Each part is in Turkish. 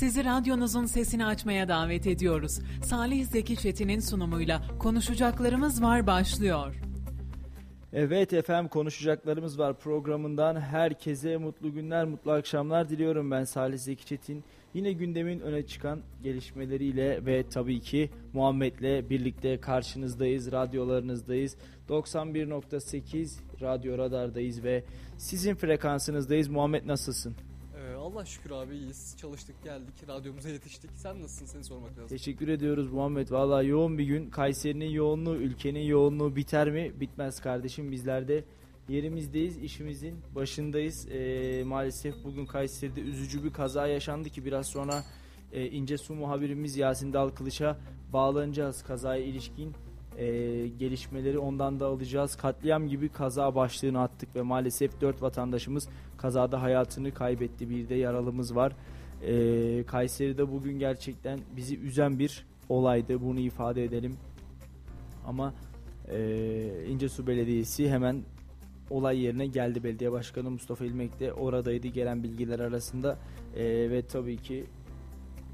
Sizi radyonuzun sesini açmaya davet ediyoruz. Salih Zeki Çetin'in sunumuyla konuşacaklarımız var başlıyor. Evet efendim konuşacaklarımız var programından. Herkese mutlu günler, mutlu akşamlar diliyorum ben Salih Zeki Çetin. Yine gündemin öne çıkan gelişmeleriyle ve tabii ki Muhammed'le birlikte karşınızdayız, radyolarınızdayız. 91.8 Radyo Radar'dayız ve sizin frekansınızdayız. Muhammed nasılsın? Allah şükür abi iyiyiz. Çalıştık geldik. Radyomuza yetiştik. Sen nasılsın? Seni sormak lazım. Teşekkür ediyoruz Muhammed. Valla yoğun bir gün. Kayseri'nin yoğunluğu, ülkenin yoğunluğu biter mi? Bitmez kardeşim. Bizler de yerimizdeyiz. işimizin başındayız. Ee, maalesef bugün Kayseri'de üzücü bir kaza yaşandı ki biraz sonra e, İnce Su muhabirimiz Yasin Dalkılıç'a bağlanacağız kazaya ilişkin e, gelişmeleri ondan da alacağız. Katliam gibi kaza başlığını attık ve maalesef dört vatandaşımız kazada hayatını kaybetti. Bir de yaralımız var. E, Kayseri'de bugün gerçekten bizi üzen bir olaydı. Bunu ifade edelim. Ama e, İncesu Belediyesi hemen olay yerine geldi. Belediye Başkanı Mustafa İlmek de oradaydı gelen bilgiler arasında. E, ve tabii ki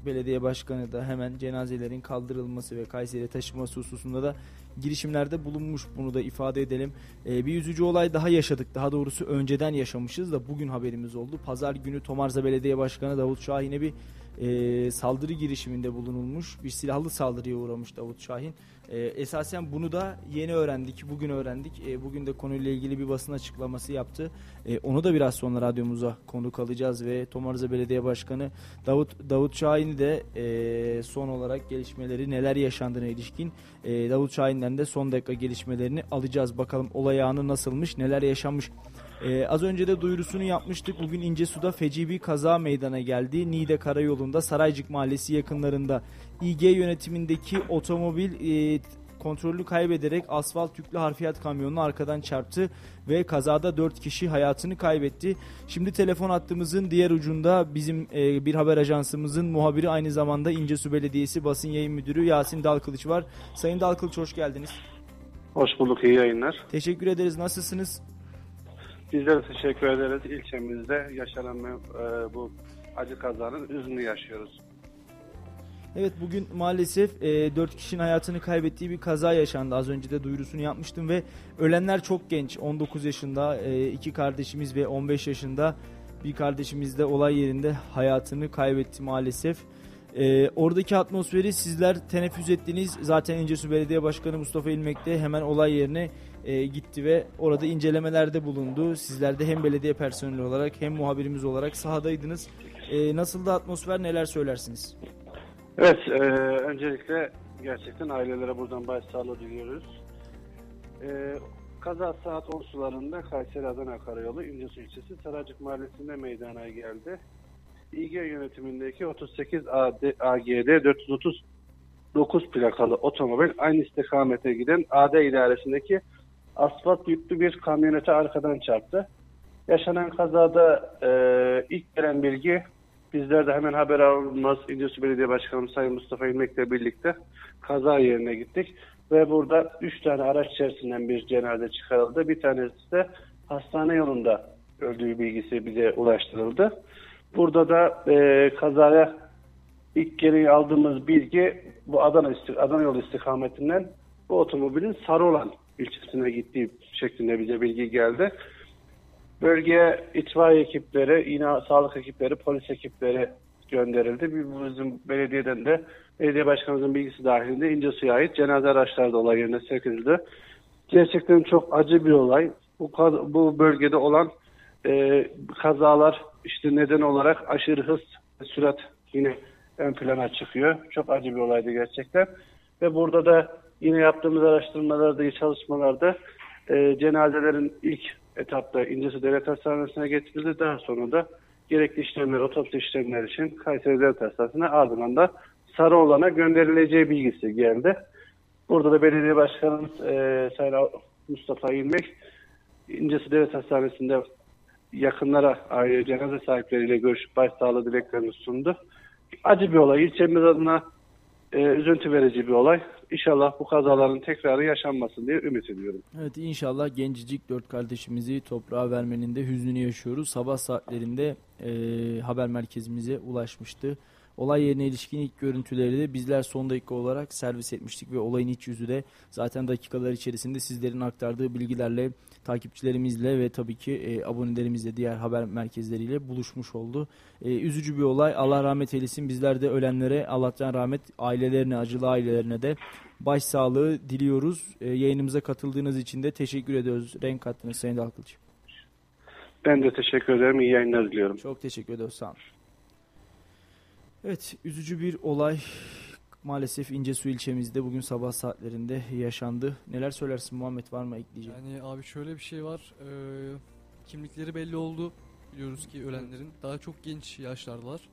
belediye başkanı da hemen cenazelerin kaldırılması ve Kayseri'ye taşınması hususunda da girişimlerde bulunmuş. Bunu da ifade edelim. Ee, bir üzücü olay daha yaşadık. Daha doğrusu önceden yaşamışız da bugün haberimiz oldu. Pazar günü Tomarza Belediye Başkanı Davut Şahin'e bir e, saldırı girişiminde bulunulmuş. Bir silahlı saldırıya uğramış Davut Şahin. E, esasen bunu da yeni öğrendik, bugün öğrendik. E, bugün de konuyla ilgili bir basın açıklaması yaptı. E, onu da biraz sonra radyomuza konuk alacağız ve Tomarza Belediye Başkanı Davut Davut Şahin'i de e, son olarak gelişmeleri neler yaşandığına ilişkin e, Davut Şahin'den de son dakika gelişmelerini alacağız. Bakalım olay anı nasılmış, neler yaşanmış. Ee, az önce de duyurusunu yapmıştık. Bugün İncesu'da feci bir kaza meydana geldi. Niğde Karayolu'nda Saraycık Mahallesi yakınlarında İG yönetimindeki otomobil e, kontrolünü kaybederek asfalt yüklü harfiyat kamyonunu arkadan çarptı ve kazada 4 kişi hayatını kaybetti. Şimdi telefon hattımızın diğer ucunda bizim e, bir haber ajansımızın muhabiri aynı zamanda İncesu Belediyesi basın yayın müdürü Yasin Dalkılıç var. Sayın Dalkılıç hoş geldiniz. Hoş bulduk, iyi yayınlar. Teşekkür ederiz. Nasılsınız? Bizlere teşekkür ederiz. İlçemizde yaşanan e, bu acı kazanın üzünü yaşıyoruz. Evet bugün maalesef e, 4 kişinin hayatını kaybettiği bir kaza yaşandı. Az önce de duyurusunu yapmıştım ve ölenler çok genç. 19 yaşında e, iki kardeşimiz ve 15 yaşında bir kardeşimiz de olay yerinde hayatını kaybetti maalesef. E, oradaki atmosferi sizler teneffüs ettiniz. Zaten İncesu Belediye Başkanı Mustafa İlmek de hemen olay yerine e, gitti ve orada incelemelerde bulundu. Sizler de hem belediye personeli olarak hem muhabirimiz olarak sahadaydınız. E, nasıl da atmosfer neler söylersiniz? Evet, e, öncelikle gerçekten ailelere buradan başsağlığı diliyoruz. E, kaza saat 10 sularında Kayseri Adana Karayolu İncesu ilçesi Saracık Mahallesi'nde meydana geldi. İG yönetimindeki 38 AD, AGD 439 plakalı otomobil aynı istikamete giden AD idaresindeki asfalt yüklü bir kamyonete arkadan çarptı. Yaşanan kazada e, ilk gelen bilgi bizler de hemen haber alınmaz İncesu Belediye Başkanı Sayın Mustafa İlmek'le birlikte kaza yerine gittik. Ve burada üç tane araç içerisinden bir cenaze çıkarıldı. Bir tanesi de hastane yolunda öldüğü bilgisi bize ulaştırıldı. Burada da e, kazaya ilk geri aldığımız bilgi bu Adana, Adana yolu istikametinden bu otomobilin sarı olan ilçesine gittiği şeklinde bize bilgi geldi. Bölgeye itfaiye ekipleri, yine sağlık ekipleri, polis ekipleri gönderildi. Bizim belediyeden de belediye başkanımızın bilgisi dahilinde ince suya ait cenaze araçları da olay yerine sevk edildi. Gerçekten çok acı bir olay. Bu, bu bölgede olan e, kazalar işte neden olarak aşırı hız, sürat yine ön plana çıkıyor. Çok acı bir olaydı gerçekten. Ve burada da yine yaptığımız araştırmalarda, çalışmalarda e, cenazelerin ilk etapta İncesu Devlet Hastanesi'ne getirildi. Daha sonra da gerekli işlemler, otopsi işlemler için Kayseri Devlet Hastanesi'ne ardından da Sarıoğlan'a gönderileceği bilgisi geldi. Burada da belediye başkanımız e, Sayın Mustafa İlmek İncesu Devlet Hastanesi'nde yakınlara, aile cenaze sahipleriyle görüşüp başsağlığı dileklerini sundu. Acı bir olay. İlçemiz adına e, üzüntü verici bir olay. İnşallah bu kazaların tekrarı yaşanmasın diye ümit ediyorum. Evet inşallah gencecik dört kardeşimizi toprağa vermenin de hüznünü yaşıyoruz. Sabah saatlerinde e, haber merkezimize ulaşmıştı. Olay yerine ilişkin ilk görüntüleri de bizler son dakika olarak servis etmiştik ve olayın iç yüzü de zaten dakikalar içerisinde sizlerin aktardığı bilgilerle takipçilerimizle ve tabii ki e, abonelerimizle diğer haber merkezleriyle buluşmuş oldu. E, üzücü bir olay. Allah rahmet eylesin. Bizler de ölenlere Allah'tan rahmet ailelerine, acılı ailelerine de başsağlığı diliyoruz. E, yayınımıza katıldığınız için de teşekkür ediyoruz. Renk kattınız Sayın Dalkılıç. Ben de teşekkür ederim. İyi yayınlar diliyorum. Çok teşekkür ediyoruz. Sağ olun. Evet, üzücü bir olay maalesef İncesu ilçemizde bugün sabah saatlerinde yaşandı. Neler söylersin Muhammed var mı ekleyeceğin? Yani abi şöyle bir şey var. Ee, kimlikleri belli oldu. Biliyoruz ki ölenlerin daha çok genç yaşlardalar.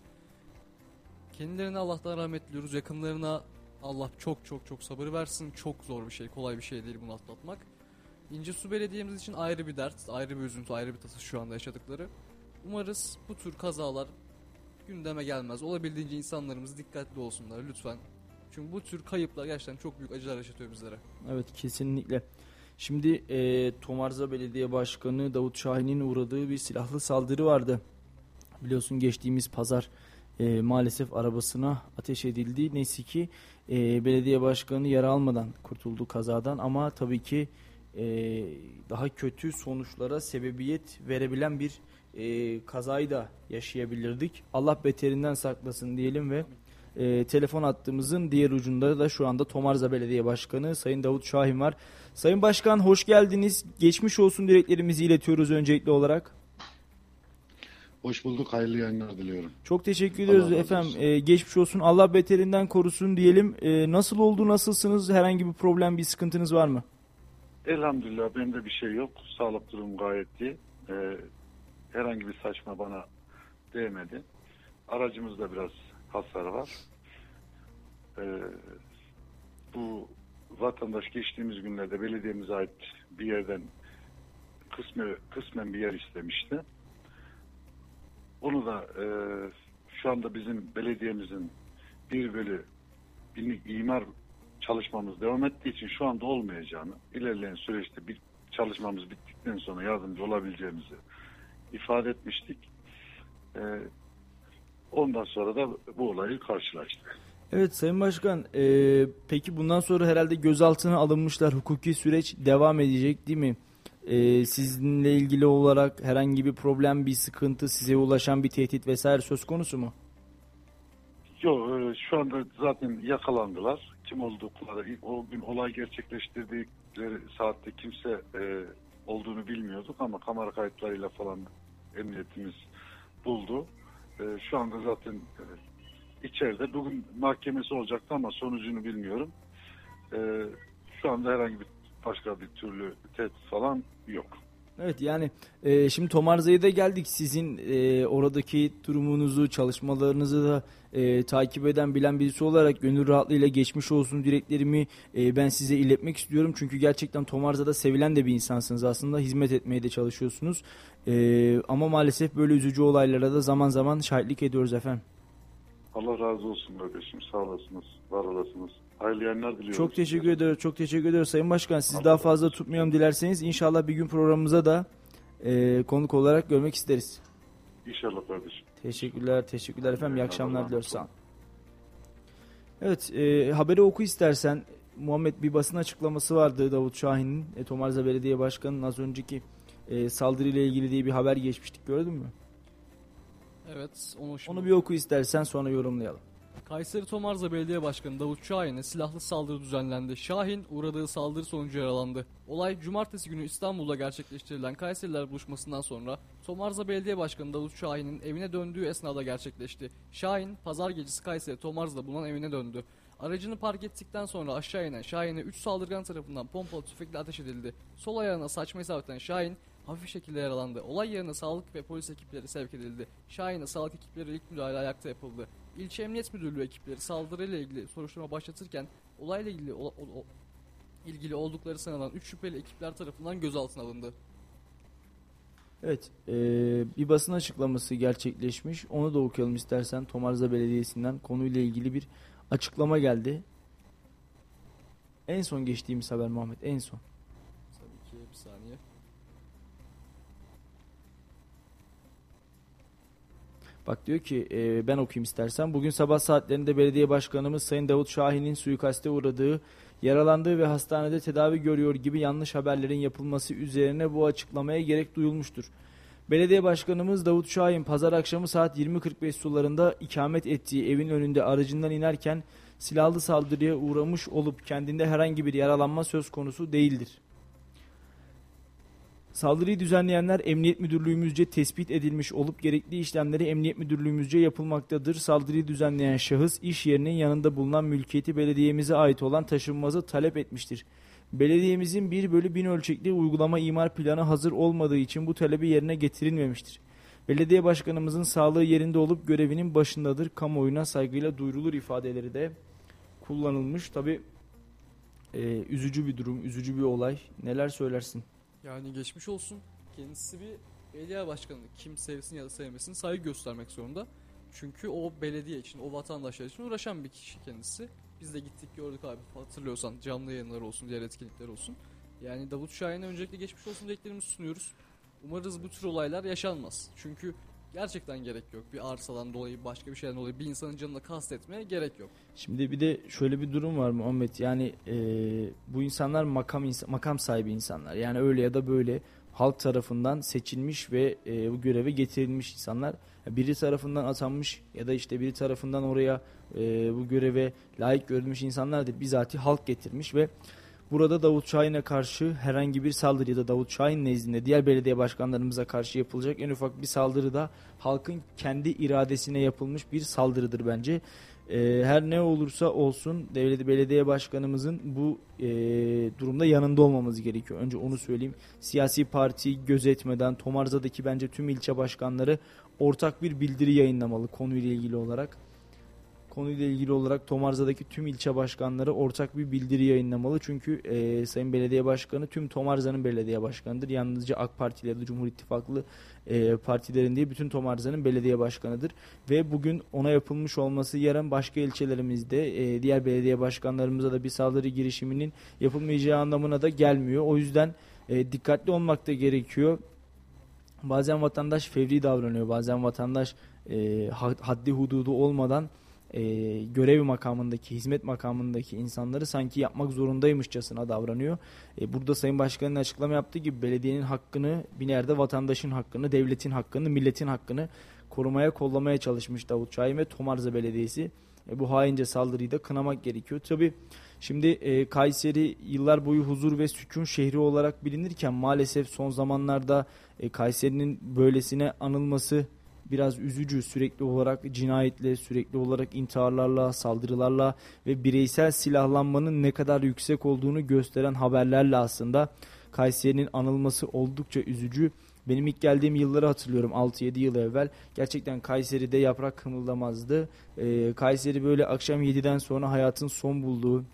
Kendilerine Allah'tan rahmet diliyoruz. Yakınlarına Allah çok çok çok sabır versin. Çok zor bir şey. Kolay bir şey değil bunu atlatmak. İncesu Belediye'miz için ayrı bir dert, ayrı bir üzüntü, ayrı bir tası şu anda yaşadıkları. Umarız bu tür kazalar gündeme gelmez. Olabildiğince insanlarımız dikkatli olsunlar lütfen. Çünkü bu tür kayıplar gerçekten çok büyük acılar yaşatıyor bizlere. Evet kesinlikle. Şimdi e, Tomarza Belediye Başkanı Davut Şahin'in uğradığı bir silahlı saldırı vardı. Biliyorsun geçtiğimiz pazar e, maalesef arabasına ateş edildi. Neyse ki e, belediye başkanı yara almadan kurtuldu kazadan ama tabii ki e, daha kötü sonuçlara sebebiyet verebilen bir e, kazayı da yaşayabilirdik. Allah beterinden saklasın diyelim ve e, telefon attığımızın diğer ucunda da şu anda Tomarza Belediye Başkanı Sayın Davut Şahin var. Sayın Başkan hoş geldiniz. Geçmiş olsun dileklerimizi iletiyoruz öncelikli olarak. Hoş bulduk. Hayırlı yayınlar diliyorum. Çok teşekkür ediyoruz Allah efendim. olsun. E, geçmiş olsun. Allah beterinden korusun diyelim. E, nasıl oldu, nasılsınız? Herhangi bir problem, bir sıkıntınız var mı? Elhamdülillah bende bir şey yok. Sağlık durum gayet iyi. Ee, herhangi bir saçma bana değmedi. Aracımızda biraz hasar var. Ee, bu vatandaş geçtiğimiz günlerde belediyemize ait bir yerden kısmen, kısmen bir yer istemişti. Onu da e, şu anda bizim belediyemizin bir bölü imar çalışmamız devam ettiği için şu anda olmayacağını, ilerleyen süreçte bir çalışmamız bittikten sonra yardımcı olabileceğimizi ifade etmiştik. Ee, ondan sonra da bu olayı karşılaştık. Evet Sayın Başkan, e, peki bundan sonra herhalde gözaltına alınmışlar. Hukuki süreç devam edecek değil mi? E, sizinle ilgili olarak herhangi bir problem, bir sıkıntı, size ulaşan bir tehdit vesaire söz konusu mu? Yok e, şu anda zaten yakalandılar. Kim oldukları, o gün olay gerçekleştirdikleri saatte kimse e, olduğunu bilmiyorduk ama kamera kayıtlarıyla falan emniyetimiz buldu. E, şu anda zaten e, içeride. Bugün mahkemesi olacaktı ama sonucunu bilmiyorum. E, şu anda herhangi bir başka bir türlü tehdit falan yok. Evet yani e, şimdi Tomarza'ya da geldik. Sizin e, oradaki durumunuzu, çalışmalarınızı da e, takip eden, bilen birisi olarak gönül rahatlığıyla geçmiş olsun dileklerimi e, ben size iletmek istiyorum. Çünkü gerçekten Tomarza'da sevilen de bir insansınız aslında. Hizmet etmeye de çalışıyorsunuz. E, ama maalesef böyle üzücü olaylara da zaman zaman şahitlik ediyoruz efendim. Allah razı olsun kardeşim. Sağ olasınız. Var olasınız. Hayırlı yayınlar diliyorum. Çok teşekkür size. ediyoruz. Çok teşekkür ediyoruz Sayın Başkan. Sizi Allah daha fazla olsun. tutmayalım dilerseniz. İnşallah bir gün programımıza da e, konuk olarak görmek isteriz. İnşallah kardeşim. Teşekkürler, teşekkürler efendim. İyi akşamlar diliyoruz. Sağ olun. Evet, e, haberi oku istersen. Muhammed bir basın açıklaması vardı Davut Şahin'in. E, Tomarza Belediye Başkanı'nın az önceki e, saldırıyla ilgili diye bir haber geçmiştik. Gördün mü? Evet, onu şimdi... Onu bir oku istersen sonra yorumlayalım. Kayseri Tomarza Belediye Başkanı Davut Şahin'e silahlı saldırı düzenlendi. Şahin uğradığı saldırı sonucu yaralandı. Olay cumartesi günü İstanbul'da gerçekleştirilen Kayseriler buluşmasından sonra Tomarza Belediye Başkanı Davut Şahin'in evine döndüğü esnada gerçekleşti. Şahin pazar gecesi Kayseri Tomarza'da bulunan evine döndü. Aracını park ettikten sonra aşağı inen Şahin'e 3 saldırgan tarafından pompalı tüfekle ateş edildi. Sol ayağına saçma isabeten Şahin hafif şekilde yaralandı. Olay yerine sağlık ve polis ekipleri sevk edildi. Şahin'e sağlık ekipleri ilk müdahale ayakta yapıldı. İlçe Emniyet Müdürlüğü ekipleri saldırıyla ilgili soruşturma başlatırken olayla ilgili o- o- ilgili oldukları sanılan 3 şüpheli ekipler tarafından gözaltına alındı. Evet, e, bir basın açıklaması gerçekleşmiş. Onu da okuyalım istersen. Tomarza Belediyesi'nden konuyla ilgili bir açıklama geldi. En son geçtiğimiz haber Muhammed en son. Tabii ki bir saniye. Bak diyor ki e, ben okuyayım istersen. Bugün sabah saatlerinde belediye başkanımız Sayın Davut Şahin'in suikaste uğradığı, yaralandığı ve hastanede tedavi görüyor gibi yanlış haberlerin yapılması üzerine bu açıklamaya gerek duyulmuştur. Belediye başkanımız Davut Şahin pazar akşamı saat 20.45 sularında ikamet ettiği evin önünde aracından inerken silahlı saldırıya uğramış olup kendinde herhangi bir yaralanma söz konusu değildir. Saldırıyı düzenleyenler Emniyet Müdürlüğümüzce tespit edilmiş olup gerekli işlemleri Emniyet Müdürlüğümüzce yapılmaktadır. Saldırıyı düzenleyen şahıs iş yerinin yanında bulunan mülkiyeti belediyemize ait olan taşınmazı talep etmiştir. Belediyemizin 1 bölü 1000 ölçekli uygulama imar planı hazır olmadığı için bu talebi yerine getirilmemiştir. Belediye başkanımızın sağlığı yerinde olup görevinin başındadır. Kamuoyuna saygıyla duyurulur ifadeleri de kullanılmış. Tabi üzücü bir durum, üzücü bir olay. Neler söylersin? Yani geçmiş olsun. Kendisi bir belediye başkanı. Kim sevsin ya da sevmesin saygı göstermek zorunda. Çünkü o belediye için, o vatandaşlar için uğraşan bir kişi kendisi. Biz de gittik gördük abi hatırlıyorsan canlı yayınlar olsun, diğer etkinlikler olsun. Yani Davut Şahin'e öncelikle geçmiş olsun dileklerimizi sunuyoruz. Umarız bu tür olaylar yaşanmaz. Çünkü gerçekten gerek yok. Bir arsadan dolayı, başka bir şeyden dolayı bir insanın canına kastetmeye gerek yok. Şimdi bir de şöyle bir durum var Muhammed. Yani e, bu insanlar makam makam sahibi insanlar. Yani öyle ya da böyle halk tarafından seçilmiş ve e, bu göreve getirilmiş insanlar. Biri tarafından atanmış ya da işte biri tarafından oraya e, bu göreve layık görülmüş insanlar da bizatihi halk getirmiş ve burada Davut Şahin'e karşı herhangi bir saldırı ya da Davut Şahin nezdinde diğer belediye başkanlarımıza karşı yapılacak en ufak bir saldırı da halkın kendi iradesine yapılmış bir saldırıdır bence. E, her ne olursa olsun devlet belediye başkanımızın bu e, durumda yanında olmamız gerekiyor. Önce onu söyleyeyim. Siyasi parti gözetmeden Tomarza'daki bence tüm ilçe başkanları ortak bir bildiri yayınlamalı konuyla ilgili olarak. Konuyla ilgili olarak Tomarza'daki tüm ilçe başkanları ortak bir bildiri yayınlamalı. Çünkü e, Sayın Belediye Başkanı tüm Tomarza'nın belediye başkanıdır. Yalnızca AK Partili ya da Cumhur İttifaklı e, partilerin değil bütün Tomarza'nın belediye başkanıdır. Ve bugün ona yapılmış olması yarın başka ilçelerimizde e, diğer belediye başkanlarımıza da bir saldırı girişiminin yapılmayacağı anlamına da gelmiyor. O yüzden e, dikkatli olmak da gerekiyor. Bazen vatandaş fevri davranıyor. Bazen vatandaş e, haddi hududu olmadan e, görev makamındaki, hizmet makamındaki insanları sanki yapmak zorundaymışçasına davranıyor. E, burada Sayın Başkan'ın açıklama yaptığı gibi belediyenin hakkını, bir yerde vatandaşın hakkını, devletin hakkını, milletin hakkını korumaya, kollamaya çalışmış Davut Şahin ve Tomarza Belediyesi. E, bu haince saldırıyı da kınamak gerekiyor. Tabi şimdi e, Kayseri yıllar boyu huzur ve sükun şehri olarak bilinirken maalesef son zamanlarda e, Kayseri'nin böylesine anılması biraz üzücü sürekli olarak cinayetle, sürekli olarak intiharlarla, saldırılarla ve bireysel silahlanmanın ne kadar yüksek olduğunu gösteren haberlerle aslında Kayseri'nin anılması oldukça üzücü. Benim ilk geldiğim yılları hatırlıyorum 6-7 yıl evvel. Gerçekten Kayseri'de yaprak kımıldamazdı. Ee, Kayseri böyle akşam 7'den sonra hayatın son bulduğu,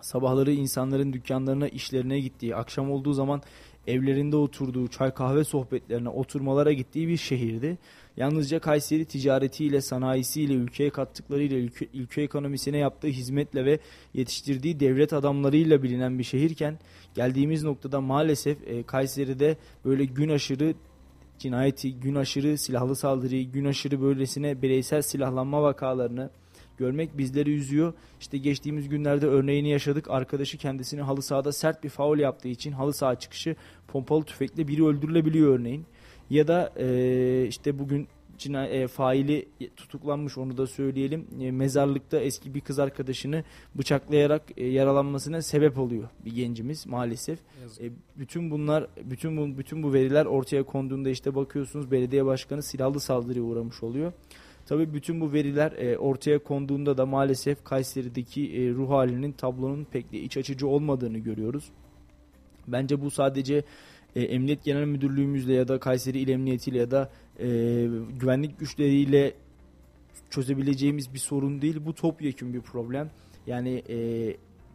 sabahları insanların dükkanlarına, işlerine gittiği, akşam olduğu zaman evlerinde oturduğu, çay kahve sohbetlerine, oturmalara gittiği bir şehirdi. Yalnızca Kayseri ticaretiyle, sanayisiyle, ülkeye kattıklarıyla, ülke, ülke ekonomisine yaptığı hizmetle ve yetiştirdiği devlet adamlarıyla bilinen bir şehirken geldiğimiz noktada maalesef e, Kayseri'de böyle gün aşırı cinayeti, gün aşırı silahlı saldırıyı, gün aşırı böylesine bireysel silahlanma vakalarını görmek bizleri üzüyor. İşte geçtiğimiz günlerde örneğini yaşadık. Arkadaşı kendisini halı sahada sert bir faul yaptığı için halı saha çıkışı pompalı tüfekle biri öldürülebiliyor örneğin. Ya da e, işte bugün cina e, faili tutuklanmış onu da söyleyelim. E, mezarlıkta eski bir kız arkadaşını bıçaklayarak e, yaralanmasına sebep oluyor bir gencimiz maalesef. E, bütün bunlar bütün bu bütün bu veriler ortaya konduğunda işte bakıyorsunuz belediye başkanı silahlı saldırıya uğramış oluyor. Tabii bütün bu veriler e, ortaya konduğunda da maalesef Kayseri'deki e, ruh halinin tablonun pek de iç açıcı olmadığını görüyoruz. Bence bu sadece e, Emniyet Genel Müdürlüğümüzle ya da Kayseri İl Emniyetiyle ya da e, güvenlik güçleriyle çözebileceğimiz bir sorun değil. Bu topyekun bir problem. Yani e,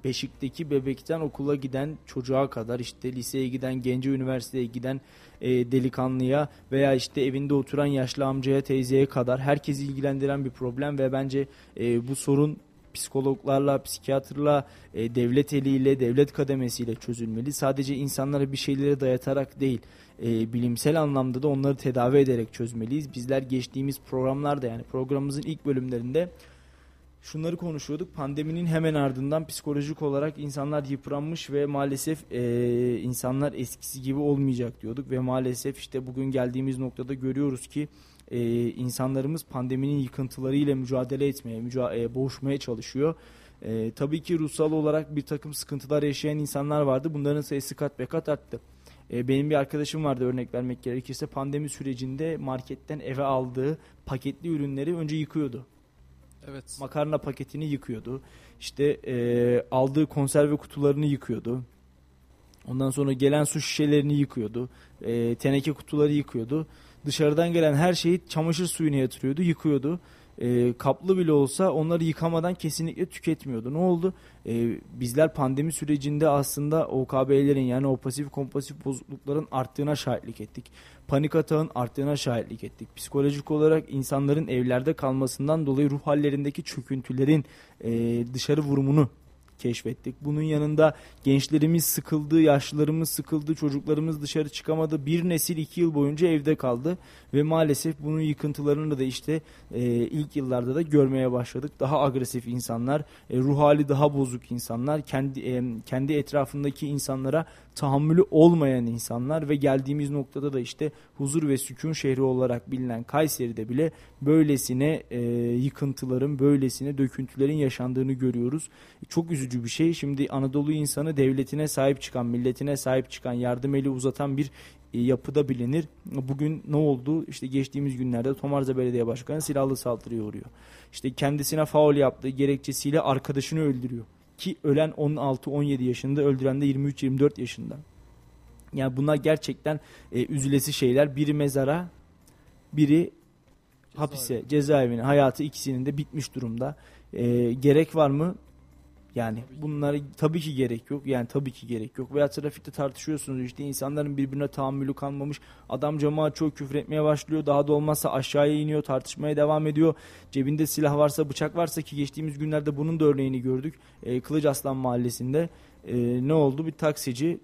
Beşik'teki bebekten okula giden çocuğa kadar işte liseye giden, gence üniversiteye giden e, delikanlıya veya işte evinde oturan yaşlı amcaya, teyzeye kadar herkesi ilgilendiren bir problem ve bence e, bu sorun psikologlarla, psikiyatrla, e, devlet eliyle, devlet kademesiyle çözülmeli. Sadece insanlara bir şeyleri dayatarak değil, e, bilimsel anlamda da onları tedavi ederek çözmeliyiz. Bizler geçtiğimiz programlarda yani programımızın ilk bölümlerinde şunları konuşuyorduk. Pandeminin hemen ardından psikolojik olarak insanlar yıpranmış ve maalesef e, insanlar eskisi gibi olmayacak diyorduk ve maalesef işte bugün geldiğimiz noktada görüyoruz ki e, insanlarımız pandeminin yıkıntılarıyla mücadele etmeye, müca e, boğuşmaya çalışıyor. E, tabii ki ruhsal olarak bir takım sıkıntılar yaşayan insanlar vardı. Bunların sayısı kat be kat arttı. E, benim bir arkadaşım vardı örnek vermek gerekirse pandemi sürecinde marketten eve aldığı paketli ürünleri önce yıkıyordu. Evet. Makarna paketini yıkıyordu. İşte e, aldığı konserve kutularını yıkıyordu. Ondan sonra gelen su şişelerini yıkıyordu. E, teneke kutuları yıkıyordu. Dışarıdan gelen her şeyi çamaşır suyuna yatırıyordu, yıkıyordu. E, kaplı bile olsa onları yıkamadan kesinlikle tüketmiyordu. Ne oldu? E, bizler pandemi sürecinde aslında OKB'lerin yani o pasif kompasif bozuklukların arttığına şahitlik ettik. Panik atağın arttığına şahitlik ettik. Psikolojik olarak insanların evlerde kalmasından dolayı ruh hallerindeki çöküntülerin e, dışarı vurumunu keşfettik. Bunun yanında gençlerimiz sıkıldı, yaşlılarımız sıkıldı, çocuklarımız dışarı çıkamadı. Bir nesil iki yıl boyunca evde kaldı ve maalesef bunun yıkıntılarını da işte e, ilk yıllarda da görmeye başladık. Daha agresif insanlar, e, ruh hali daha bozuk insanlar, kendi e, kendi etrafındaki insanlara tahammülü olmayan insanlar ve geldiğimiz noktada da işte huzur ve sükun şehri olarak bilinen Kayseri'de bile böylesine e, yıkıntıların, böylesine döküntülerin yaşandığını görüyoruz. Çok üzücü bir şey. Şimdi Anadolu insanı devletine sahip çıkan, milletine sahip çıkan, yardım eli uzatan bir e, yapıda bilinir. Bugün ne oldu? İşte geçtiğimiz günlerde Tomarza Belediye Başkanı silahlı saldırıya uğruyor. İşte kendisine faul yaptığı gerekçesiyle arkadaşını öldürüyor. Ki ölen 16-17 yaşında, öldüren de 23-24 yaşında. Yani bunlar gerçekten e, üzülesi şeyler. Biri mezara, biri hapise, cezaevine hayatı ikisinin de bitmiş durumda. E, gerek var mı? Yani bunlara tabii ki gerek yok. Yani tabii ki gerek yok. Veya trafikte tartışıyorsunuz işte insanların birbirine tahammülü kalmamış. Adam cama açıyor küfür etmeye başlıyor. Daha da olmazsa aşağıya iniyor tartışmaya devam ediyor. Cebinde silah varsa bıçak varsa ki geçtiğimiz günlerde bunun da örneğini gördük. E, Kılıç Aslan mahallesinde e, ne oldu? Bir taksici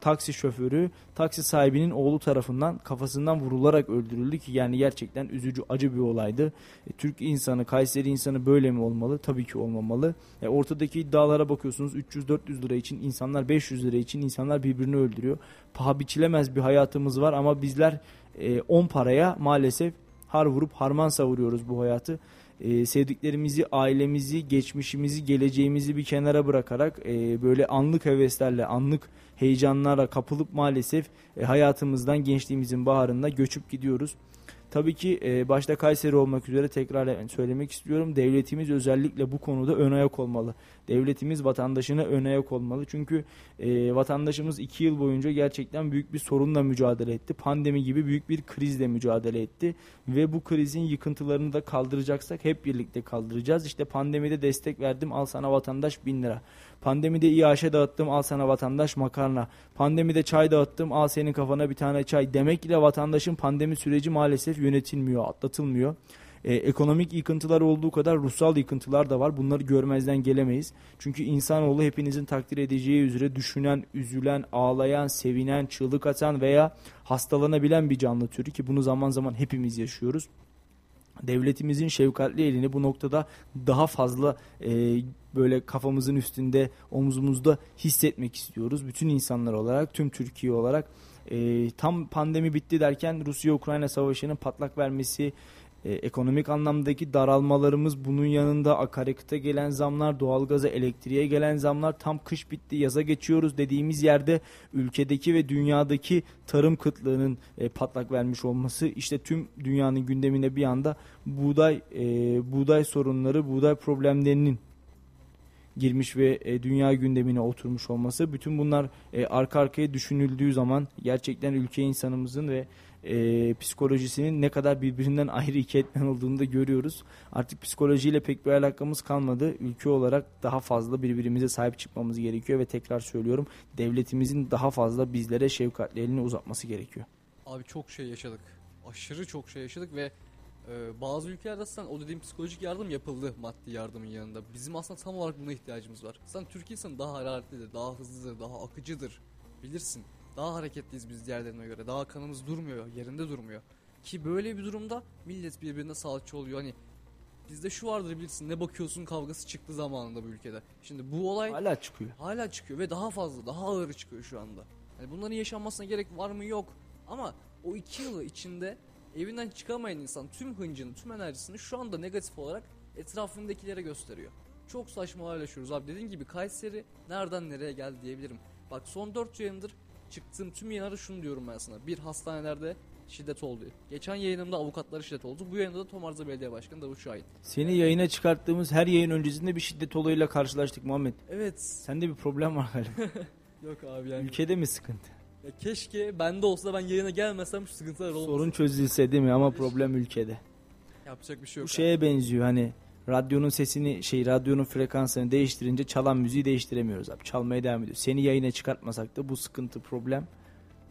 taksi şoförü taksi sahibinin oğlu tarafından kafasından vurularak öldürüldü ki yani gerçekten üzücü acı bir olaydı. E, Türk insanı Kayseri insanı böyle mi olmalı? Tabii ki olmamalı. E, ortadaki iddialara bakıyorsunuz 300-400 lira için insanlar 500 lira için insanlar birbirini öldürüyor. Paha biçilemez bir hayatımız var ama bizler 10 e, paraya maalesef har vurup harman savuruyoruz bu hayatı e, sevdiklerimizi, ailemizi, geçmişimizi, geleceğimizi bir kenara bırakarak e, böyle anlık heveslerle, anlık heyecanlara kapılıp maalesef e, hayatımızdan gençliğimizin baharında göçüp gidiyoruz. Tabii ki e, başta Kayseri olmak üzere tekrar söylemek istiyorum. Devletimiz özellikle bu konuda ön ayak olmalı. Devletimiz vatandaşına ön ayak olmalı. Çünkü e, vatandaşımız iki yıl boyunca gerçekten büyük bir sorunla mücadele etti. Pandemi gibi büyük bir krizle mücadele etti. Ve bu krizin yıkıntılarını da kaldıracaksak hep birlikte kaldıracağız. İşte pandemide destek verdim al sana vatandaş bin lira. Pandemide iaşe dağıttım al sana vatandaş makarna. Pandemide çay dağıttım al senin kafana bir tane çay. Demek ile vatandaşın pandemi süreci maalesef yönetilmiyor, atlatılmıyor. Ee, ekonomik yıkıntılar olduğu kadar ruhsal yıkıntılar da var. Bunları görmezden gelemeyiz. Çünkü insanoğlu hepinizin takdir edeceği üzere düşünen, üzülen, ağlayan, sevinen, çığlık atan veya hastalanabilen bir canlı türü ki bunu zaman zaman hepimiz yaşıyoruz devletimizin şefkatli elini bu noktada daha fazla e, böyle kafamızın üstünde, omuzumuzda hissetmek istiyoruz. Bütün insanlar olarak, tüm Türkiye olarak e, tam pandemi bitti derken Rusya-Ukrayna savaşının patlak vermesi, e, ekonomik anlamdaki daralmalarımız bunun yanında akaryakıta gelen zamlar, doğalgaza, elektriğe gelen zamlar tam kış bitti yaza geçiyoruz dediğimiz yerde ülkedeki ve dünyadaki tarım kıtlığının e, patlak vermiş olması işte tüm dünyanın gündemine bir anda buğday e, buğday sorunları, buğday problemlerinin girmiş ve e, dünya gündemine oturmuş olması bütün bunlar e, arka arkaya düşünüldüğü zaman gerçekten ülke insanımızın ve e, psikolojisinin ne kadar birbirinden ayrı iki etmen olduğunu da görüyoruz. Artık psikolojiyle pek bir alakamız kalmadı. Ülke olarak daha fazla birbirimize sahip çıkmamız gerekiyor ve tekrar söylüyorum devletimizin daha fazla bizlere şefkatli elini uzatması gerekiyor. Abi çok şey yaşadık. Aşırı çok şey yaşadık ve Ee, bazı ülkelerde sen o dediğim psikolojik yardım yapıldı maddi yardımın yanında. Bizim aslında tam olarak buna ihtiyacımız var. Sen Türk insanı daha hararetlidir, daha hızlıdır, daha akıcıdır. Bilirsin. Daha hareketliyiz biz diğerlerine göre. Daha kanımız durmuyor, yerinde durmuyor. Ki böyle bir durumda millet birbirine salça oluyor. Hani bizde şu vardır bilirsin ne bakıyorsun kavgası çıktı zamanında bu ülkede. Şimdi bu olay Hala çıkıyor. hala çıkıyor ve daha fazla, daha ağır çıkıyor şu anda. Yani bunların yaşanmasına gerek var mı yok. Ama o iki yılı içinde evinden çıkamayan insan tüm hıncını, tüm enerjisini şu anda negatif olarak etrafındakilere gösteriyor. Çok saçma olaylar yaşıyoruz abi. Dediğim gibi Kayseri nereden nereye geldi diyebilirim. Bak son 4 yayındır çıktığım tüm yayınlarda şunu diyorum ben sana. Bir hastanelerde şiddet oldu. Geçen yayınımda avukatlara şiddet oldu. Bu yayında da Tomarza Belediye Başkanı Davut Şahin. Seni yayına çıkarttığımız her yayın öncesinde bir şiddet olayıyla karşılaştık Muhammed. Evet. Sende bir problem var galiba. Yok abi yani. Ülkede mi sıkıntı? Ya keşke bende olsa ben yayına gelmesem şu sıkıntılar olmasın. Sorun çözülse değil mi ama problem ülkede. Yapacak bir şey yok. Bu abi. şeye benziyor hani radyonun sesini şey radyonun frekansını değiştirince çalan müziği değiştiremiyoruz abi. Çalmaya devam ediyor. Seni yayına çıkartmasak da bu sıkıntı problem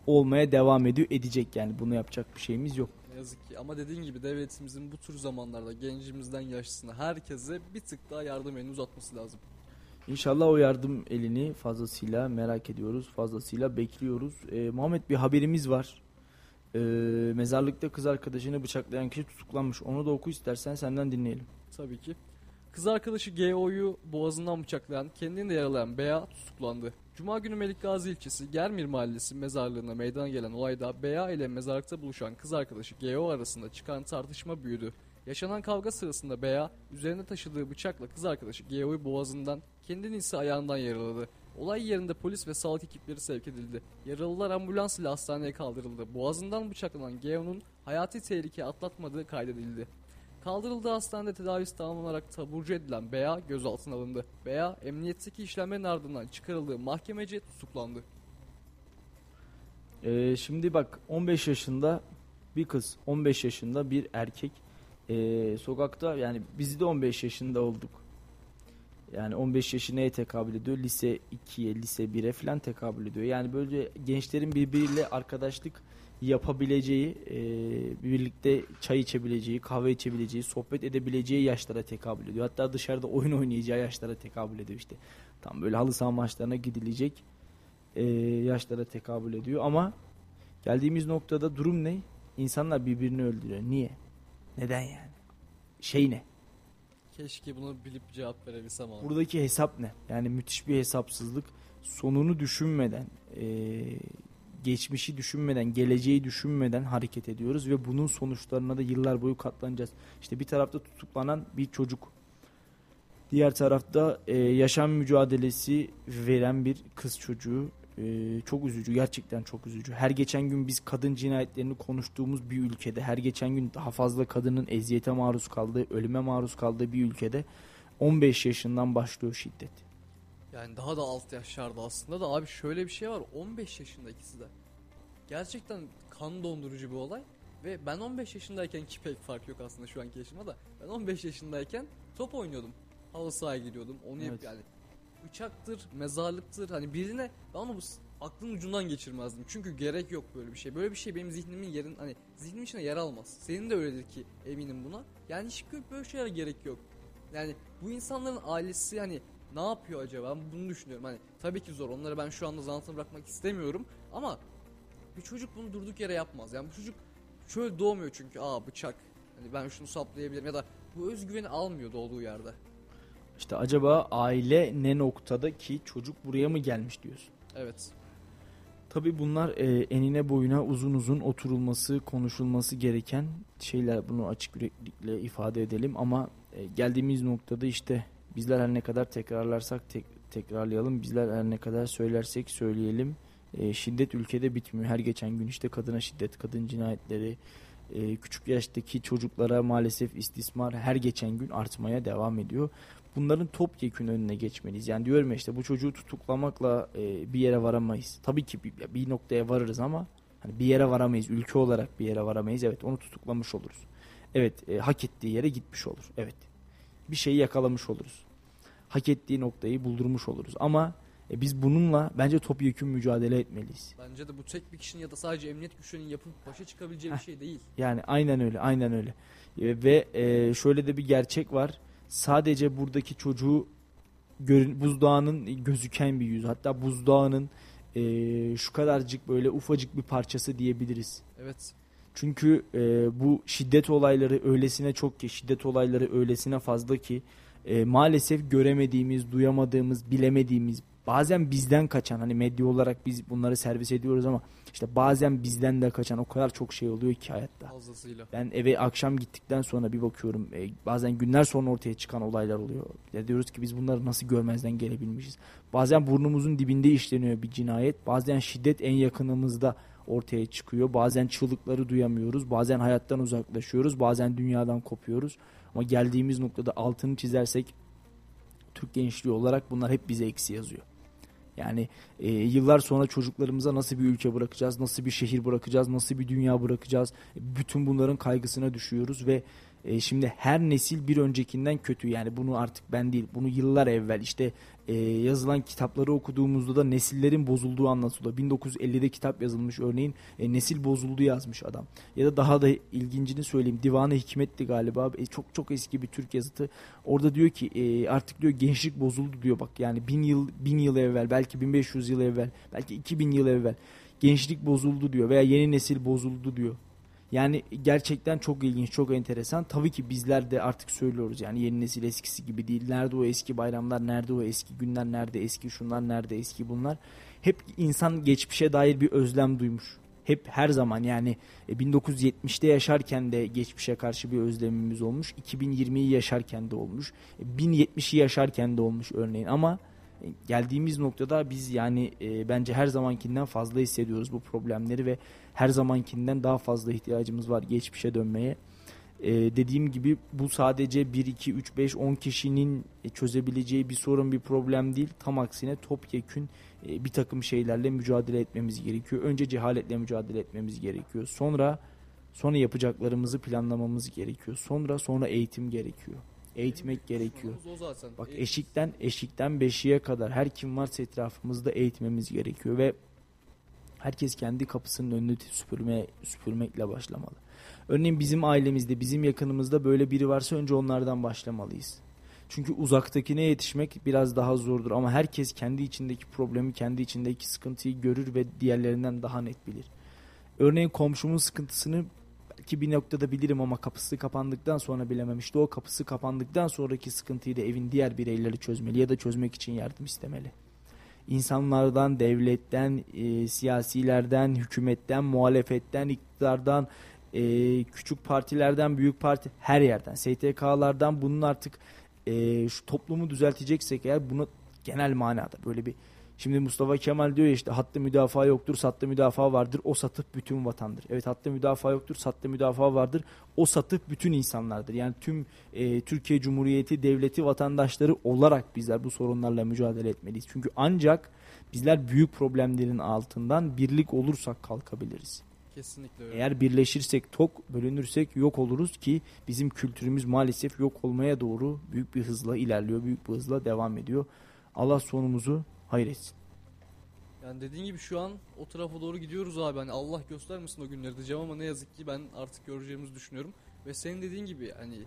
olmaya devam ediyor edecek yani bunu yapacak bir şeyimiz yok. Ne yazık ki ama dediğin gibi devletimizin bu tür zamanlarda gencimizden yaşlısına herkese bir tık daha yardım elini uzatması lazım. İnşallah o yardım elini fazlasıyla merak ediyoruz. Fazlasıyla bekliyoruz. Ee, Muhammed bir haberimiz var. Ee, mezarlıkta kız arkadaşını bıçaklayan kişi tutuklanmış. Onu da oku istersen senden dinleyelim. Tabii ki. Kız arkadaşı GO'yu boğazından bıçaklayan, kendini de yaralayan Bea tutuklandı. Cuma günü Melik ilçesi Germir Mahallesi mezarlığına meydana gelen olayda Bea ile mezarlıkta buluşan kız arkadaşı GO arasında çıkan tartışma büyüdü. Yaşanan kavga sırasında Bea üzerine taşıdığı bıçakla kız arkadaşı GO'yu boğazından, kendini ise ayağından yaraladı. Olay yerinde polis ve sağlık ekipleri sevk edildi. Yaralılar ambulans ile hastaneye kaldırıldı. Boğazından bıçaklanan GO'nun hayati tehlike atlatmadığı kaydedildi. Kaldırıldığı hastanede tedavisi tamamlanarak taburcu edilen Bea gözaltına alındı. Bea emniyetteki işlemlerin ardından çıkarıldığı mahkemece tutuklandı. Ee, şimdi bak 15 yaşında bir kız, 15 yaşında bir erkek ee, sokakta yani biz de 15 yaşında olduk. Yani 15 yaşı neye tekabül ediyor? Lise 2'ye, lise 1'e falan tekabül ediyor. Yani böyle gençlerin birbiriyle arkadaşlık yapabileceği, ee, birlikte çay içebileceği, kahve içebileceği, sohbet edebileceği yaşlara tekabül ediyor. Hatta dışarıda oyun oynayacağı yaşlara tekabül ediyor işte. Tam böyle halı saha maçlarına gidilecek ee, yaşlara tekabül ediyor. Ama geldiğimiz noktada durum ne? İnsanlar birbirini öldürüyor. Niye? Neden yani? Şey ne? Keşke bunu bilip cevap verebilsem abi. Buradaki hesap ne? Yani müthiş bir hesapsızlık. Sonunu düşünmeden, eee, geçmişi düşünmeden, geleceği düşünmeden hareket ediyoruz ve bunun sonuçlarına da yıllar boyu katlanacağız. İşte bir tarafta tutuklanan bir çocuk, diğer tarafta eee, yaşam mücadelesi veren bir kız çocuğu. Eee, çok üzücü, gerçekten çok üzücü. Her geçen gün biz kadın cinayetlerini konuştuğumuz bir ülkede, her geçen gün daha fazla kadının eziyete maruz kaldığı, ölüme maruz kaldığı bir ülkede 15 yaşından başlıyor şiddet. Yani daha da alt yaşlarda aslında da abi şöyle bir şey var 15 yaşında ikisi de. Gerçekten kan dondurucu bir olay ve ben 15 yaşındayken ki pek fark yok aslında şu anki yaşıma da ben 15 yaşındayken top oynuyordum. Halı sahaya gidiyordum onu yap Evet. yani bıçaktır, mezarlıktır hani birine ben onu bu aklın ucundan geçirmezdim. Çünkü gerek yok böyle bir şey. Böyle bir şey benim zihnimin yerin hani zihnimin içine yer almaz. Senin de öyledir ki eminim buna. Yani hiç böyle şeylere gerek yok. Yani bu insanların ailesi hani ne yapıyor acaba? Ben bunu düşünüyorum. Hani tabii ki zor. Onları ben şu anda zan altına bırakmak istemiyorum ama bir çocuk bunu durduk yere yapmaz. Yani bu çocuk şöyle doğmuyor çünkü aa bıçak. Hani ben şunu saplayabilirim ya da bu özgüveni almıyor doğduğu yerde. İşte acaba aile ne noktada ki çocuk buraya mı gelmiş diyorsun. Evet. Tabii bunlar e, enine boyuna uzun uzun oturulması, konuşulması gereken şeyler. Bunu açık yüreklilikle ifade edelim ama e, geldiğimiz noktada işte bizler her ne kadar tekrarlarsak tek- tekrarlayalım. Bizler her ne kadar söylersek söyleyelim. E, şiddet ülkede bitmiyor. Her geçen gün işte kadına şiddet, kadın cinayetleri, e, küçük yaştaki çocuklara maalesef istismar her geçen gün artmaya devam ediyor. Bunların topyekün önüne geçmeliyiz. Yani diyorum ya işte bu çocuğu tutuklamakla e, bir yere varamayız. Tabii ki bir, bir noktaya varırız ama hani bir yere varamayız. Ülke olarak bir yere varamayız. Evet onu tutuklamış oluruz. Evet e, hak ettiği yere gitmiş olur. Evet bir şeyi yakalamış oluruz. Hak ettiği noktayı buldurmuş oluruz. Ama E biz bununla bence topyekun mücadele etmeliyiz. Bence de bu tek bir kişinin ya da sadece emniyet güçlerinin yapıp başa çıkabileceği bir şey değil. Yani aynen öyle, aynen öyle. E, ve e, şöyle de bir gerçek var. Sadece buradaki çocuğu buzdağının gözüken bir yüz. Hatta buzdağının e, şu kadarcık böyle ufacık bir parçası diyebiliriz. Evet. Çünkü e, bu şiddet olayları öylesine çok ki, şiddet olayları öylesine fazla ki e, maalesef göremediğimiz, duyamadığımız, bilemediğimiz, bazen bizden kaçan hani medya olarak biz bunları servis ediyoruz ama işte bazen bizden de kaçan o kadar çok şey oluyor ki hayatta. Fazlasıyla. Ben eve akşam gittikten sonra bir bakıyorum e, bazen günler sonra ortaya çıkan olaylar oluyor. Ya diyoruz ki biz bunları nasıl görmezden gelebilmişiz. Bazen burnumuzun dibinde işleniyor bir cinayet. Bazen şiddet en yakınımızda ortaya çıkıyor. Bazen çığlıkları duyamıyoruz. Bazen hayattan uzaklaşıyoruz. Bazen dünyadan kopuyoruz. Ama geldiğimiz noktada altını çizersek Türk gençliği olarak bunlar hep bize eksi yazıyor. Yani e, yıllar sonra çocuklarımıza nasıl bir ülke bırakacağız, nasıl bir şehir bırakacağız, nasıl bir dünya bırakacağız. Bütün bunların kaygısına düşüyoruz ve e, şimdi her nesil bir öncekinden kötü. Yani bunu artık ben değil, bunu yıllar evvel işte e, yazılan kitapları okuduğumuzda da nesillerin bozulduğu anlatılıyor. 1950'de kitap yazılmış örneğin e, nesil bozuldu yazmış adam. Ya da daha da ilgincini söyleyeyim Divanı Hikmet'ti galiba e, çok çok eski bir Türk yazıtı. Orada diyor ki e, artık diyor gençlik bozuldu diyor bak yani bin yıl bin yıl evvel belki 1500 yıl evvel belki 2000 yıl evvel gençlik bozuldu diyor veya yeni nesil bozuldu diyor. Yani gerçekten çok ilginç, çok enteresan. Tabii ki bizler de artık söylüyoruz yani yeni nesil eskisi gibi değil. Nerede o eski bayramlar, nerede o eski günler, nerede eski şunlar, nerede eski bunlar. Hep insan geçmişe dair bir özlem duymuş. Hep her zaman yani 1970'te yaşarken de geçmişe karşı bir özlemimiz olmuş. 2020'yi yaşarken de olmuş. 1070'i yaşarken de olmuş örneğin ama geldiğimiz noktada biz yani e, bence her zamankinden fazla hissediyoruz bu problemleri ve her zamankinden daha fazla ihtiyacımız var geçmişe dönmeye. E, dediğim gibi bu sadece 1, 2, 3, 5, 10 kişinin çözebileceği bir sorun bir problem değil. Tam aksine topyekün e, bir takım şeylerle mücadele etmemiz gerekiyor. Önce cehaletle mücadele etmemiz gerekiyor. Sonra sonra yapacaklarımızı planlamamız gerekiyor. Sonra sonra eğitim gerekiyor eğitmek gerekiyor. Bak eşikten eşikten beşiğe kadar her kim varsa etrafımızda eğitmemiz gerekiyor ve herkes kendi kapısının önünü süpürme, süpürmekle başlamalı. Örneğin bizim ailemizde, bizim yakınımızda böyle biri varsa önce onlardan başlamalıyız. Çünkü uzaktakine yetişmek biraz daha zordur ama herkes kendi içindeki problemi, kendi içindeki sıkıntıyı görür ve diğerlerinden daha net bilir. Örneğin komşumun sıkıntısını belki bir noktada bilirim ama kapısı kapandıktan sonra bilemem. İşte o kapısı kapandıktan sonraki sıkıntıyı da evin diğer bireyleri çözmeli ya da çözmek için yardım istemeli. İnsanlardan, devletten, e, siyasilerden, hükümetten, muhalefetten, iktidardan, e, küçük partilerden, büyük parti her yerden, STK'lardan bunun artık e, şu toplumu düzelteceksek eğer bunu genel manada böyle bir Şimdi Mustafa Kemal diyor ya işte hattı müdafaa yoktur, sattı müdafaa vardır. O satıp bütün vatandır. Evet hattı müdafaa yoktur, sattı müdafaa vardır. O satıp bütün insanlardır. Yani tüm e, Türkiye Cumhuriyeti devleti vatandaşları olarak bizler bu sorunlarla mücadele etmeliyiz. Çünkü ancak bizler büyük problemlerin altından birlik olursak kalkabiliriz. Kesinlikle öyle. Eğer birleşirsek tok, bölünürsek yok oluruz ki bizim kültürümüz maalesef yok olmaya doğru büyük bir hızla ilerliyor, büyük bir hızla devam ediyor. Allah sonumuzu hayır. Yani dediğin gibi şu an o tarafa doğru gidiyoruz abi. Hani Allah göstermesin o günleri diyeceğim ama ne yazık ki ben artık göreceğimizi düşünüyorum. Ve senin dediğin gibi hani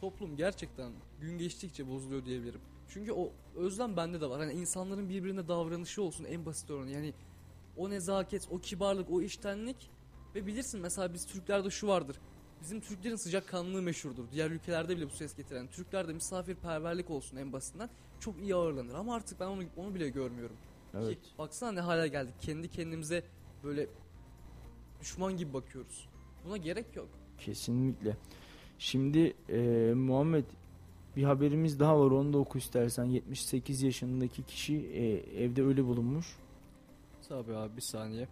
toplum gerçekten gün geçtikçe bozuluyor diyebilirim. Çünkü o özlem bende de var. Hani insanların birbirine davranışı olsun en basit örneği. Yani o nezaket, o kibarlık, o iştenlik ve bilirsin mesela biz Türklerde şu vardır. Bizim Türklerin sıcakkanlılığı meşhurdur. Diğer ülkelerde bile bu ses getiren. Türklerde misafirperverlik olsun en basitinden çok iyi ağırlanır. Ama artık ben onu, onu bile görmüyorum. Evet. Ki baksana ne hale geldik. Kendi kendimize böyle düşman gibi bakıyoruz. Buna gerek yok. Kesinlikle. Şimdi e, Muhammed bir haberimiz daha var onu da oku istersen. 78 yaşındaki kişi e, evde ölü bulunmuş. Tabii abi bir saniye.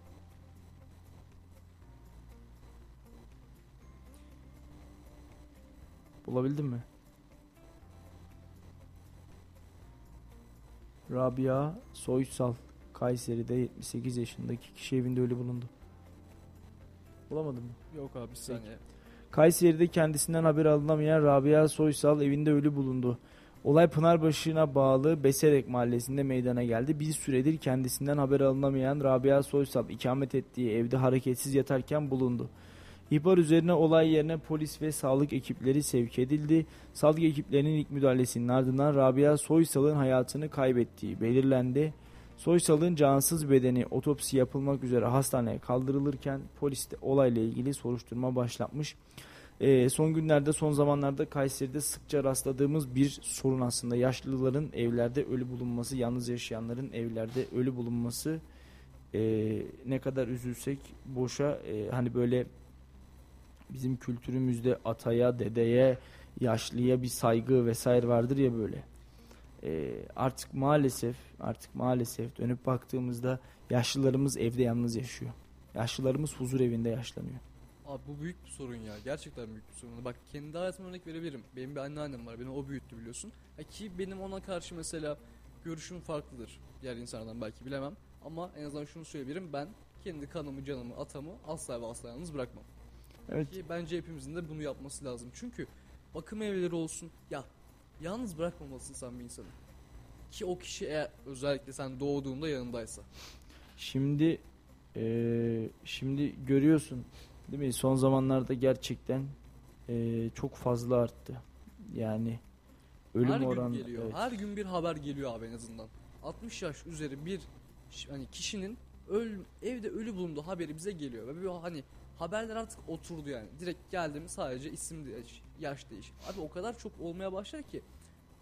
Bulabildin mi? Rabia Soysal Kayseri'de 78 yaşındaki kişi evinde ölü bulundu. Bulamadın mı? Yok abi bir saniye. Kayseri'de kendisinden haber alınamayan Rabia Soysal evinde ölü bulundu. Olay Pınarbaşı'na bağlı Beserek mahallesinde meydana geldi. Bir süredir kendisinden haber alınamayan Rabia Soysal ikamet ettiği evde hareketsiz yatarken bulundu. İhbar üzerine olay yerine polis ve sağlık ekipleri sevk edildi. Sağlık ekiplerinin ilk müdahalesinin ardından Rabia Soysal'ın hayatını kaybettiği belirlendi. Soysal'ın cansız bedeni otopsi yapılmak üzere hastaneye kaldırılırken polis de olayla ilgili soruşturma başlatmış. Ee, son günlerde son zamanlarda Kayseri'de sıkça rastladığımız bir sorun aslında yaşlıların evlerde ölü bulunması yalnız yaşayanların evlerde ölü bulunması Ee, ne kadar üzülsek boşa e, hani böyle bizim kültürümüzde ataya dedeye yaşlıya bir saygı vesaire vardır ya böyle Ee, artık maalesef artık maalesef dönüp baktığımızda yaşlılarımız evde yalnız yaşıyor yaşlılarımız huzur evinde yaşlanıyor Abi bu büyük bir sorun ya. Gerçekten büyük bir sorun. Bak kendi hayatıma örnek verebilirim. Benim bir anneannem var. Beni o büyüttü biliyorsun. Ha ki benim ona karşı mesela görüşüm farklıdır. Diğer insanlardan belki bilemem. Ama en azından şunu söyleyebilirim. Ben kendi kanımı, canımı, atamı asla ve asla yalnız bırakmam. Evet Ki bence hepimizin de bunu yapması lazım. Çünkü bakım evleri olsun. Ya yalnız bırakmamalısın sen bir insanı. Ki o kişi eğer özellikle sen doğduğunda yanındaysa. Şimdi eee, şimdi görüyorsun değil mi? Son zamanlarda gerçekten eee, çok fazla arttı. Yani ölüm Her gün oranı geliyor. evet. Her gün bir haber geliyor abi en azından. 60 yaş üzeri bir hani kişinin öl, evde ölü bulunduğu haberi bize geliyor. Ve bir hani haberler artık oturdu yani. Direkt geldim sadece isim değiş, yaş değiş. Abi o kadar çok olmaya başlar ki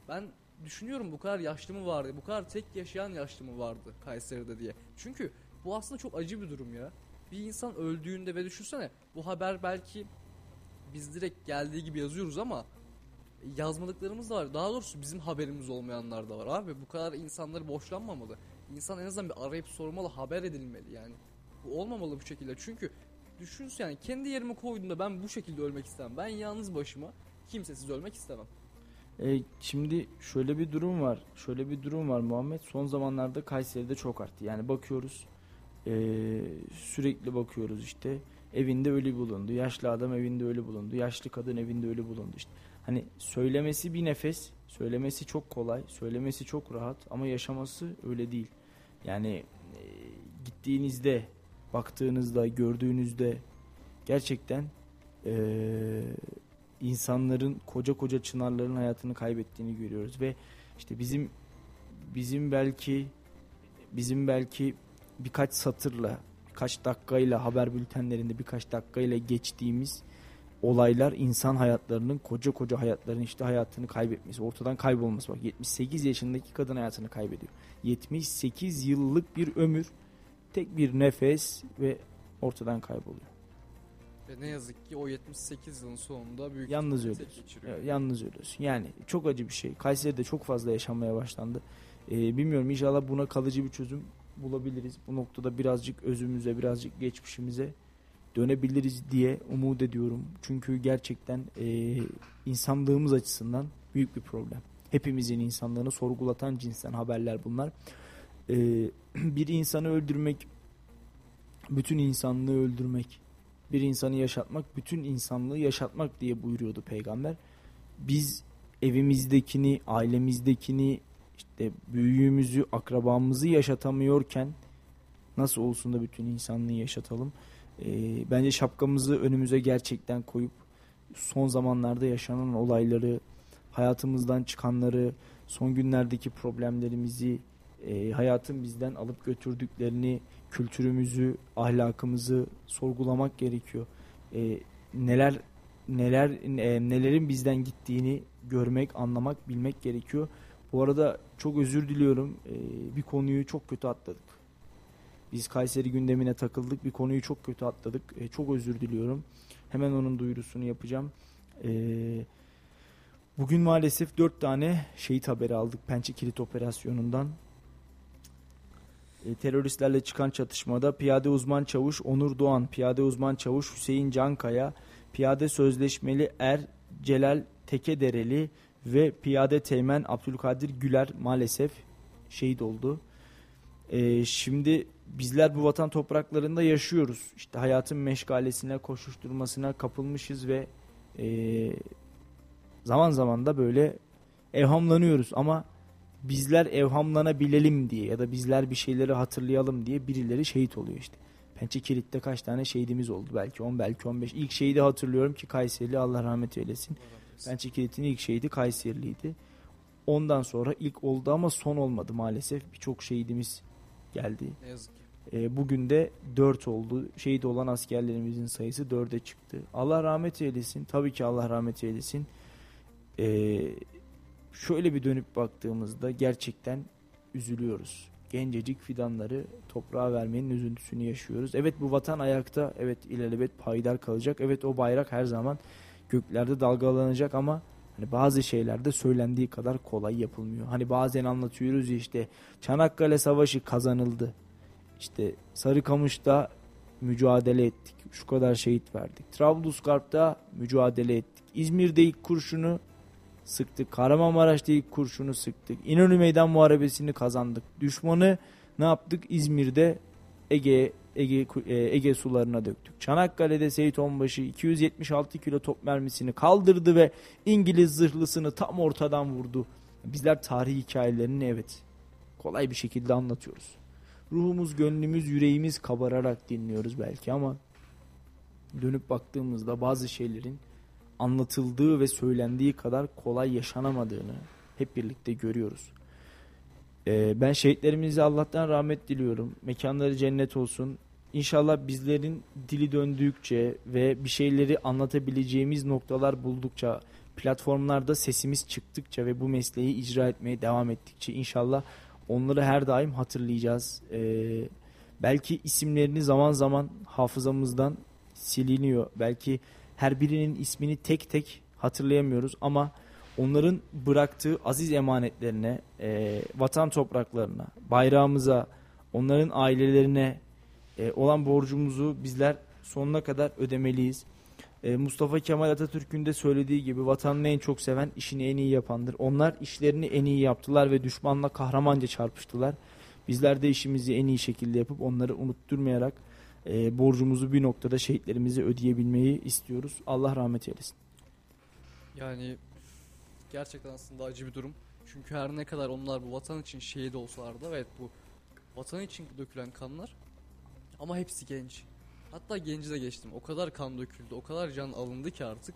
ben düşünüyorum bu kadar yaşlı mı vardı? Bu kadar tek yaşayan yaşlı mı vardı Kayseri'de diye. Çünkü bu aslında çok acı bir durum ya. Bir insan öldüğünde ve düşünsene bu haber belki biz direkt geldiği gibi yazıyoruz ama yazmadıklarımız da var. Daha doğrusu bizim haberimiz olmayanlar da var abi. Bu kadar insanları boşlanmamalı. İnsan en azından bir arayıp sormalı, haber edilmeli yani. Bu olmamalı bu şekilde. Çünkü düşünsene yani kendi yerime koyduğumda ben bu şekilde ölmek istemem. Ben yalnız başıma kimsesiz ölmek istemem. E, şimdi şöyle bir durum var. Şöyle bir durum var Muhammed. Son zamanlarda Kayseri'de çok arttı. Yani bakıyoruz e, sürekli bakıyoruz işte evinde ölü bulundu. Yaşlı adam evinde ölü bulundu. Yaşlı kadın evinde ölü bulundu işte. Hani söylemesi bir nefes, söylemesi çok kolay, söylemesi çok rahat ama yaşaması öyle değil. Yani e, gittiğinizde, baktığınızda, gördüğünüzde gerçekten e, insanların koca koca çınarların hayatını kaybettiğini görüyoruz ve işte bizim bizim belki bizim belki birkaç satırla birkaç dakikayla haber bültenlerinde birkaç dakikayla geçtiğimiz olaylar insan hayatlarının koca koca hayatların işte hayatını kaybetmesi ortadan kaybolması. Bak 78 yaşındaki kadın hayatını kaybediyor. 78 yıllık bir ömür tek bir nefes ve ortadan kayboluyor Ve ne yazık ki o 78 yılın sonunda büyük Yalnız ölüyorsun. Evet, yalnız ölüyorsun. Yani çok acı bir şey. Kayseri'de çok fazla yaşanmaya başlandı. Ee, bilmiyorum inşallah buna kalıcı bir çözüm bulabiliriz. Bu noktada birazcık özümüze, birazcık geçmişimize dönebiliriz diye umut ediyorum. Çünkü gerçekten e, insanlığımız açısından büyük bir problem. Hepimizin insanlığını sorgulatan cinsten haberler bunlar. Ee, bir insanı öldürmek, bütün insanlığı öldürmek, bir insanı yaşatmak, bütün insanlığı yaşatmak diye buyuruyordu peygamber. Biz evimizdekini, ailemizdekini, işte büyüğümüzü, akrabamızı yaşatamıyorken nasıl olsun da bütün insanlığı yaşatalım? Ee, bence şapkamızı önümüze gerçekten koyup son zamanlarda yaşanan olayları, hayatımızdan çıkanları, son günlerdeki problemlerimizi, e, hayatın bizden alıp götürdüklerini, kültürümüzü, ahlakımızı sorgulamak gerekiyor. E, neler neler e, nelerin bizden gittiğini görmek, anlamak, bilmek gerekiyor. Bu arada çok özür diliyorum. E, bir konuyu çok kötü atladık. Biz Kayseri gündemine takıldık. Bir konuyu çok kötü atladık. E, çok özür diliyorum. Hemen onun duyurusunu yapacağım. E, bugün maalesef dört tane şehit haberi aldık Pençe Kilit Operasyonu'ndan. E, teröristlerle çıkan çatışmada piyade uzman çavuş Onur Doğan, piyade uzman çavuş Hüseyin Cankaya, piyade sözleşmeli Er Celal Tekedereli ve piyade teğmen Abdülkadir Güler maalesef şehit oldu. E, şimdi bizler bu vatan topraklarında yaşıyoruz. İşte hayatın meşgalesine, koşuşturmasına kapılmışız ve e, zaman zaman da böyle evhamlanıyoruz ama bizler evhamlanabilelim diye ya da bizler bir şeyleri hatırlayalım diye birileri şehit oluyor işte. Pençe Kilit'te kaç tane şehidimiz oldu belki 10 belki 15. İlk şehidi hatırlıyorum ki Kayserili Allah rahmet eylesin. Pençe Kilit'in ilk şehidi Kayseriliydi. Ondan sonra ilk oldu ama son olmadı maalesef. Birçok şehidimiz geldi. Ne yazık ki. E, bugün de 4 oldu. Şehit olan askerlerimizin sayısı 4'e çıktı. Allah rahmet eylesin. Tabii ki Allah rahmet eylesin. E, şöyle bir dönüp baktığımızda gerçekten üzülüyoruz. Gencecik fidanları toprağa vermenin üzüntüsünü yaşıyoruz. Evet bu vatan ayakta. Evet ilelebet payidar kalacak. Evet o bayrak her zaman göklerde dalgalanacak ama hani bazı şeyler de söylendiği kadar kolay yapılmıyor. Hani bazen anlatıyoruz ya işte Çanakkale Savaşı kazanıldı. İşte Sarıkamış'ta mücadele ettik. Şu kadar şehit verdik. Trablusgarp'ta mücadele ettik. İzmir'de ilk kurşunu sıktık. Kahramanmaraş'ta ilk kurşunu sıktık. İnönü Meydan Muharebesi'ni kazandık. Düşmanı ne yaptık? İzmir'de Ege Ege e, Ege sularına döktük. Çanakkale'de Seyit Onbaşı 276 kilo top mermisini kaldırdı ve İngiliz zırhlısını tam ortadan vurdu. Bizler tarih hikayelerini evet kolay bir şekilde anlatıyoruz. Ruhumuz, gönlümüz, yüreğimiz kabararak dinliyoruz belki ama dönüp baktığımızda bazı şeylerin anlatıldığı ve söylendiği kadar kolay yaşanamadığını hep birlikte görüyoruz. Ee, ben şehitlerimize Allah'tan rahmet diliyorum. Mekanları cennet olsun. İnşallah bizlerin dili döndükçe ve bir şeyleri anlatabileceğimiz noktalar buldukça, platformlarda sesimiz çıktıkça ve bu mesleği icra etmeye devam ettikçe inşallah onları her daim hatırlayacağız. Ee, belki isimlerini zaman zaman hafızamızdan siliniyor. Belki her birinin ismini tek tek hatırlayamıyoruz ama onların bıraktığı aziz emanetlerine, e, vatan topraklarına, bayrağımıza, onların ailelerine e, olan borcumuzu bizler sonuna kadar ödemeliyiz. E, Mustafa Kemal Atatürk'ün de söylediği gibi vatanını en çok seven işini en iyi yapandır. Onlar işlerini en iyi yaptılar ve düşmanla kahramanca çarpıştılar. Bizler de işimizi en iyi şekilde yapıp onları unutturmayarak e, borcumuzu bir noktada şehitlerimize ödeyebilmeyi istiyoruz. Allah rahmet eylesin. Yani gerçekten aslında acı bir durum. Çünkü her ne kadar onlar bu vatan için şehit olsalar da evet bu vatan için dökülen kanlar ama hepsi genç. Hatta genci de geçtim. O kadar kan döküldü, o kadar can alındı ki artık.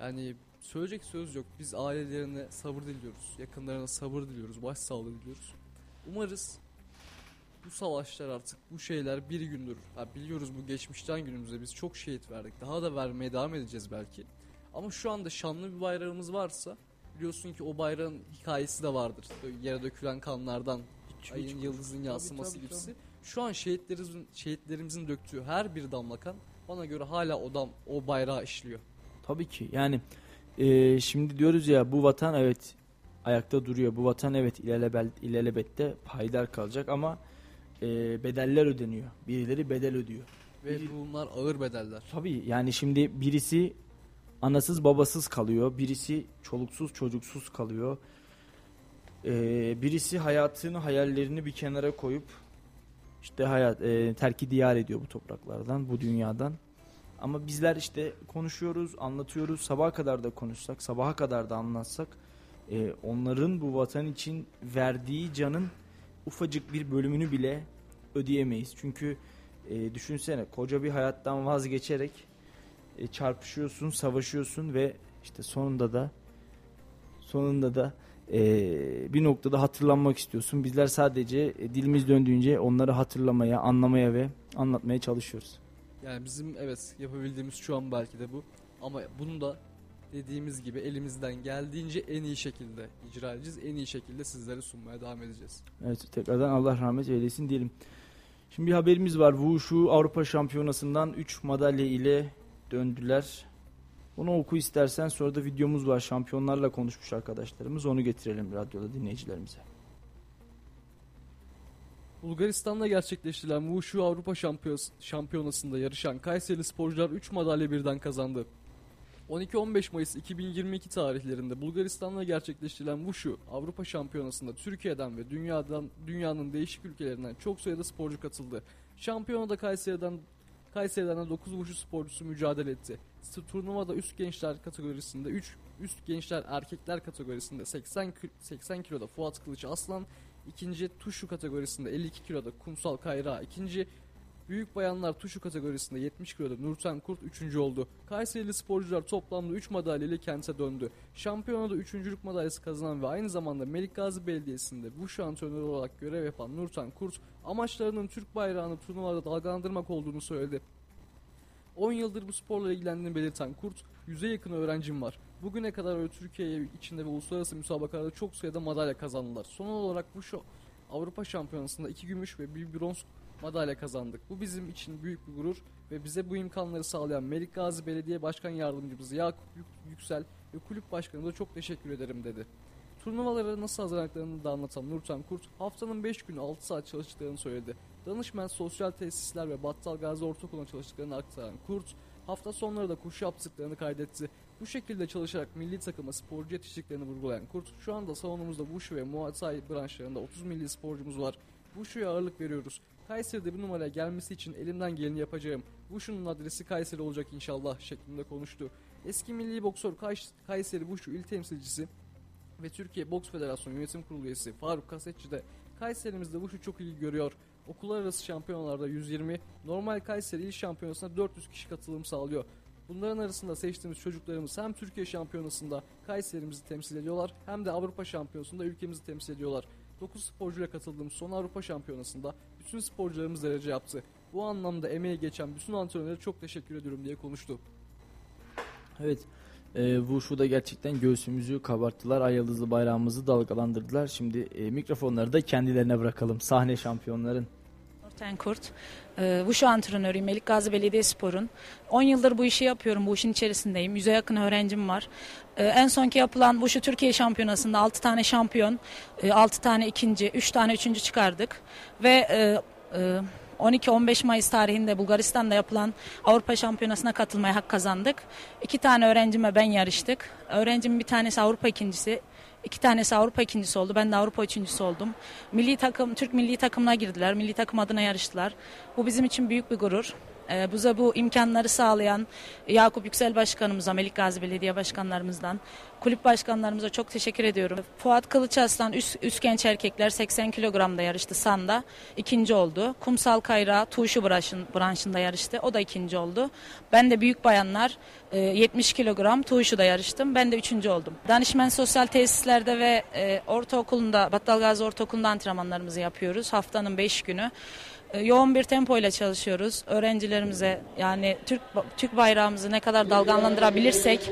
Yani söyleyecek söz yok. Biz ailelerine sabır diliyoruz. Yakınlarına sabır diliyoruz. Başsağlığı diliyoruz. Umarız bu savaşlar artık bu şeyler bir gün durur. Ha, biliyoruz bu geçmişten günümüze biz çok şehit verdik. Daha da vermeye devam edeceğiz belki. Ama şu anda şanlı bir bayrağımız varsa biliyorsun ki o bayrağın hikayesi de vardır. Böyle yere dökülen kanlardan ayın yıldızın yansıması tabii, gibisi. Şu an şehitlerimizin şehitlerimizin döktüğü her bir damla kan bana göre hala o dam o bayrağı işliyor. Tabii ki yani e, şimdi diyoruz ya bu vatan evet ayakta duruyor. Bu vatan evet ilelebet, ilelebette payidar kalacak ama e, bedeller ödeniyor. Birileri bedel ödüyor. Ve bunlar ağır bedeller. Tabii yani şimdi birisi anasız babasız kalıyor. Birisi çoluksuz çocuksuz kalıyor. Ee, birisi hayatını hayallerini bir kenara koyup işte hayat e, terki diyar ediyor bu topraklardan bu dünyadan. Ama bizler işte konuşuyoruz, anlatıyoruz. Sabaha kadar da konuşsak, sabaha kadar da anlatsak e, onların bu vatan için verdiği canın ufacık bir bölümünü bile ödeyemeyiz. Çünkü e, düşünsene koca bir hayattan vazgeçerek e, çarpışıyorsun, savaşıyorsun ve işte sonunda da sonunda da e, bir noktada hatırlanmak istiyorsun. Bizler sadece e, dilimiz döndüğünce onları hatırlamaya, anlamaya ve anlatmaya çalışıyoruz. Yani bizim evet yapabildiğimiz şu an belki de bu. Ama bunu da dediğimiz gibi elimizden geldiğince en iyi şekilde icra edeceğiz. En iyi şekilde sizlere sunmaya devam edeceğiz. Evet tekrardan Allah rahmet eylesin diyelim. Şimdi bir haberimiz var. Wushu Avrupa Şampiyonası'ndan 3 madalya ile döndüler. Onu oku istersen sonra da videomuz var. Şampiyonlarla konuşmuş arkadaşlarımız. Onu getirelim radyoda dinleyicilerimize. Bulgaristan'da gerçekleştirilen Wushu Avrupa Şampiyonası'nda yarışan Kayseri sporcular 3 madalya birden kazandı. 12-15 Mayıs 2022 tarihlerinde Bulgaristan'da gerçekleştirilen Wushu Avrupa Şampiyonası'nda Türkiye'den ve dünyadan dünyanın değişik ülkelerinden çok sayıda sporcu katıldı. Şampiyonada Kayseri'den Kayseri'den de 9 Wushu sporcusu mücadele etti. Turnuvada üst gençler kategorisinde 3 üst gençler erkekler kategorisinde 80 80 kiloda Fuat Kılıç Aslan, ikinci Tuşu kategorisinde 52 kiloda Kumsal Kayra, ikinci Büyük bayanlar tuşu kategorisinde 70 kiloda Nurten Kurt 3. oldu. Kayserili sporcular toplamda 3 madalya ile kente döndü. Şampiyonada 3. madalyası kazanan ve aynı zamanda Melik Gazi Belediyesi'nde bu şu antrenör olarak görev yapan Nurten Kurt amaçlarının Türk bayrağını turnuvada dalgalandırmak olduğunu söyledi. 10 yıldır bu sporla ilgilendiğini belirten Kurt, yüze yakın öğrencim var. Bugüne kadar Türkiye içinde ve uluslararası müsabakalarda çok sayıda madalya kazandılar. Son olarak bu şu Avrupa Şampiyonası'nda 2 gümüş ve 1 bronz madalya kazandık. Bu bizim için büyük bir gurur ve bize bu imkanları sağlayan Melik Gazi Belediye Başkan Yardımcımız Yakup Yüksel ve kulüp başkanımıza çok teşekkür ederim dedi. Turnuvalara nasıl hazırlandıklarını da anlatan Nurten Kurt haftanın 5 günü 6 saat çalıştıklarını söyledi. Danışmen sosyal tesisler ve Battal Gazi Ortaokulu'na çalıştıklarını aktaran Kurt hafta sonları da koşu yaptıklarını kaydetti. Bu şekilde çalışarak milli takıma sporcu yetiştiklerini vurgulayan Kurt şu anda salonumuzda Wushu ve Muay Thai branşlarında 30 milli sporcumuz var. Wushu'ya ağırlık veriyoruz. Kayseri'de bir numaraya gelmesi için elimden geleni yapacağım. Wushu'nun adresi Kayseri olacak inşallah şeklinde konuştu. Eski milli boksör Kayseri Wushu il temsilcisi ve Türkiye Boks Federasyonu Yönetim Kurulu üyesi Faruk Kasetçi de Kayserimizde Wushu çok ilgi görüyor. Okullar arası şampiyonalarda 120, normal Kayseri il şampiyonasına 400 kişi katılım sağlıyor. Bunların arasında seçtiğimiz çocuklarımız hem Türkiye şampiyonasında Kayserimizi temsil ediyorlar hem de Avrupa şampiyonasında ülkemizi temsil ediyorlar. 9 sporcuyla katıldığımız son Avrupa şampiyonasında bütün sporcularımız derece yaptı. Bu anlamda emeği geçen bütün antrenörlere çok teşekkür ediyorum diye konuştu. Evet. E, Wushu'da gerçekten göğsümüzü kabarttılar. Ay yıldızlı bayrağımızı dalgalandırdılar. Şimdi e, mikrofonları da kendilerine bırakalım. Sahne şampiyonların. Nurten Kurt. E, Wushu antrenörüyüm Melik Gazi Belediyespor'un. 10 yıldır bu işi yapıyorum. Bu işin içerisindeyim. Yüze yakın öğrencim var. E, en sonki yapılan Wushu Türkiye Şampiyonası'nda 6 tane şampiyon, e, 6 tane ikinci, 3 tane üçüncü çıkardık. Ve e, e, 12-15 Mayıs tarihinde Bulgaristan'da yapılan Avrupa Şampiyonası'na katılmaya hak kazandık. İki tane öğrencime ben yarıştık. Öğrencimin bir tanesi Avrupa ikincisi, İki tanesi Avrupa ikincisi oldu. Ben de Avrupa üçüncüsü oldum. Milli takım, Türk milli takımına girdiler. Milli takım adına yarıştılar. Bu bizim için büyük bir gurur. Ee, bize bu imkanları sağlayan Yakup Yüksel Başkanımıza, Melik Gazi Belediye Başkanlarımızdan, kulüp başkanlarımıza çok teşekkür ediyorum. Fuat Kılıçaslan üst, üst genç erkekler 80 kilogramda yarıştı Sanda. ikinci oldu. Kumsal Kayra Tuşu branşın, branşında yarıştı. O da ikinci oldu. Ben de büyük bayanlar 70 e, kilogram Tuşu'da yarıştım. Ben de üçüncü oldum. Danışmen sosyal tesislerde ve e, ortaokulunda, Battalgazi Ortaokulu'nda antrenmanlarımızı yapıyoruz. Haftanın 5 günü. E, yoğun bir tempo ile çalışıyoruz. Öğrencilerimize yani Türk Türk bayrağımızı ne kadar dalgalandırabilirsek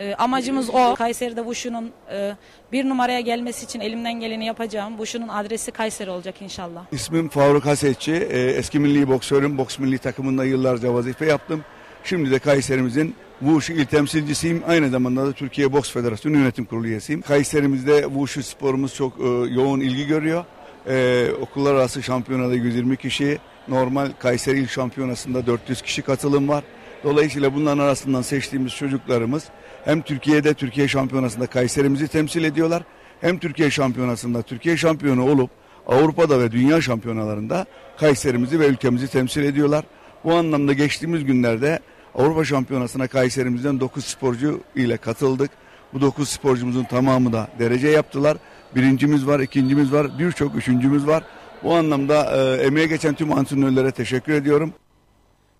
e, amacımız o. Kayseri'de Wushu'nun e, bir numaraya gelmesi için elimden geleni yapacağım. Wushu'nun adresi Kayseri olacak inşallah. İsmim Faruk Hasetçi. E, eski milli boksörüm. Boks milli takımında yıllarca vazife yaptım. Şimdi de Kayserimizin Wushu il temsilcisiyim. Aynı zamanda da Türkiye Boks Federasyonu Yönetim Kurulu üyesiyim. Kayserimizde Wushu sporumuz çok e, yoğun ilgi görüyor. Ee, okullar arası şampiyonada 120 kişi, normal Kayseri İl Şampiyonası'nda 400 kişi katılım var. Dolayısıyla bunların arasından seçtiğimiz çocuklarımız hem Türkiye'de Türkiye Şampiyonası'nda Kayserimizi temsil ediyorlar. Hem Türkiye Şampiyonası'nda Türkiye şampiyonu olup Avrupa'da ve dünya şampiyonalarında Kayserimizi ve ülkemizi temsil ediyorlar. Bu anlamda geçtiğimiz günlerde Avrupa Şampiyonası'na Kayserimizden 9 sporcu ile katıldık. Bu 9 sporcumuzun tamamı da derece yaptılar. Birincimiz var, ikincimiz var, birçok üçüncümüz var. Bu anlamda e, emeğe geçen tüm antrenörlere teşekkür ediyorum.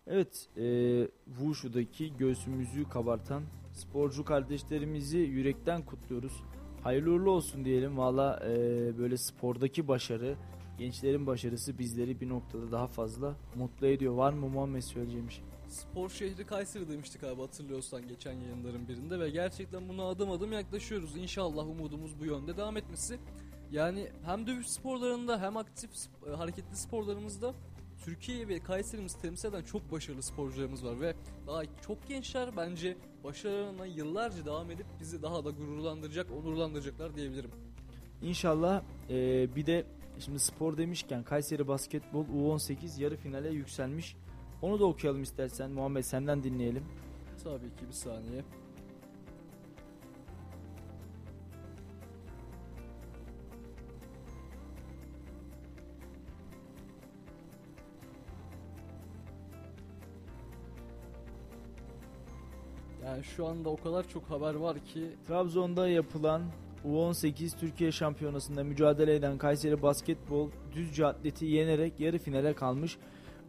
Evet, e, Wushu'daki göğsümüzü kabartan sporcu kardeşlerimizi yürekten kutluyoruz. Hayırlı uğurlu olsun diyelim. Valla e, böyle spordaki başarı, gençlerin başarısı bizleri bir noktada daha fazla mutlu ediyor. Var mı Muhammed söyleyeceğim şey? Spor şehri Kayseri demiştik abi hatırlıyorsan geçen yayınların birinde ve gerçekten buna adım adım yaklaşıyoruz. İnşallah umudumuz bu yönde devam etmesi. Yani hem dövüş sporlarında hem aktif e, hareketli sporlarımızda Türkiye ve Kayseri'mizi temsil eden çok başarılı sporcularımız var ve daha çok gençler bence başarılarına yıllarca devam edip bizi daha da gururlandıracak, onurlandıracaklar diyebilirim. İnşallah e, bir de şimdi spor demişken Kayseri Basketbol U18 yarı finale yükselmiş. Onu da okuyalım istersen Muhammed senden dinleyelim. Tabii ki bir saniye. Yani şu anda o kadar çok haber var ki Trabzon'da yapılan U18 Türkiye Şampiyonası'nda mücadele eden Kayseri Basketbol Düzce Atleti yenerek yarı finale kalmış.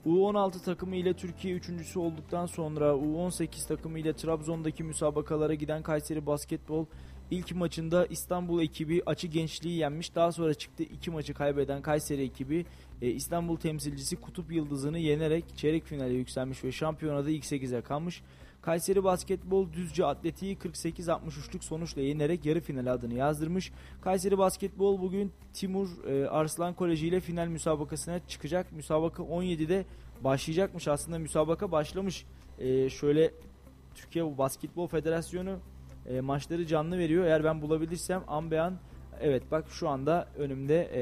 U16 takımı ile Türkiye üçüncüsü olduktan sonra U18 takımı ile Trabzon'daki müsabakalara giden Kayseri Basketbol ilk maçında İstanbul ekibi açı gençliği yenmiş. Daha sonra çıktı iki maçı kaybeden Kayseri ekibi e, İstanbul temsilcisi Kutup Yıldızı'nı yenerek çeyrek finale yükselmiş ve şampiyonada ilk 8'e kalmış. Kayseri Basketbol Düzce Atleti'yi 48-63'lük sonuçla yenerek yarı finale adını yazdırmış. Kayseri Basketbol bugün Timur e, Arslan Koleji ile final müsabakasına çıkacak. Müsabaka 17'de başlayacakmış. Aslında müsabaka başlamış. E, şöyle Türkiye Basketbol Federasyonu e, maçları canlı veriyor. Eğer ben bulabilirsem an be evet bak şu anda önümde e,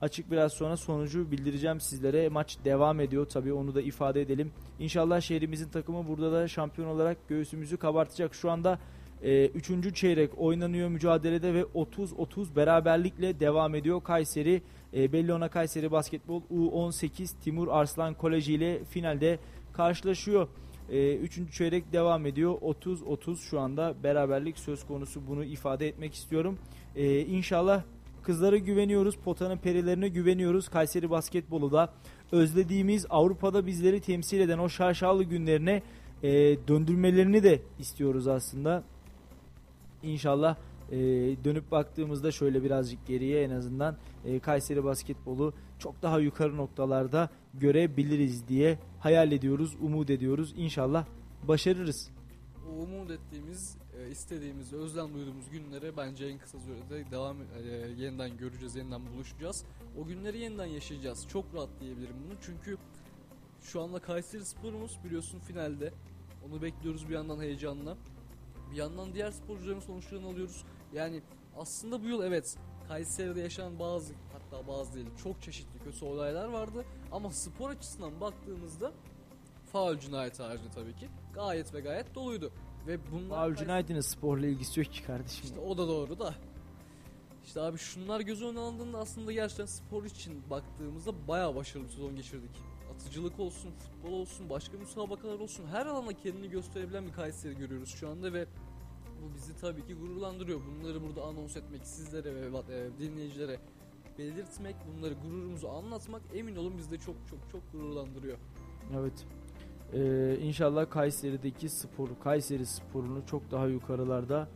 açık biraz sonra sonucu bildireceğim sizlere. Maç devam ediyor tabii onu da ifade edelim. İnşallah şehrimizin takımı burada da şampiyon olarak göğsümüzü kabartacak. Şu anda 3. E, çeyrek oynanıyor mücadelede ve 30-30 beraberlikle devam ediyor. Kayseri e, Bellona Kayseri Basketbol U18 Timur Arslan Koleji ile finalde karşılaşıyor. E, üçüncü çeyrek devam ediyor. 30-30 şu anda beraberlik söz konusu bunu ifade etmek istiyorum. E, inşallah kızlara güveniyoruz. Potanın perilerine güveniyoruz. Kayseri basketbolu da özlediğimiz Avrupa'da bizleri temsil eden o şaşalı günlerine e, döndürmelerini de istiyoruz aslında. İnşallah e, dönüp baktığımızda şöyle birazcık geriye en azından e, Kayseri basketbolu çok daha yukarı noktalarda görebiliriz diye hayal ediyoruz, umut ediyoruz. İnşallah başarırız. Umut ettiğimiz, istediğimiz, özlem duyduğumuz günlere bence en kısa sürede devam e, yeniden göreceğiz, yeniden buluşacağız. O günleri yeniden yaşayacağız. Çok rahat diyebilirim bunu. Çünkü şu anda Kayseri Spor'umuz biliyorsun finalde. Onu bekliyoruz bir yandan heyecanla. Bir yandan diğer sporcuların sonuçlarını alıyoruz. Yani aslında bu yıl evet Kayseri'de yaşanan bazı hatta bazı değil çok çeşitli kötü olaylar vardı. Ama spor açısından baktığımızda faul cinayeti haricinde tabii ki gayet ve gayet doluydu. Ve bunlar Faul cinayetinin sporla ilgisi yok ki kardeşim. İşte o da doğru da. İşte abi şunlar göz önüne alındığında aslında gerçekten spor için baktığımızda bayağı başarılı bir sezon geçirdik. Atıcılık olsun, futbol olsun, başka müsabakalar olsun her alanda kendini gösterebilen bir Kayseri görüyoruz şu anda ve bu bizi tabii ki gururlandırıyor. Bunları burada anons etmek, sizlere ve e, dinleyicilere belirtmek, bunları gururumuzu anlatmak emin olun bizi de çok çok çok gururlandırıyor. Evet. Ee, inşallah Kayseri'deki sporu, Kayseri sporunu çok daha yukarılarda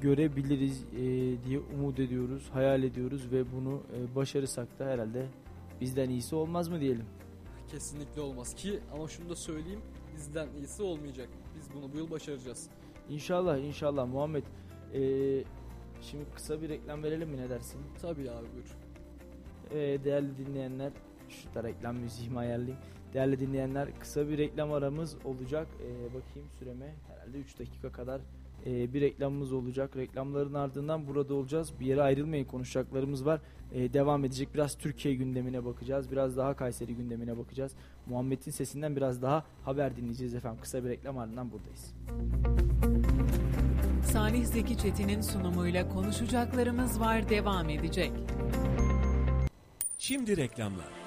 görebiliriz e, diye umut ediyoruz, hayal ediyoruz ve bunu e, başarırsak da herhalde bizden iyisi olmaz mı diyelim. Kesinlikle olmaz ki ama şunu da söyleyeyim bizden iyisi olmayacak. Biz bunu bu yıl başaracağız. İnşallah inşallah Muhammed. Ee, şimdi kısa bir reklam verelim mi ne dersin? Tabii abi buyur. Ee, değerli dinleyenler şu da reklam müziğimi ayarlayayım. Değerli dinleyenler kısa bir reklam aramız olacak. Ee, bakayım süreme herhalde 3 dakika kadar e, bir reklamımız olacak. Reklamların ardından burada olacağız. Bir yere ayrılmayın konuşacaklarımız var. E, devam edecek. Biraz Türkiye gündemine bakacağız. Biraz daha Kayseri gündemine bakacağız. Muhammed'in sesinden biraz daha haber dinleyeceğiz efendim. Kısa bir reklam ardından buradayız. Salih Zeki Çetin'in sunumuyla konuşacaklarımız var devam edecek. Şimdi reklamlar.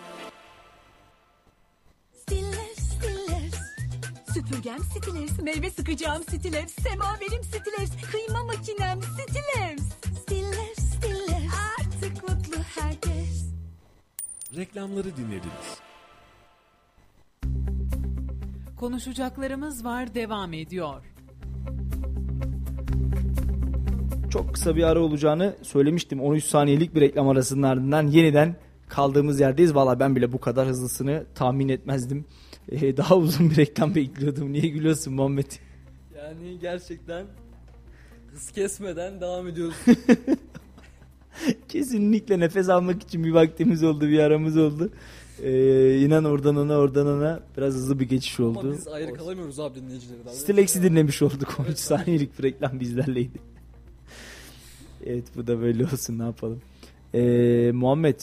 Süpürgem Stillers, meyve sıkacağım Stillers, semaverim Stillers, kıyma makinem Stillers. Stillers, Stillers. Artık mutlu herkes. Reklamları dinlediniz. Konuşacaklarımız var devam ediyor. Çok kısa bir ara olacağını söylemiştim. 13 saniyelik bir reklam arasının ardından yeniden kaldığımız yerdeyiz. Valla ben bile bu kadar hızlısını tahmin etmezdim. Ee, daha uzun bir reklam bekliyordum. Niye gülüyorsun Muhammed? Yani gerçekten hız kesmeden devam ediyoruz. Kesinlikle nefes almak için bir vaktimiz oldu, bir aramız oldu. Ee, inan oradan ona, oradan ona biraz hızlı bir geçiş oldu. Ama biz ayrı kalamıyoruz abi dinleyicilerden. Stilex'i dinlemiş olduk. 13 saniyelik bir reklam bizlerleydi. evet bu da böyle olsun ne yapalım. Ee, Muhammed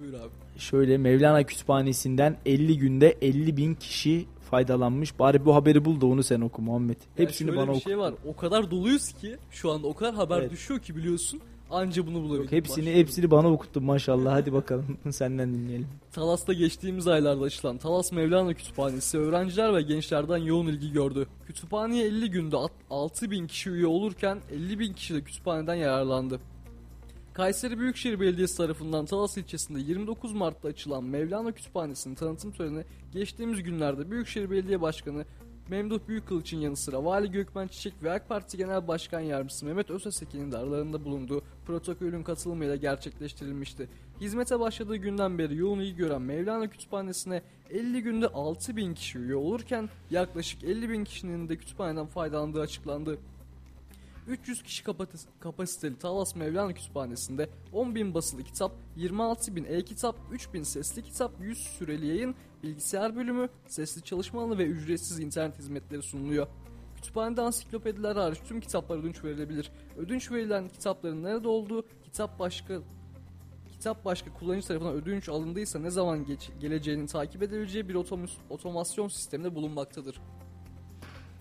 Buyur abi. şöyle Mevlana Kütüphanesi'nden 50 günde 50 bin kişi faydalanmış. Bari bu haberi bul da onu sen oku Muhammed. Ya Hepsini şöyle bana bir oku. şey var. O kadar doluyuz ki şu anda o kadar haber Evet. düşüyor ki biliyorsun. Anca bunu bulabildim. Hepsini Başka- hepsini bana okuttun maşallah. Hadi bakalım senden dinleyelim. Talas'ta geçtiğimiz aylarda açılan Talas Mevlana Kütüphanesi öğrenciler ve gençlerden yoğun ilgi gördü. Kütüphaneye 50 günde 6000 kişi üye olurken 50 bin kişi de kütüphaneden yararlandı. Kayseri Büyükşehir Belediyesi tarafından Talas ilçesinde 29 Mart'ta açılan Mevlana Kütüphanesi'nin tanıtım töreni geçtiğimiz günlerde Büyükşehir Belediye Başkanı Memduh Büyükkılıç'ın yanı sıra Vali Gökmen Çiçek ve AK Parti Genel Başkan Yardımcısı Mehmet Özesekin'in de aralarında bulunduğu protokolün katılımıyla gerçekleştirilmişti. Hizmete başladığı günden beri yoğun ilgi gören Mevlana Kütüphanesi'ne 50 günde 6 bin kişi üye olurken yaklaşık 50 bin kişinin de kütüphaneden faydalandığı açıklandı. 300 kişi kapasite- kapasiteli Talas Mevlana Kütüphanesi'nde 10 bin basılı kitap, 26 bin e-kitap, 3 bin sesli kitap, 100 süreli yayın, bilgisayar bölümü, sesli çalışma alanı ve ücretsiz internet hizmetleri sunuluyor. Kütüphanede ansiklopediler hariç tüm kitaplar ödünç verilebilir. Ödünç verilen kitapların nerede olduğu, kitap başka kitap başka kullanıcı tarafından ödünç alındıysa ne zaman geç, geleceğini takip edebileceği bir otomus- otomasyon sisteminde bulunmaktadır.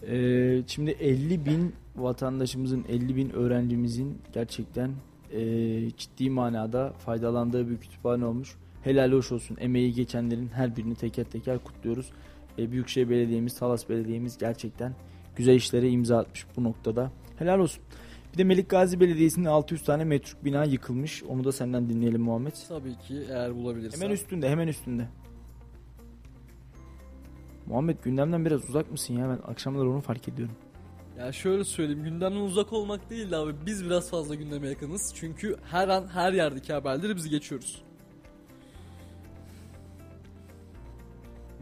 Ee, şimdi 50 bin vatandaşımızın, 50 bin öğrencimizin gerçekten ee, ciddi manada faydalandığı bir kütüphane olmuş. Helal hoş olsun. Emeği geçenlerin her birini teker teker kutluyoruz. Ee, Büyükşehir Belediye'miz, Talas Belediye'miz gerçekten güzel işlere imza atmış bu noktada. Helal olsun. Bir de Melik Gazi Belediyesi'nin 600 tane metruk bina yıkılmış. Onu da senden dinleyelim Muhammed. Tabii ki eğer bulabilirsen. Hemen üstünde, hemen üstünde. Muhammed gündemden biraz uzak mısın ya? Ben akşamları onu fark ediyorum. Ya şöyle söyleyeyim gündemden uzak olmak değil de abi biz biraz fazla gündeme yakınız. Çünkü her an her yerdeki haberleri biz geçiyoruz.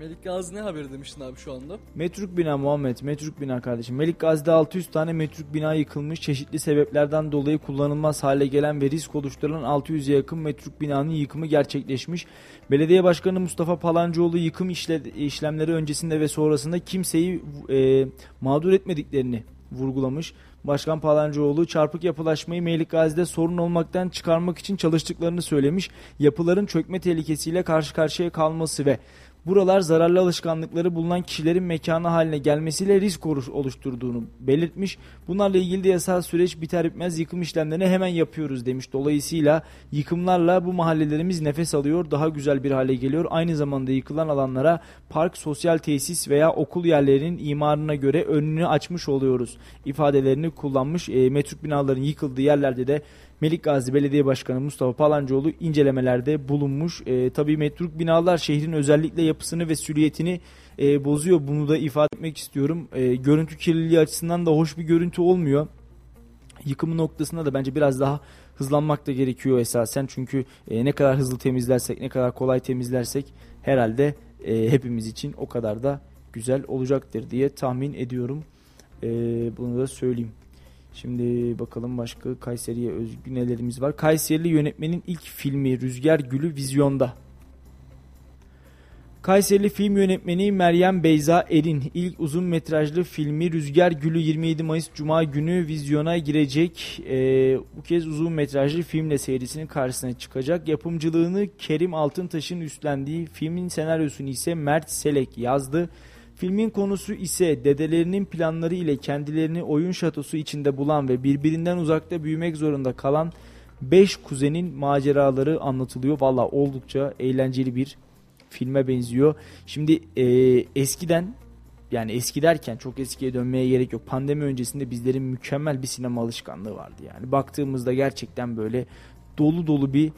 Melik Gazi ne haberi demiştin abi şu anda? Metruk bina Muhammed, metruk bina kardeşim. Melik Gazi'de 600 tane metruk bina yıkılmış. Çeşitli sebeplerden dolayı kullanılmaz hale gelen ve risk oluşturulan 600'e yakın metruk binanın yıkımı gerçekleşmiş. Belediye Başkanı Mustafa Palancıoğlu yıkım işle- işlemleri öncesinde ve sonrasında kimseyi e, mağdur etmediklerini vurgulamış. Başkan Palancıoğlu çarpık yapılaşmayı Melik Gazi'de sorun olmaktan çıkarmak için çalıştıklarını söylemiş. Yapıların çökme tehlikesiyle karşı karşıya kalması ve buralar zararlı alışkanlıkları bulunan kişilerin mekanı haline gelmesiyle risk oluş- oluşturduğunu belirtmiş. Bunlarla ilgili de yasal süreç biter bitmez yıkım işlemlerini hemen yapıyoruz demiş. Dolayısıyla yıkımlarla bu mahallelerimiz nefes alıyor, daha güzel bir hale geliyor. Aynı zamanda yıkılan alanlara park, sosyal tesis veya okul yerlerinin imarına göre önünü açmış oluyoruz ifadelerini kullanmış. E, metruk binaların yıkıldığı yerlerde de Melik Gazi Belediye Başkanı Mustafa Palancıoğlu incelemelerde bulunmuş. E, tabii metruk binalar şehrin özellikle yapısını ve süliyetini e, bozuyor. Bunu da ifade etmek istiyorum. E, görüntü kirliliği açısından da hoş bir görüntü olmuyor. Yıkımı noktasında da bence biraz daha hızlanmak da gerekiyor esasen. Çünkü e, ne kadar hızlı temizlersek, ne kadar kolay temizlersek herhalde e, hepimiz için o kadar da güzel olacaktır diye tahmin ediyorum. E, bunu da söyleyeyim. Şimdi bakalım başka Kayseri'ye özgü nelerimiz var. Kayserili yönetmenin ilk filmi Rüzgar Gülü vizyonda. Kayserili film yönetmeni Meryem Beyza Erin ilk uzun metrajlı filmi Rüzgar Gülü 27 Mayıs Cuma günü vizyona girecek. Ee, bu kez uzun metrajlı filmle seyircisinin karşısına çıkacak. Yapımcılığını Kerim Altıntaş'ın üstlendiği filmin senaryosunu ise Mert Selek yazdı. Filmin konusu ise dedelerinin planları ile kendilerini oyun şatosu içinde bulan ve birbirinden uzakta büyümek zorunda kalan 5 kuzenin maceraları anlatılıyor. Valla oldukça eğlenceli bir filme benziyor. Şimdi e, eskiden yani eski derken çok eskiye dönmeye gerek yok. Pandemi öncesinde bizlerin mükemmel bir sinema alışkanlığı vardı. Yani baktığımızda gerçekten böyle dolu dolu bir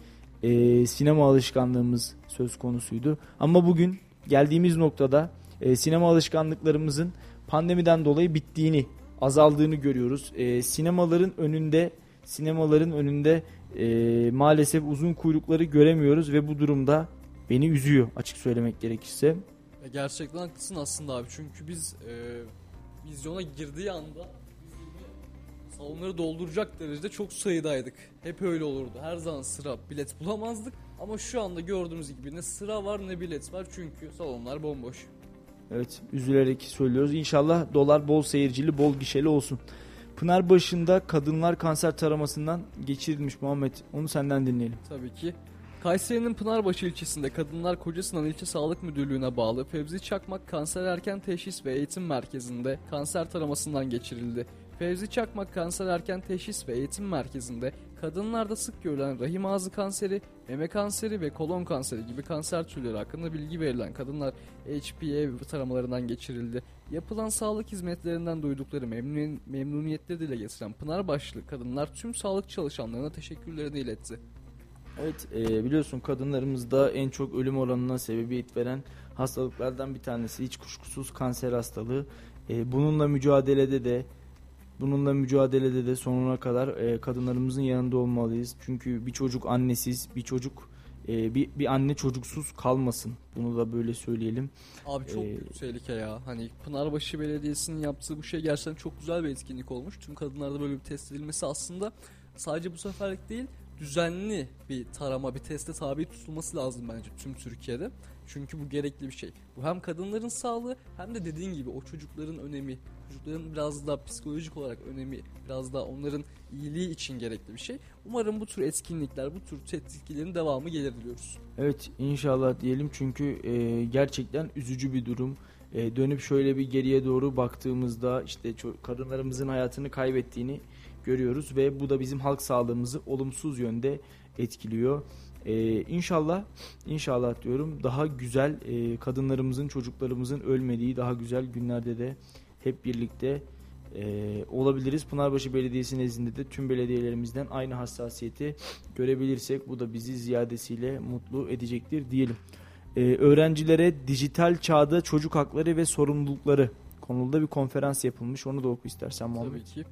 e, sinema alışkanlığımız söz konusuydu. Ama bugün geldiğimiz noktada e, sinema alışkanlıklarımızın pandemiden dolayı bittiğini, azaldığını görüyoruz. E, sinemaların önünde sinemaların önünde e, maalesef uzun kuyrukları göremiyoruz ve bu durumda beni üzüyor açık söylemek gerekirse. Ya gerçekten haklısın aslında abi çünkü biz e, vizyona girdiği anda salonları dolduracak derecede çok sayıdaydık. Hep öyle olurdu. Her zaman sıra bilet bulamazdık. Ama şu anda gördüğümüz gibi ne sıra var ne bilet var çünkü salonlar bomboş. Evet üzülerek söylüyoruz. İnşallah dolar bol seyircili, bol gişeli olsun. Pınarbaşı'nda kadınlar kanser taramasından geçirilmiş Muhammed. Onu senden dinleyelim. Tabii ki. Kayseri'nin Pınarbaşı ilçesinde Kadınlar Kocasinan İlçe Sağlık Müdürlüğü'ne bağlı Fevzi Çakmak Kanser Erken Teşhis ve Eğitim Merkezi'nde kanser taramasından geçirildi. Fevzi Çakmak Kanser Erken Teşhis ve Eğitim Merkezi'nde kadınlarda sık görülen rahim ağzı kanseri, meme kanseri ve kolon kanseri gibi kanser türleri hakkında bilgi verilen kadınlar HPA taramalarından geçirildi. Yapılan sağlık hizmetlerinden duydukları memnun, memnuniyetleri dile getiren Pınar başlı kadınlar tüm sağlık çalışanlarına teşekkürlerini iletti. Evet e, biliyorsun kadınlarımızda en çok ölüm oranına sebebiyet veren hastalıklardan bir tanesi hiç kuşkusuz kanser hastalığı. E, bununla mücadelede de bununla mücadelede de sonuna kadar e, kadınlarımızın yanında olmalıyız. Çünkü bir çocuk annesiz, bir çocuk e, bir, bir anne çocuksuz kalmasın. Bunu da böyle söyleyelim. Abi çok Ee, tehlike ya. Hani Pınarbaşı Belediyesi'nin yaptığı bu şey gerçekten çok güzel bir etkinlik olmuş. Tüm kadınlarda böyle bir test edilmesi aslında sadece bu seferlik değil düzenli bir tarama, bir teste tabi tutulması lazım bence tüm Türkiye'de. Çünkü bu gerekli bir şey. Bu hem kadınların sağlığı hem de dediğin gibi o çocukların önemi, çocukların biraz daha psikolojik olarak önemi, biraz daha onların iyiliği için gerekli bir şey. Umarım bu tür etkinlikler, bu tür tetkiklerin devamı gelir diliyoruz. Evet inşallah diyelim çünkü e, gerçekten üzücü bir durum. E, dönüp şöyle bir geriye doğru baktığımızda işte kadınlarımızın hayatını kaybettiğini görüyoruz ve bu da bizim halk sağlığımızı olumsuz yönde etkiliyor. E, inşallah inşallah diyorum daha güzel e, kadınlarımızın çocuklarımızın ölmediği daha güzel günlerde de hep birlikte e, olabiliriz. Pınarbaşı Belediyesi nezdinde de tüm belediyelerimizden aynı hassasiyeti görebilirsek bu da bizi ziyadesiyle mutlu edecektir diyelim. Ee, öğrencilere dijital çağda çocuk hakları ve sorumlulukları konulda bir konferans yapılmış. Onu da oku istersen Muhammed. Tabii ki.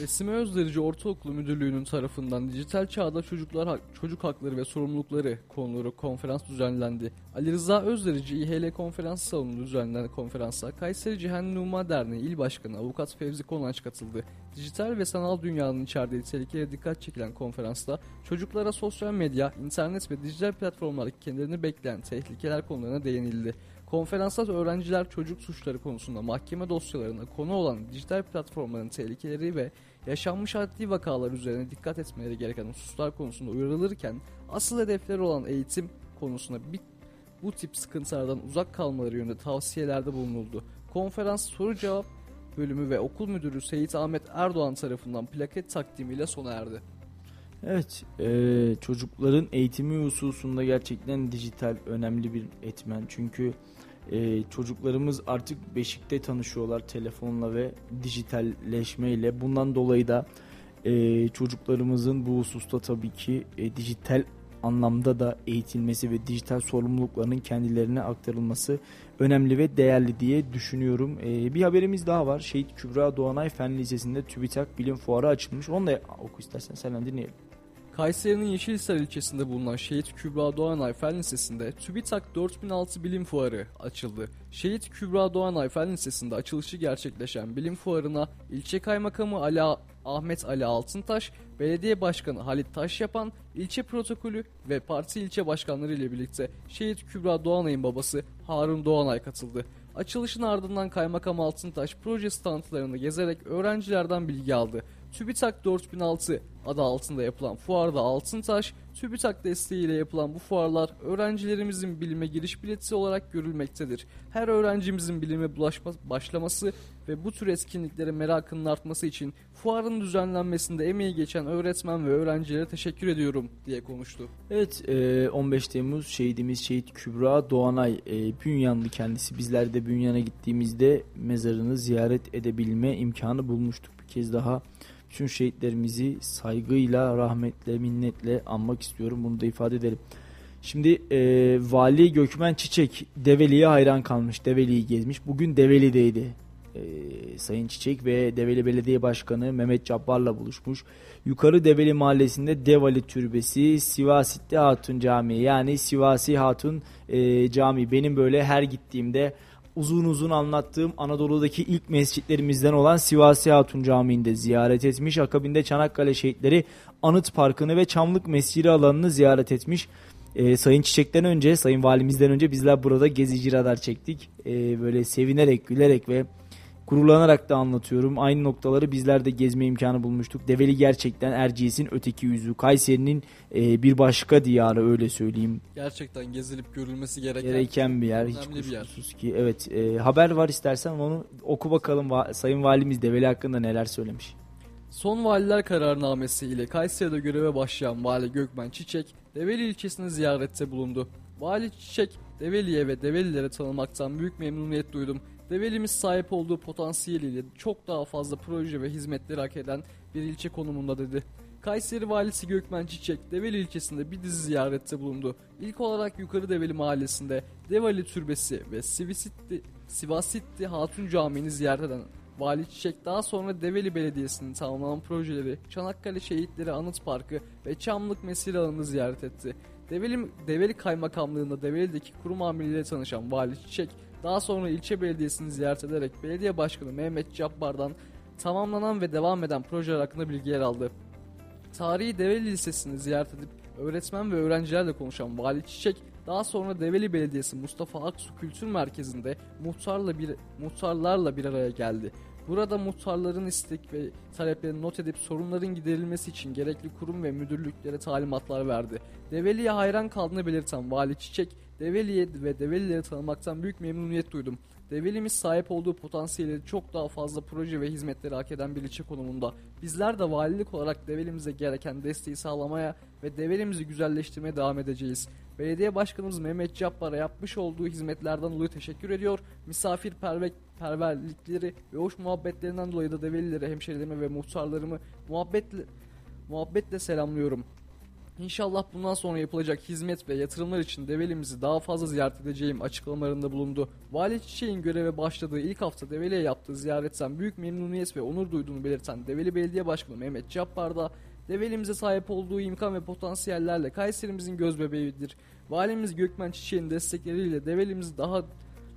Esime Özderici Ortaokulu Müdürlüğü'nün tarafından dijital çağda çocuklar hak- çocuk hakları ve sorumlulukları konuları konferans düzenlendi. Ali Rıza Özderici İHL konferans salonunda düzenlenen konferansa Kayseri Cihan Numa Derneği İl Başkanı Avukat Fevzi Konanç katıldı. Dijital ve sanal dünyanın içerdiği tehlikelere dikkat çekilen konferansta çocuklara sosyal medya, internet ve dijital platformlardaki kendilerini bekleyen tehlikeler konularına değinildi. Konferansta öğrenciler çocuk suçları konusunda mahkeme dosyalarına konu olan dijital platformların tehlikeleri ve yaşanmış adli vakalar üzerine dikkat etmeleri gereken hususlar konusunda uyarılırken asıl hedefleri olan eğitim konusunda bir, bu tip sıkıntılardan uzak kalmaları yönünde tavsiyelerde bulunuldu. Konferans soru cevap bölümü ve okul müdürü Seyit Ahmet Erdoğan tarafından plaket takdimiyle sona erdi. Evet, e, çocukların eğitimi hususunda gerçekten dijital önemli bir etmen. Çünkü e, çocuklarımız artık beşikte tanışıyorlar telefonla ve dijitalleşmeyle. Bundan dolayı da e, çocuklarımızın bu hususta tabii ki e, dijital anlamda da eğitilmesi ve dijital sorumluluklarının kendilerine aktarılması önemli ve değerli diye düşünüyorum. E, bir haberimiz daha var. Şehit Kübra Doğanay Fen Lisesi'nde TÜBİTAK Bilim Fuarı açılmış. Onu da oku istersen senden dinleyelim. Kayseri'nin Yeşilhisar ilçesinde bulunan Şehit Kübra Doğanay Fen Lisesi'nde TÜBİTAK 4006 Bilim Fuarı açıldı. Şehit Kübra Doğanay Fen Lisesi'nde açılışı gerçekleşen bilim fuarına ilçe kaymakamı Ali Ahmet Ali Altıntaş, belediye başkanı Halit Taşyapan, ilçe protokolü ve parti ilçe başkanları ile birlikte Şehit Kübra Doğanay'ın babası Harun Doğanay katıldı. Açılışın ardından Kaymakam Altıntaş proje standlarını gezerek öğrencilerden bilgi aldı. TÜBİTAK 4006 adı altında yapılan fuarda Altıntaş, TÜBİTAK desteğiyle yapılan bu fuarlar öğrencilerimizin bilime giriş bileti olarak görülmektedir. Her öğrencimizin bilime bulaşma, başlaması ve bu tür etkinliklere merakının artması için fuarın düzenlenmesinde emeği geçen öğretmen ve öğrencilere teşekkür ediyorum diye konuştu. Evet e, 15 Temmuz şehidimiz Şehit Kübra Doğanay e, Bünyanlı kendisi. Bizler de Bünyan'a gittiğimizde mezarını ziyaret edebilme imkanı bulmuştuk. Bir kez daha bütün şehitlerimizi saygıyla, rahmetle, minnetle anmak istiyorum. Bunu da ifade edelim. Şimdi e, Vali Gökmen Çiçek Develi'ye hayran kalmış. Develi'yi gezmiş. Bugün Develi'deydi. E, Sayın Çiçek ve Develi Belediye Başkanı Mehmet Cabbar'la buluşmuş. Yukarı Develi Mahallesi'nde Devali Türbesi, Sivasit'te Hatun Camii yani Sivasi Hatun e, Camii. Benim böyle her gittiğimde uzun uzun anlattığım Anadolu'daki ilk mescitlerimizden olan Sivasi Hatun Camii'nde ziyaret etmiş. Akabinde Çanakkale Şehitleri Anıt Parkı'nı ve Çamlık Mescidi alanını ziyaret etmiş. Ee, Sayın Çiçek'ten önce, Sayın Valimizden önce bizler burada gezici radar çektik. Ee, böyle sevinerek, gülerek ve gururlanarak da anlatıyorum. Aynı noktaları bizler de gezme imkanı bulmuştuk. Develi gerçekten Erciyes'in öteki yüzü. Kayseri'nin e, bir başka diyarı öyle söyleyeyim. Gerçekten gezilip görülmesi gereken, Gereken bir yer. Hiç bir yer. ki. Evet e, haber var istersen onu oku bakalım Sayın Valimiz Develi hakkında neler söylemiş. Son valiler kararnamesi ile Kayseri'de göreve başlayan Vali Gökmen Çiçek, Develi ilçesini ziyarette bulundu. Vali Çiçek, Develi'ye ve Develilere tanımaktan büyük memnuniyet duydum. Develimiz sahip olduğu potansiyeliyle çok daha fazla proje ve hizmetleri hak eden bir ilçe konumunda dedi. Kayseri Valisi Gökmen Çiçek, Develi ilçesinde bir dizi ziyarette bulundu. İlk olarak Yukarı Develi mahallesinde Develi Türbesi ve Sivasitti, Sivasitti Hatun Camii'ni ziyaret eden Vali Çiçek daha sonra Develi Belediyesi'nin tamamlanan projeleri, Çanakkale Şehitleri Anıt Parkı ve Çamlık Mesire Alanı'nı ziyaret etti. Develi, Develi Kaymakamlığı'nda Develi'deki kurum amiriyle tanışan Vali Çiçek, daha sonra ilçe belediyesini ziyaret ederek belediye başkanı Mehmet Cabbar'dan tamamlanan ve devam eden projeler hakkında bilgiler aldı. Tarihi Develi Lisesi'ni ziyaret edip öğretmen ve öğrencilerle konuşan Vali Çiçek, daha sonra Develi Belediyesi Mustafa Aksu Kültür Merkezi'nde muhtarla bir, muhtarlarla bir araya geldi. Burada muhtarların istek ve taleplerini not edip sorunların giderilmesi için gerekli kurum ve müdürlüklere talimatlar verdi. Develi'ye hayran kaldığını belirten Vali Çiçek, Develi'ye ve Develileri tanımaktan büyük memnuniyet duydum. Develimiz sahip olduğu potansiyeli çok daha fazla proje ve hizmetleri hak eden bir ilçe konumunda. Bizler de valilik olarak Develimize gereken desteği sağlamaya ve Develimizi güzelleştirmeye devam edeceğiz. Belediye Başkanımız Mehmet Cabbar'a yapmış olduğu hizmetlerden dolayı teşekkür ediyor. Misafirperverlikleri ve hoş muhabbetlerinden dolayı da Develilere, hemşerilerime ve muhtarlarımı muhabbetle, muhabbetle selamlıyorum. İnşallah bundan sonra yapılacak hizmet ve yatırımlar için Develimizi daha fazla ziyaret edeceğim açıklamalarında bulundu. Vali Çiçek'in göreve başladığı ilk hafta Develi'ye yaptığı ziyaretten büyük memnuniyet ve onur duyduğunu belirten Develi Belediye Başkanı Mehmet Cabbar da Develimize sahip olduğu imkan ve potansiyellerle Kayserimizin göz bebeğidir. Valimiz Gökmen Çiçek'in destekleriyle Develimizi daha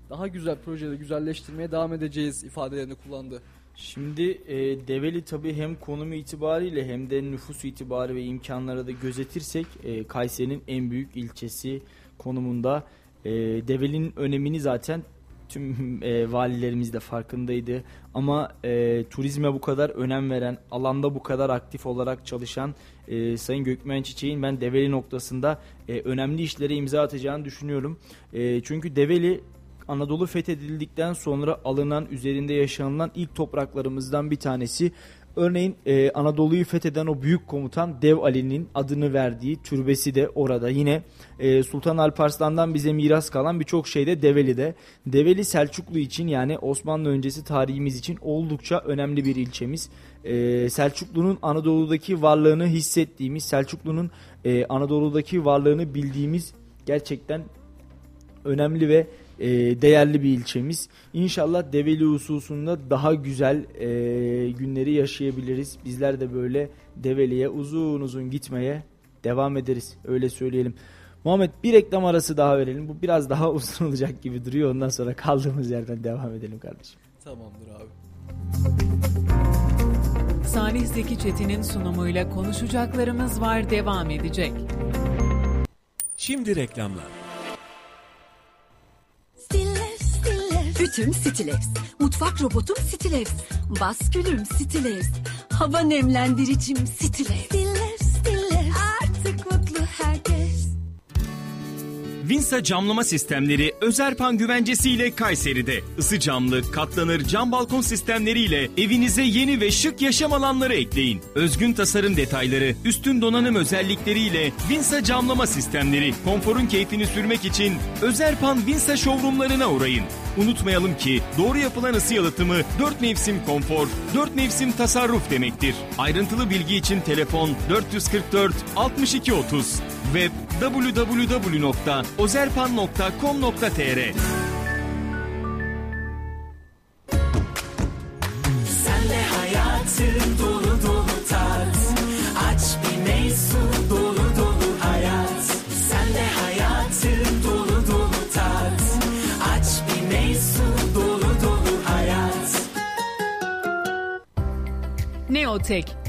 daha güzel projeleri güzelleştirmeye devam edeceğiz ifadelerini kullandı. Şimdi e, Develi tabi hem konumu itibariyle hem de nüfus itibarı ve imkanlara da gözetirsek e, Kayseri'nin en büyük ilçesi konumunda. E, Develi'nin önemini zaten tüm e, valilerimiz de farkındaydı. Ama e, turizme bu kadar önem veren, alanda bu kadar aktif olarak çalışan e, Sayın Gökmen Çiçek'in ben Develi noktasında e, önemli işlere imza atacağını düşünüyorum. E, çünkü Develi Anadolu fethedildikten sonra alınan, üzerinde yaşanılan ilk topraklarımızdan bir tanesi. Örneğin e, Anadolu'yu fetheden o büyük komutan Dev Ali'nin adını verdiği türbesi de orada. Yine e, Sultan Alparslan'dan bize miras kalan birçok şey de Develi'de. Develi Selçuklu için yani Osmanlı öncesi tarihimiz için oldukça önemli bir ilçemiz. E, Selçuklu'nun Anadolu'daki varlığını hissettiğimiz, Selçuklu'nun e, Anadolu'daki varlığını bildiğimiz gerçekten önemli ve e, değerli bir ilçemiz. İnşallah Develi hususunda daha güzel e, günleri yaşayabiliriz. Bizler de böyle Develi'ye uzun uzun gitmeye devam ederiz. Öyle söyleyelim. Muhammed bir reklam arası daha verelim. Bu biraz daha uzun olacak gibi duruyor. Ondan sonra kaldığımız yerden devam edelim kardeşim. Tamamdır abi. Salih Zeki Çetin'in sunumuyla konuşacaklarımız var devam edecek. Şimdi reklamlar. Stiller. Ütüm Stilevs. Mutfak robotum Stilevs. Baskülüm Stilevs. Hava nemlendiricim Stilevs. Vinsa camlama sistemleri Özerpan güvencesiyle Kayseri'de. Isı camlı, katlanır cam balkon sistemleriyle evinize yeni ve şık yaşam alanları ekleyin. Özgün tasarım detayları, üstün donanım özellikleriyle Vinsa camlama sistemleri konforun keyfini sürmek için Özerpan Vinsa showroomlarına uğrayın. Unutmayalım ki doğru yapılan ısı yalıtımı 4 mevsim konfor, 4 mevsim tasarruf demektir. Ayrıntılı bilgi için telefon 444 62 30 web www.ozerpan.com.tr Sen de hayatın dolu dolu tat Aç bir meysu dolu dolu hayat. Sen de hayatın dolu dolu tat Aç bir meysu dolu dolu hayat. Neotek,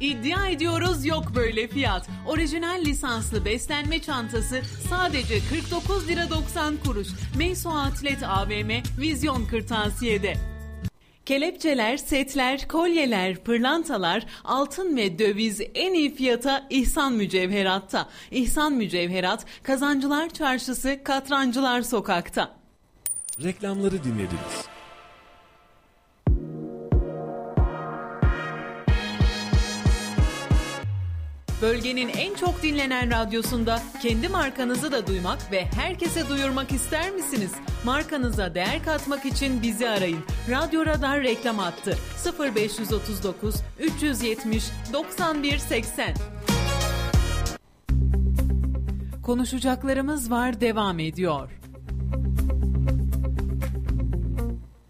İddia ediyoruz yok böyle fiyat. Orijinal lisanslı beslenme çantası sadece 49 lira 90 kuruş. Meyso Atlet AVM Vizyon Kırtasiye'de. Kelepçeler, setler, kolyeler, pırlantalar, altın ve döviz en iyi fiyata İhsan Mücevherat'ta. İhsan Mücevherat, Kazancılar Çarşısı, Katrancılar Sokak'ta. Reklamları dinlediniz. Bölgenin en çok dinlenen radyosunda kendi markanızı da duymak ve herkese duyurmak ister misiniz? Markanıza değer katmak için bizi arayın. Radyo Radar reklam attı. 0539 370 91 80. Konuşacaklarımız var devam ediyor.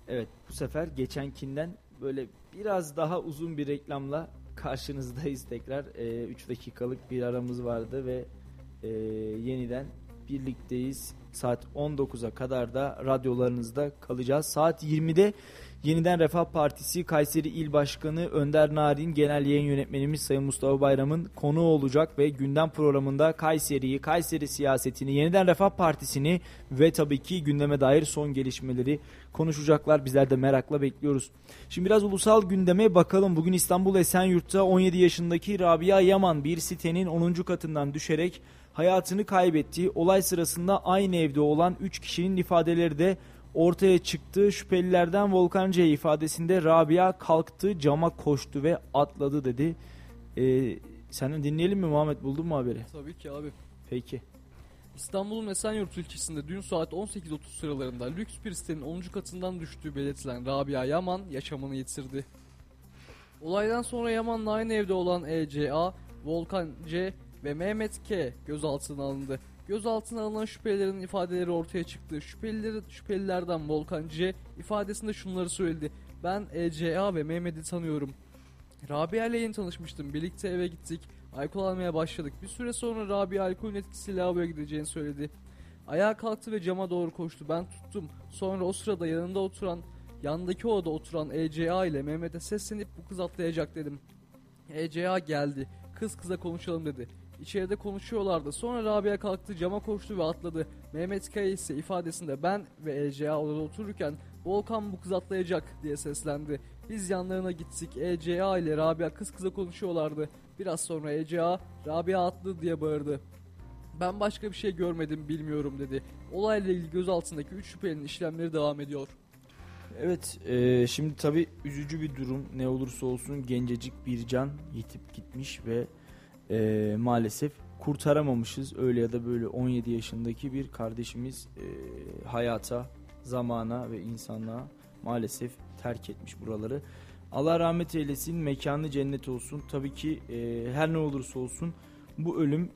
Evet bu sefer geçenkinden böyle biraz daha uzun bir reklamla karşınızdayız tekrar. 3 dakikalık bir aramız vardı ve e, yeniden birlikteyiz. Saat 19'a kadar da radyolarınızda kalacağız. Saat 20'de yeniden Refah Partisi Kayseri İl Başkanı Önder Narin Genel Yayın Yönetmenimiz Sayın Mustafa Bayram'ın konuğu olacak ve gündem programında Kayseri'yi, Kayseri siyasetini, yeniden Refah Partisi'ni ve tabii ki gündeme dair son gelişmeleri konuşacaklar. Bizler de merakla bekliyoruz. Şimdi biraz ulusal gündeme bakalım. Bugün İstanbul Esenyurt'ta 17 yaşındaki Rabia Yaman bir sitenin 10. katından düşerek hayatını kaybetti. Olay sırasında aynı evde olan 3 kişinin ifadeleri de ortaya çıktı. Şüphelilerden Volkan C ifadesinde Rabia kalktı, cama koştu ve atladı dedi. Ee, senden dinleyelim mi Muhammed? Buldun mu haberi? Tabii ki abi. Peki. İstanbul'un Esenyurt ilçesinde dün saat 18.30 sıralarında lüks bir sitenin 10. katından düştüğü belirtilen Rabia Yaman yaşamını yitirdi. Olaydan sonra Yaman'la aynı evde olan ECA, Volkan C ve Mehmet K gözaltına alındı. Gözaltına alınan şüphelilerin ifadeleri ortaya çıktı. Şüpheliler, şüphelilerden Volkan C ifadesinde şunları söyledi. Ben ECA ve Mehmet'i tanıyorum. Rabia ile yeni tanışmıştım. Birlikte eve gittik. Alkol almaya başladık. Bir süre sonra Rabia alkolün etkisiyle lavaboya gideceğini söyledi. Ayağa kalktı ve cama doğru koştu. Ben tuttum. Sonra o sırada yanında oturan, yandaki odada oturan ECA ile Mehmet'e seslenip bu kız atlayacak dedim. ECA geldi. Kız kıza konuşalım dedi. İçeride konuşuyorlardı. Sonra Rabia kalktı cama koştu ve atladı. Mehmet Kaya ise ifadesinde ben ve ECA odada otururken Volkan bu kız atlayacak diye seslendi. Biz yanlarına gittik. ECA ile Rabia kız kıza konuşuyorlardı. Biraz sonra ECA Rabia atlı diye bağırdı. Ben başka bir şey görmedim bilmiyorum dedi. Olayla ilgili gözaltındaki 3 şüphelinin işlemleri devam ediyor. Evet e, şimdi tabi üzücü bir durum ne olursa olsun gencecik bir can yitip gitmiş ve e, maalesef kurtaramamışız. Öyle ya da böyle 17 yaşındaki bir kardeşimiz e, hayata, zamana ve insanlığa maalesef terk etmiş buraları. Allah rahmet eylesin, mekanı cennet olsun. Tabii ki e, her ne olursa olsun bu ölüm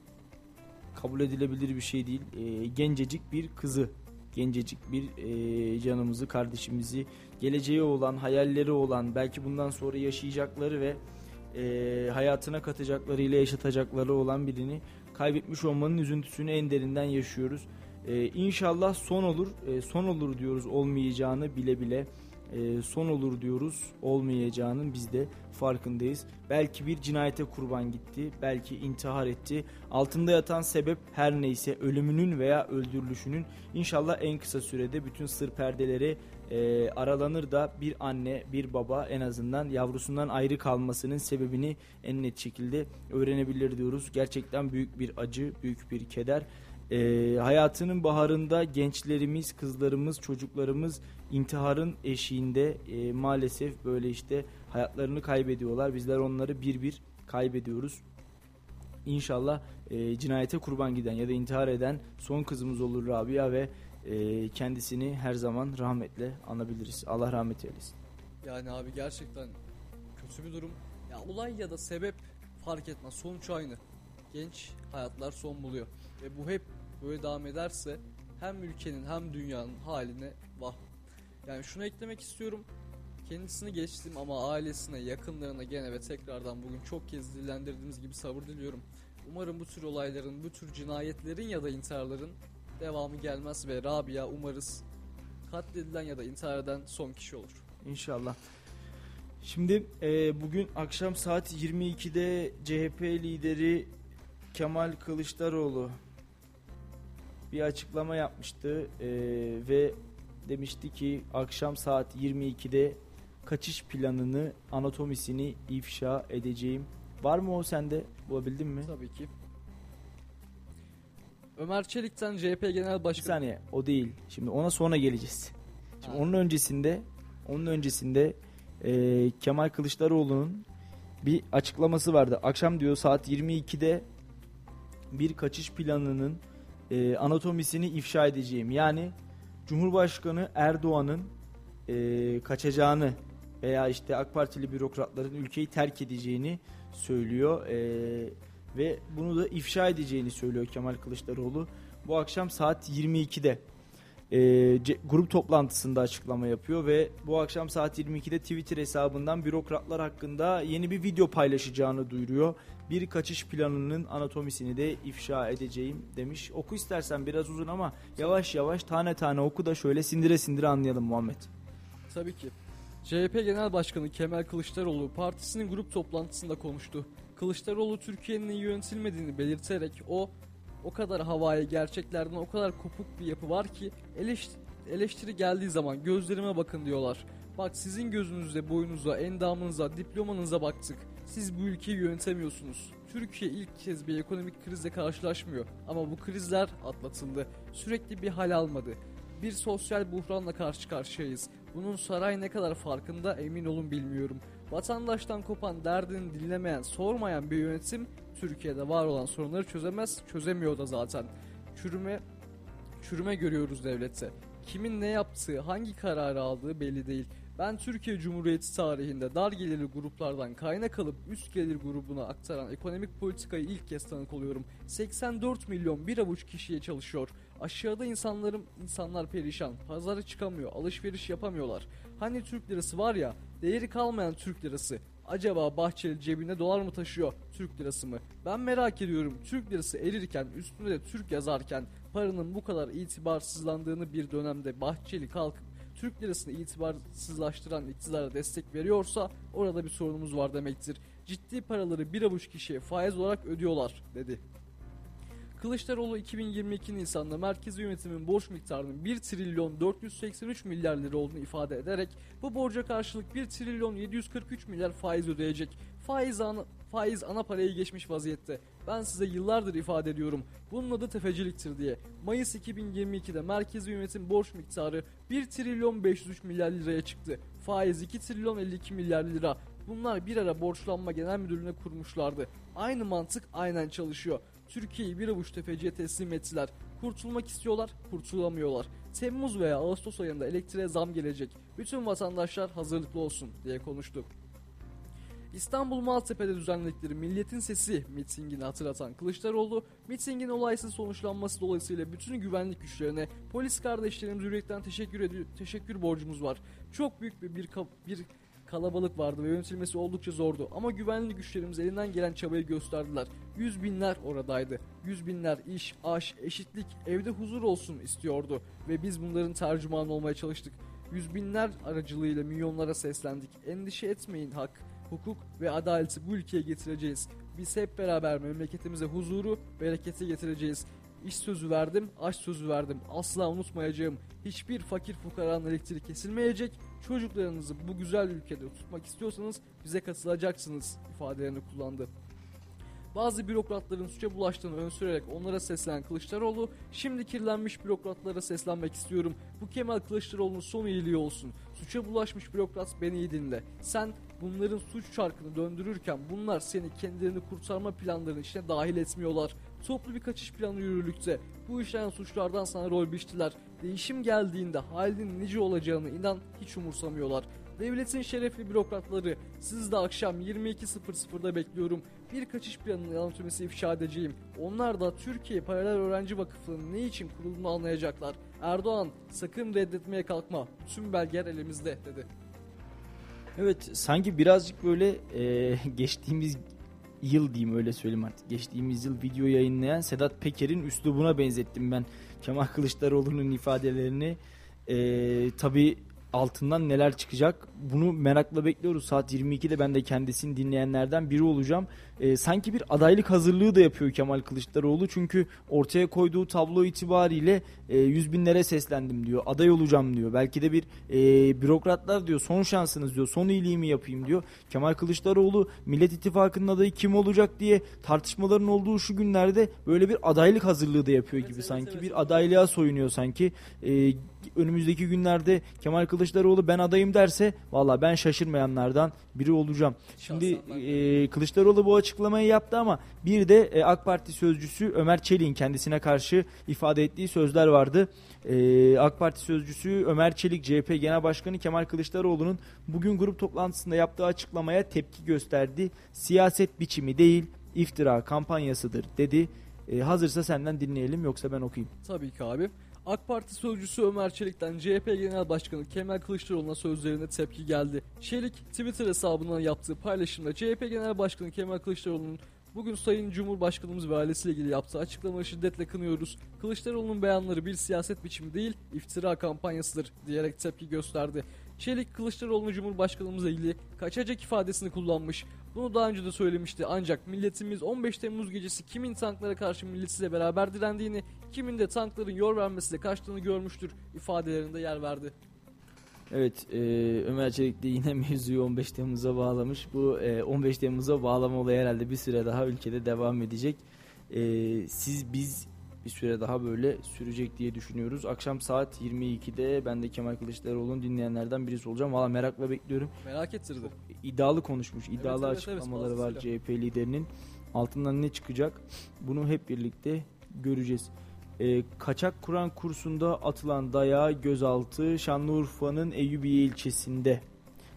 kabul edilebilir bir şey değil. E, gencecik bir kızı, gencecik bir e, canımızı, kardeşimizi, geleceği olan, hayalleri olan, belki bundan sonra yaşayacakları ve e, hayatına katacaklarıyla yaşatacakları olan birini kaybetmiş olmanın üzüntüsünü en derinden yaşıyoruz. E, inşallah son olur, e, son olur diyoruz olmayacağını bile bile e, son olur diyoruz olmayacağının biz de farkındayız. Belki bir cinayete kurban gitti, belki intihar etti. Altında yatan sebep her neyse ölümünün veya öldürülüşünün inşallah en kısa sürede bütün sır perdeleri e, aralanır da bir anne bir baba en azından yavrusundan ayrı kalmasının sebebini en net şekilde öğrenebilir diyoruz. Gerçekten büyük bir acı, büyük bir keder. E, hayatının baharında gençlerimiz, kızlarımız, çocuklarımız intiharın eşiğinde e, maalesef böyle işte hayatlarını kaybediyorlar. Bizler onları bir bir kaybediyoruz. İnşallah e, cinayete kurban giden ya da intihar eden son kızımız olur Rabia ve e, kendisini her zaman rahmetle anabiliriz. Allah rahmet eylesin. Yani abi gerçekten kötü bir durum. Ya olay ya da sebep fark etmez. Sonuç aynı. Genç hayatlar son buluyor. Ve bu hep böyle devam ederse hem ülkenin hem dünyanın haline vah. Yani şunu eklemek istiyorum. Kendisini geçtim ama ailesine, yakınlarına gene ve tekrardan bugün çok kez dillendirdiğimiz gibi sabır diliyorum. Umarım bu tür olayların, bu tür cinayetlerin ya da intiharların devamı gelmez ve Rabia umarız katledilen ya da intihar eden son kişi olur. İnşallah. Şimdi e, bugün akşam saat 22'de CHP lideri Kemal Kılıçdaroğlu bir açıklama yapmıştı e, ve demişti ki akşam saat 22'de kaçış planını, anatomisini ifşa edeceğim. Var mı o sende? Bulabildin mi? Tabii ki. Ömer Çelik'ten CHP Genel Bir Başkanı. saniye o değil. Şimdi ona sonra geleceğiz. Şimdi Ha. onun öncesinde onun öncesinde e, Kemal Kılıçdaroğlu'nun bir açıklaması vardı. Akşam diyor saat 22'de bir kaçış planının e, anatomisini ifşa edeceğim. Yani Cumhurbaşkanı Erdoğan'ın e, kaçacağını veya işte AK Partili bürokratların ülkeyi terk edeceğini söylüyor. E, ve bunu da ifşa edeceğini söylüyor Kemal Kılıçdaroğlu. Bu akşam saat 22'de e, grup toplantısında açıklama yapıyor ve bu akşam saat 22'de Twitter hesabından bürokratlar hakkında yeni bir video paylaşacağını duyuruyor. Bir kaçış planının anatomisini de ifşa edeceğim demiş. Oku istersen biraz uzun ama yavaş yavaş tane tane oku da şöyle sindire sindire anlayalım Muhammed. Tabii ki. CHP Genel Başkanı Kemal Kılıçdaroğlu partisinin grup toplantısında konuştu. Kılıçdaroğlu Türkiye'nin iyi yönetilmediğini belirterek o o kadar havaya gerçeklerden o kadar kopuk bir yapı var ki eleştiri, eleştiri geldiği zaman gözlerime bakın diyorlar. Bak sizin gözünüzde, boyunuza, endamınıza, diplomanıza baktık. Siz bu ülkeyi yönetemiyorsunuz. Türkiye ilk kez bir ekonomik krizle karşılaşmıyor. Ama bu krizler atlatıldı. Sürekli bir hal almadı. Bir sosyal buhranla karşı karşıyayız. Bunun saray ne kadar farkında emin olun bilmiyorum. Vatandaştan kopan derdini dinlemeyen, sormayan bir yönetim Türkiye'de var olan sorunları çözemez, çözemiyor da zaten. Çürüme çürüme görüyoruz devlette. Kimin ne yaptığı, hangi kararı aldığı belli değil. Ben Türkiye Cumhuriyeti tarihinde dar gelirli gruplardan kaynak alıp üst gelir grubuna aktaran ekonomik politikayı ilk kez tanık oluyorum. 84 milyon bir avuç kişiye çalışıyor. Aşağıda insanlarım insanlar perişan. Pazara çıkamıyor, alışveriş yapamıyorlar. Hani Türk lirası var ya, değeri kalmayan Türk lirası. Acaba Bahçeli cebinde dolar mı taşıyor, Türk lirası mı? Ben merak ediyorum. Türk lirası erirken, üstünde de Türk yazarken paranın bu kadar itibarsızlandığını bir dönemde Bahçeli kalkıp Türk lirasını itibarsızlaştıran iktidara destek veriyorsa orada bir sorunumuz var demektir. Ciddi paraları bir avuç kişiye faiz olarak ödüyorlar dedi. Kılıçdaroğlu 2022 Nisan'da merkezi yönetimin borç miktarının 1 trilyon 483 milyar lira olduğunu ifade ederek bu borca karşılık 1 trilyon 743 milyar faiz ödeyecek. Faiz ana, faiz ana parayı geçmiş vaziyette. Ben size yıllardır ifade ediyorum. Bunun adı tefeciliktir diye. Mayıs 2022'de merkezi yönetim borç miktarı 1 trilyon 503 milyar liraya çıktı. Faiz 2 trilyon 52 milyar lira. Bunlar bir ara borçlanma genel müdürlüğüne kurmuşlardı. Aynı mantık aynen çalışıyor. Türkiye'yi bir avuç tefeciye teslim ettiler. Kurtulmak istiyorlar, kurtulamıyorlar. Temmuz veya Ağustos ayında elektriğe zam gelecek. Bütün vatandaşlar hazırlıklı olsun diye konuştu. İstanbul Maltepe'de düzenledikleri Milletin Sesi mitingini hatırlatan Kılıçdaroğlu, mitingin olaysız sonuçlanması dolayısıyla bütün güvenlik güçlerine, polis kardeşlerimiz yürekten teşekkür ediyor, teşekkür borcumuz var. Çok büyük bir, bir, bir kalabalık vardı ve yönetilmesi oldukça zordu. Ama güvenlik güçlerimiz elinden gelen çabayı gösterdiler. Yüz binler oradaydı. Yüz binler iş, aş, eşitlik, evde huzur olsun istiyordu. Ve biz bunların tercümanı olmaya çalıştık. Yüz binler aracılığıyla milyonlara seslendik. Endişe etmeyin hak, hukuk ve adaleti bu ülkeye getireceğiz. Biz hep beraber memleketimize huzuru, bereketi getireceğiz. İş sözü verdim, aş sözü verdim. Asla unutmayacağım. Hiçbir fakir fukaranın elektriği kesilmeyecek. Çocuklarınızı bu güzel ülkede tutmak istiyorsanız bize katılacaksınız ifadelerini kullandı. Bazı bürokratların suça bulaştığını ön sürerek onlara seslenen Kılıçdaroğlu, şimdi kirlenmiş bürokratlara seslenmek istiyorum. Bu Kemal Kılıçdaroğlu'nun son iyiliği olsun. Suça bulaşmış bürokrat beni iyi dinle. Sen bunların suç çarkını döndürürken bunlar seni kendilerini kurtarma planlarının içine dahil etmiyorlar. Toplu bir kaçış planı yürürlükte. Bu işleyen suçlardan sana rol biçtiler. Değişim geldiğinde halinin nice olacağını inan hiç umursamıyorlar. Devletin şerefli bürokratları siz de akşam 22.00'da bekliyorum. Bir kaçış planının anatomisi ifşa edeceğim. Onlar da Türkiye Paralel Öğrenci Vakıfı'nın ne için kurulduğunu anlayacaklar. Erdoğan sakın reddetmeye kalkma. Tüm belgeler elimizde dedi. Evet sanki birazcık böyle e, geçtiğimiz yıl diyeyim öyle söyleyeyim artık. Geçtiğimiz yıl video yayınlayan Sedat Peker'in üslubuna benzettim ben Kemal Kılıçdaroğlu'nun ifadelerini. E, Tabi altından neler çıkacak bunu merakla bekliyoruz. Saat 22'de ben de kendisini dinleyenlerden biri olacağım. E, sanki bir adaylık hazırlığı da yapıyor Kemal Kılıçdaroğlu. Çünkü ortaya koyduğu tablo itibariyle e, yüz binlere seslendim diyor. Aday olacağım diyor. Belki de bir e, bürokratlar diyor son şansınız diyor. Son iyiliğimi yapayım diyor. Kemal Kılıçdaroğlu Millet İttifakı'nın adayı kim olacak diye tartışmaların olduğu şu günlerde böyle bir adaylık hazırlığı da yapıyor gibi evet, sanki. evet. Bir adaylığa soyunuyor sanki. E, önümüzdeki günlerde Kemal Kılıçdaroğlu ben adayım derse valla ben şaşırmayanlardan biri olacağım. Şimdi e, Kılıçdaroğlu bu açıklamayı yaptı ama bir de e, AK Parti sözcüsü Ömer Çelik'in kendisine karşı ifade ettiği sözler vardı. E, AK Parti sözcüsü Ömer Çelik CHP Genel Başkanı Kemal Kılıçdaroğlu'nun bugün grup toplantısında yaptığı açıklamaya tepki gösterdi. Siyaset biçimi değil iftira kampanyasıdır dedi. E, hazırsa senden dinleyelim yoksa ben okuyayım. Tabii ki abi. AK Parti sözcüsü Ömer Çelik'ten CHP Genel Başkanı Kemal Kılıçdaroğlu'na sözlerine tepki geldi. Çelik Twitter hesabından yaptığı paylaşımda CHP Genel Başkanı Kemal Kılıçdaroğlu'nun bugün Sayın Cumhurbaşkanımız ve ailesiyle ilgili yaptığı açıklamayı şiddetle kınıyoruz. Kılıçdaroğlu'nun beyanları bir siyaset biçimi değil, iftira kampanyasıdır diyerek tepki gösterdi. Çelik Kılıçdaroğlu'nu Cumhurbaşkanımızla ilgili kaçacak ifadesini kullanmış. Bunu daha önce de söylemişti ancak milletimiz 15 Temmuz gecesi kimin tanklara karşı milletiyle beraber direndiğini, kimin de tankların yor vermesiyle kaçtığını görmüştür ifadelerinde yer verdi. Evet e, Ömer Çelik de yine mevzuyu 15 Temmuz'a bağlamış. Bu e, 15 Temmuz'a bağlama olayı herhalde bir süre daha ülkede devam edecek. E, siz biz bir süre daha böyle sürecek diye düşünüyoruz. Akşam saat 22'de ben de Kemal Kılıçdaroğlu'nu dinleyenlerden birisi olacağım. Valla merakla bekliyorum. Merak ettirdi. İddialı konuşmuş, iddialı evet, evet, açıklamaları var fazlasıyla. CHP liderinin. Altından ne çıkacak? Bunu hep birlikte göreceğiz. E, kaçak Kur'an kursunda atılan dayağı gözaltı Şanlıurfa'nın Eyyubiye ilçesinde.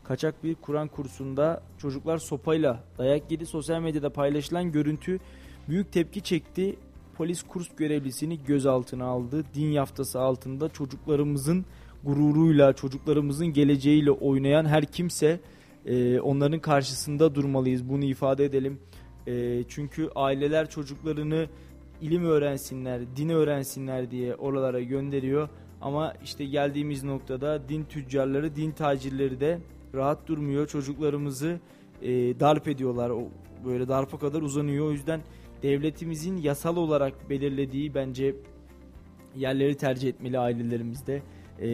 Kaçak bir Kur'an kursunda çocuklar sopayla dayak yedi. Sosyal medyada paylaşılan görüntü büyük tepki çekti. Polis kurs görevlisini gözaltına aldı. Din yaftası altında çocuklarımızın gururuyla, çocuklarımızın geleceğiyle oynayan her kimse e, onların karşısında durmalıyız. Bunu ifade edelim. E, çünkü aileler çocuklarını ilim öğrensinler, din öğrensinler diye oralara gönderiyor. Ama işte geldiğimiz noktada din tüccarları, din tacirleri de rahat durmuyor. Çocuklarımızı e, darp ediyorlar. O böyle darpa kadar uzanıyor. O yüzden devletimizin yasal olarak belirlediği bence yerleri tercih etmeli ailelerimizde. E,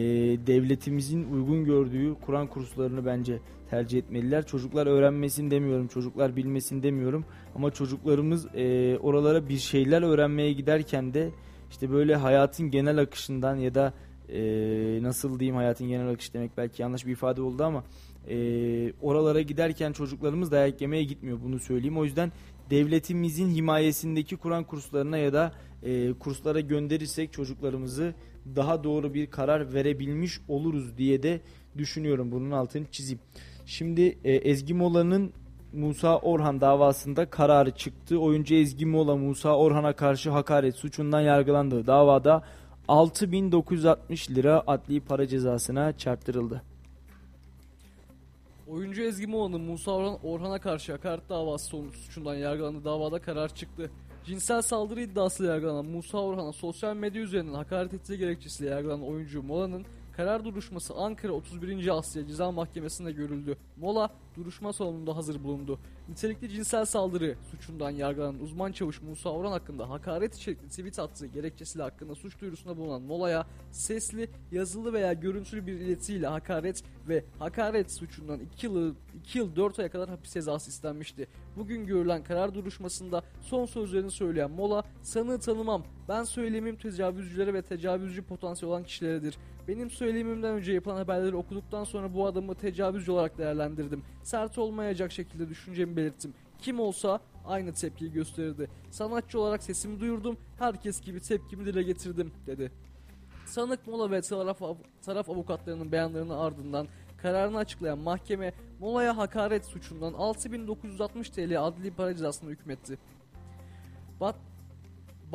devletimizin uygun gördüğü Kur'an kurslarını bence tercih etmeliler. Çocuklar öğrenmesin demiyorum, çocuklar bilmesin demiyorum. Ama çocuklarımız e, oralara bir şeyler öğrenmeye giderken de işte böyle hayatın genel akışından ya da e, nasıl diyeyim hayatın genel akışı demek belki yanlış bir ifade oldu ama e, oralara giderken çocuklarımız dayak yemeye gitmiyor bunu söyleyeyim. O yüzden devletimizin himayesindeki Kur'an kurslarına ya da e, kurslara gönderirsek çocuklarımızı daha doğru bir karar verebilmiş oluruz diye de düşünüyorum. Bunun altını çizeyim. Şimdi e, Ezgi Mola'nın Musa Orhan davasında kararı çıktı. Oyuncu Ezgi Mola Musa Orhan'a karşı hakaret suçundan yargılandığı davada 6960 lira adli para cezasına çarptırıldı. Oyuncu Ezgi Moğan'ın Musa Orhan, Orhan'a karşı hakaret davası sonucu suçundan yargılandığı davada karar çıktı. Cinsel saldırı iddiasıyla yargılanan Musa Orhan'a sosyal medya üzerinden hakaret ettiği gerekçesiyle yargılanan oyuncu Mola'nın karar duruşması Ankara 31. Asya Ceza Mahkemesi'nde görüldü. Mola duruşma salonunda hazır bulundu. Nitelikli cinsel saldırı suçundan yargılanan uzman çavuş Musa Orhan hakkında hakaret içerikli tweet attığı gerekçesiyle hakkında suç duyurusunda bulunan Mola'ya sesli, yazılı veya görüntülü bir iletiyle hakaret ve hakaret suçundan 2 yıl, 2 yıl 4 aya kadar hapis cezası istenmişti. Bugün görülen karar duruşmasında son sözlerini söyleyen Mola, sanığı tanımam, ben söylemim tecavüzcülere ve tecavüzcü potansiyel olan kişileredir. Benim söylemimden önce yapılan haberleri okuduktan sonra bu adamı tecavüzcü olarak değerlendirdim. Sert olmayacak şekilde düşüncemi belirttim. Kim olsa aynı tepkiyi gösterirdi. Sanatçı olarak sesimi duyurdum, herkes gibi tepkimi dile getirdim dedi. Sanık Mola ve taraf, taraf avukatlarının beyanlarının ardından kararını açıklayan mahkeme Mola'ya hakaret suçundan 6960 TL adli para cezasına hükmetti. Bat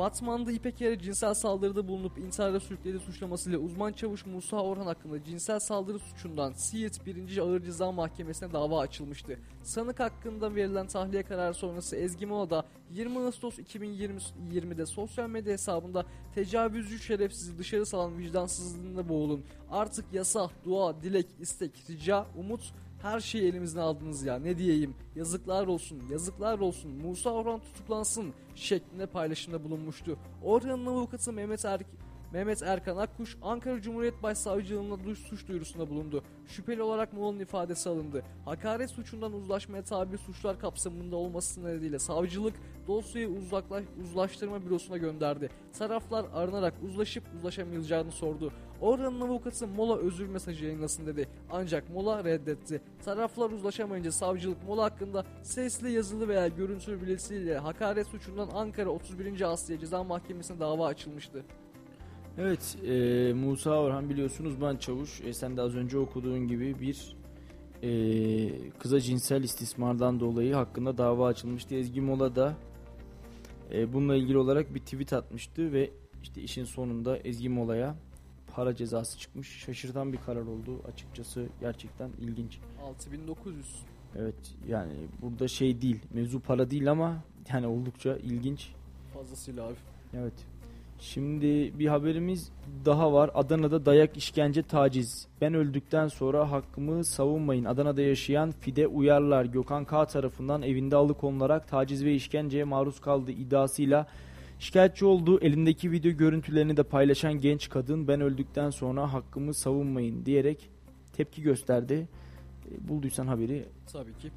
Batman'da İpek Er'e cinsel saldırıda bulunup intihara sürüklediği suçlamasıyla uzman çavuş Musa Orhan hakkında cinsel saldırı suçundan Siirt 1. Ağır Ceza Mahkemesi'ne dava açılmıştı. Sanık hakkında verilen tahliye kararı sonrası Ezgi Mola da 20 Ağustos 2020'de sosyal medya hesabında tecavüzcü şerefsizi dışarı salan vicdansızlığında boğulun. Artık yasa, dua, dilek, istek, rica, umut her şeyi elimizden aldınız ya ne diyeyim yazıklar olsun yazıklar olsun Musa Orhan tutuklansın şeklinde paylaşımda bulunmuştu. Orhan'ın avukatı Mehmet Erk Mehmet Erkan Akkuş Ankara Cumhuriyet Başsavcılığına suç duyurusunda bulundu. Şüpheli olarak Moğol'un ifadesi alındı. Hakaret suçundan uzlaşmaya tabi suçlar kapsamında olması nedeniyle savcılık dosyayı uzlaklaş, uzlaştırma bürosuna gönderdi. Taraflar aranarak uzlaşıp uzlaşamayacağını sordu. Orhan'ın avukatı Mola özür mesajı yayınlasın dedi. Ancak Mola reddetti. Taraflar uzlaşamayınca savcılık Mola hakkında sesli yazılı veya görüntülü bilgisiyle hakaret suçundan Ankara 31. Asliye Ceza Mahkemesi'ne dava açılmıştı. Evet, e, Musa Orhan biliyorsunuz ben çavuş. E, sen de az önce okuduğun gibi bir e, kıza cinsel istismardan dolayı hakkında dava açılmıştı. Ezgi Mola da e, bununla ilgili olarak bir tweet atmıştı ve işte işin sonunda Ezgi Mola'ya para cezası çıkmış. Şaşırtan bir karar oldu açıkçası gerçekten ilginç. 6900 Evet yani burada şey değil mevzu para değil ama yani oldukça ilginç. fazlasıyla abi. Evet. Şimdi bir haberimiz daha var. Adana'da dayak, işkence, taciz. Ben öldükten sonra hakkımı savunmayın. Adana'da yaşayan Fide Uyarlar Gökhan K tarafından evinde alıkonularak taciz ve işkenceye maruz kaldığı iddiasıyla şikayetçi oldu. Elindeki video görüntülerini de paylaşan genç kadın ben öldükten sonra hakkımı savunmayın diyerek tepki gösterdi. E, Bulduysan haberi Tabii ki.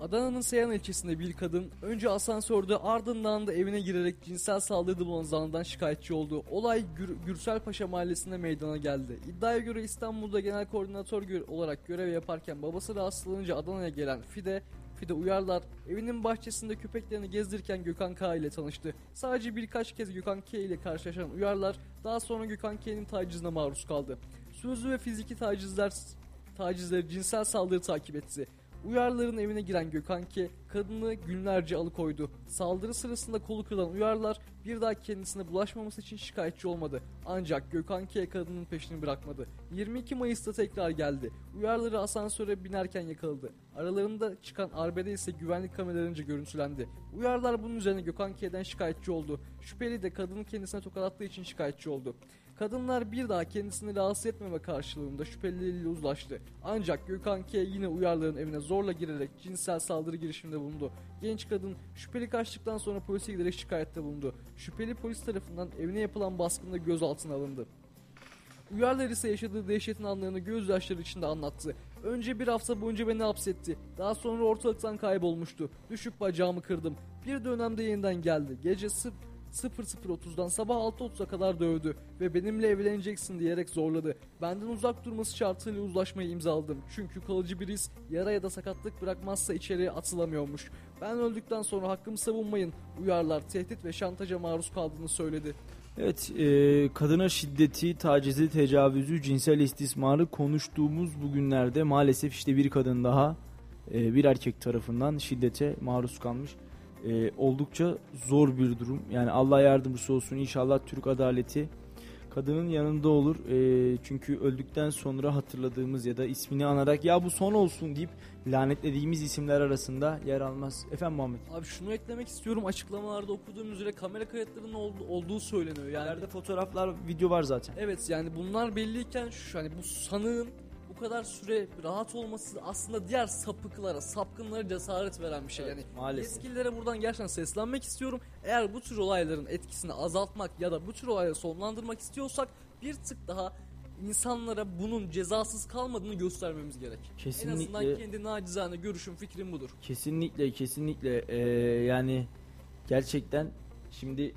Adana'nın Seyhan ilçesinde bir kadın önce asansörde ardından da evine girerek cinsel saldırıda bulunan zanlıdan şikayetçi oldu. Olay Gür Gürselpaşa mahallesinde meydana geldi. İddiaya göre İstanbul'da genel koordinatör olarak görev yaparken babası rahatsızlanınca Adana'ya gelen Fide Fide Uyarlar evinin bahçesinde köpeklerini gezdirirken Gökhan K ile tanıştı. Sadece birkaç kez Gökhan K ile karşılaşan Uyarlar daha sonra Gökhan K'nin tacizine maruz kaldı. Sözlü ve fiziki tacizler tacizleri cinsel saldırı takip etti. Uyarların evine giren Gökhan K. kadını günlerce alıkoydu. Saldırı sırasında kolu kırılan uyarlar bir daha kendisine bulaşmaması için şikayetçi olmadı. Ancak Gökhan K. kadının peşini bırakmadı. 22 Mayıs'ta tekrar geldi. Uyarları asansöre binerken yakaladı. Aralarında çıkan arbede ise güvenlik kameralarınca görüntülendi. Uyarlar bunun üzerine Gökhan K'den şikayetçi oldu. Şüpheli de kadını kendisine tokatlattığı için şikayetçi oldu. Kadınlar bir daha kendisini rahatsız etmeme karşılığında şüphelileriyle uzlaştı. Ancak Gökhan K yine uyarların evine zorla girerek cinsel saldırı girişiminde bulundu. Genç kadın şüpheli kaçtıktan sonra polise giderek şikayette bulundu. Şüpheli polis tarafından evine yapılan baskında gözaltına alındı. Uyarlar ise yaşadığı dehşetin anlarını gözyaşları içinde anlattı. Önce bir hafta boyunca beni hapsetti. Daha sonra ortalıktan kaybolmuştu. Düşüp bacağımı kırdım. Bir dönemde yeniden geldi. Gece sıp 00.30'dan sabah 6.30'a kadar dövdü ve benimle evleneceksin diyerek zorladı. Benden uzak durması şartıyla uzlaşmayı imzaladım. Çünkü kalıcı bir his yara ya da sakatlık bırakmazsa içeriye atılamıyormuş. Ben öldükten sonra hakkımı savunmayın uyarlar tehdit ve şantaja maruz kaldığını söyledi. Evet, e, kadına şiddeti, tacizi, tecavüzü, cinsel istismarı konuştuğumuz bugünlerde maalesef işte bir kadın daha e, bir erkek tarafından şiddete maruz kalmış. E, oldukça zor bir durum. Yani Allah yardımcısı olsun. İnşallah Türk adaleti kadının yanında olur. E, çünkü öldükten sonra hatırladığımız ya da ismini anarak ya bu son olsun deyip lanetlediğimiz isimler arasında yer almaz. Efendim Muhammed. Abi şunu eklemek istiyorum açıklamalarda okuduğum üzere kamera kayıtlarının ol- olduğu söyleniyor. Yani Yerlerde fotoğraflar, video var zaten. Evet yani bunlar belliyken şu hani bu sanığın bu kadar süre rahat olması aslında diğer sapıklara, sapkınlara cesaret veren bir şey. Evet, yani maalesef. yetkililere buradan gerçekten seslenmek istiyorum. Eğer bu tür olayların etkisini azaltmak ya da bu tür olayları sonlandırmak istiyorsak bir tık daha insanlara bunun cezasız kalmadığını göstermemiz gerek. En azından Kesinlikle. kendi nacizane görüşüm, fikrim budur. Kesinlikle kesinlikle Ee, yani gerçekten şimdi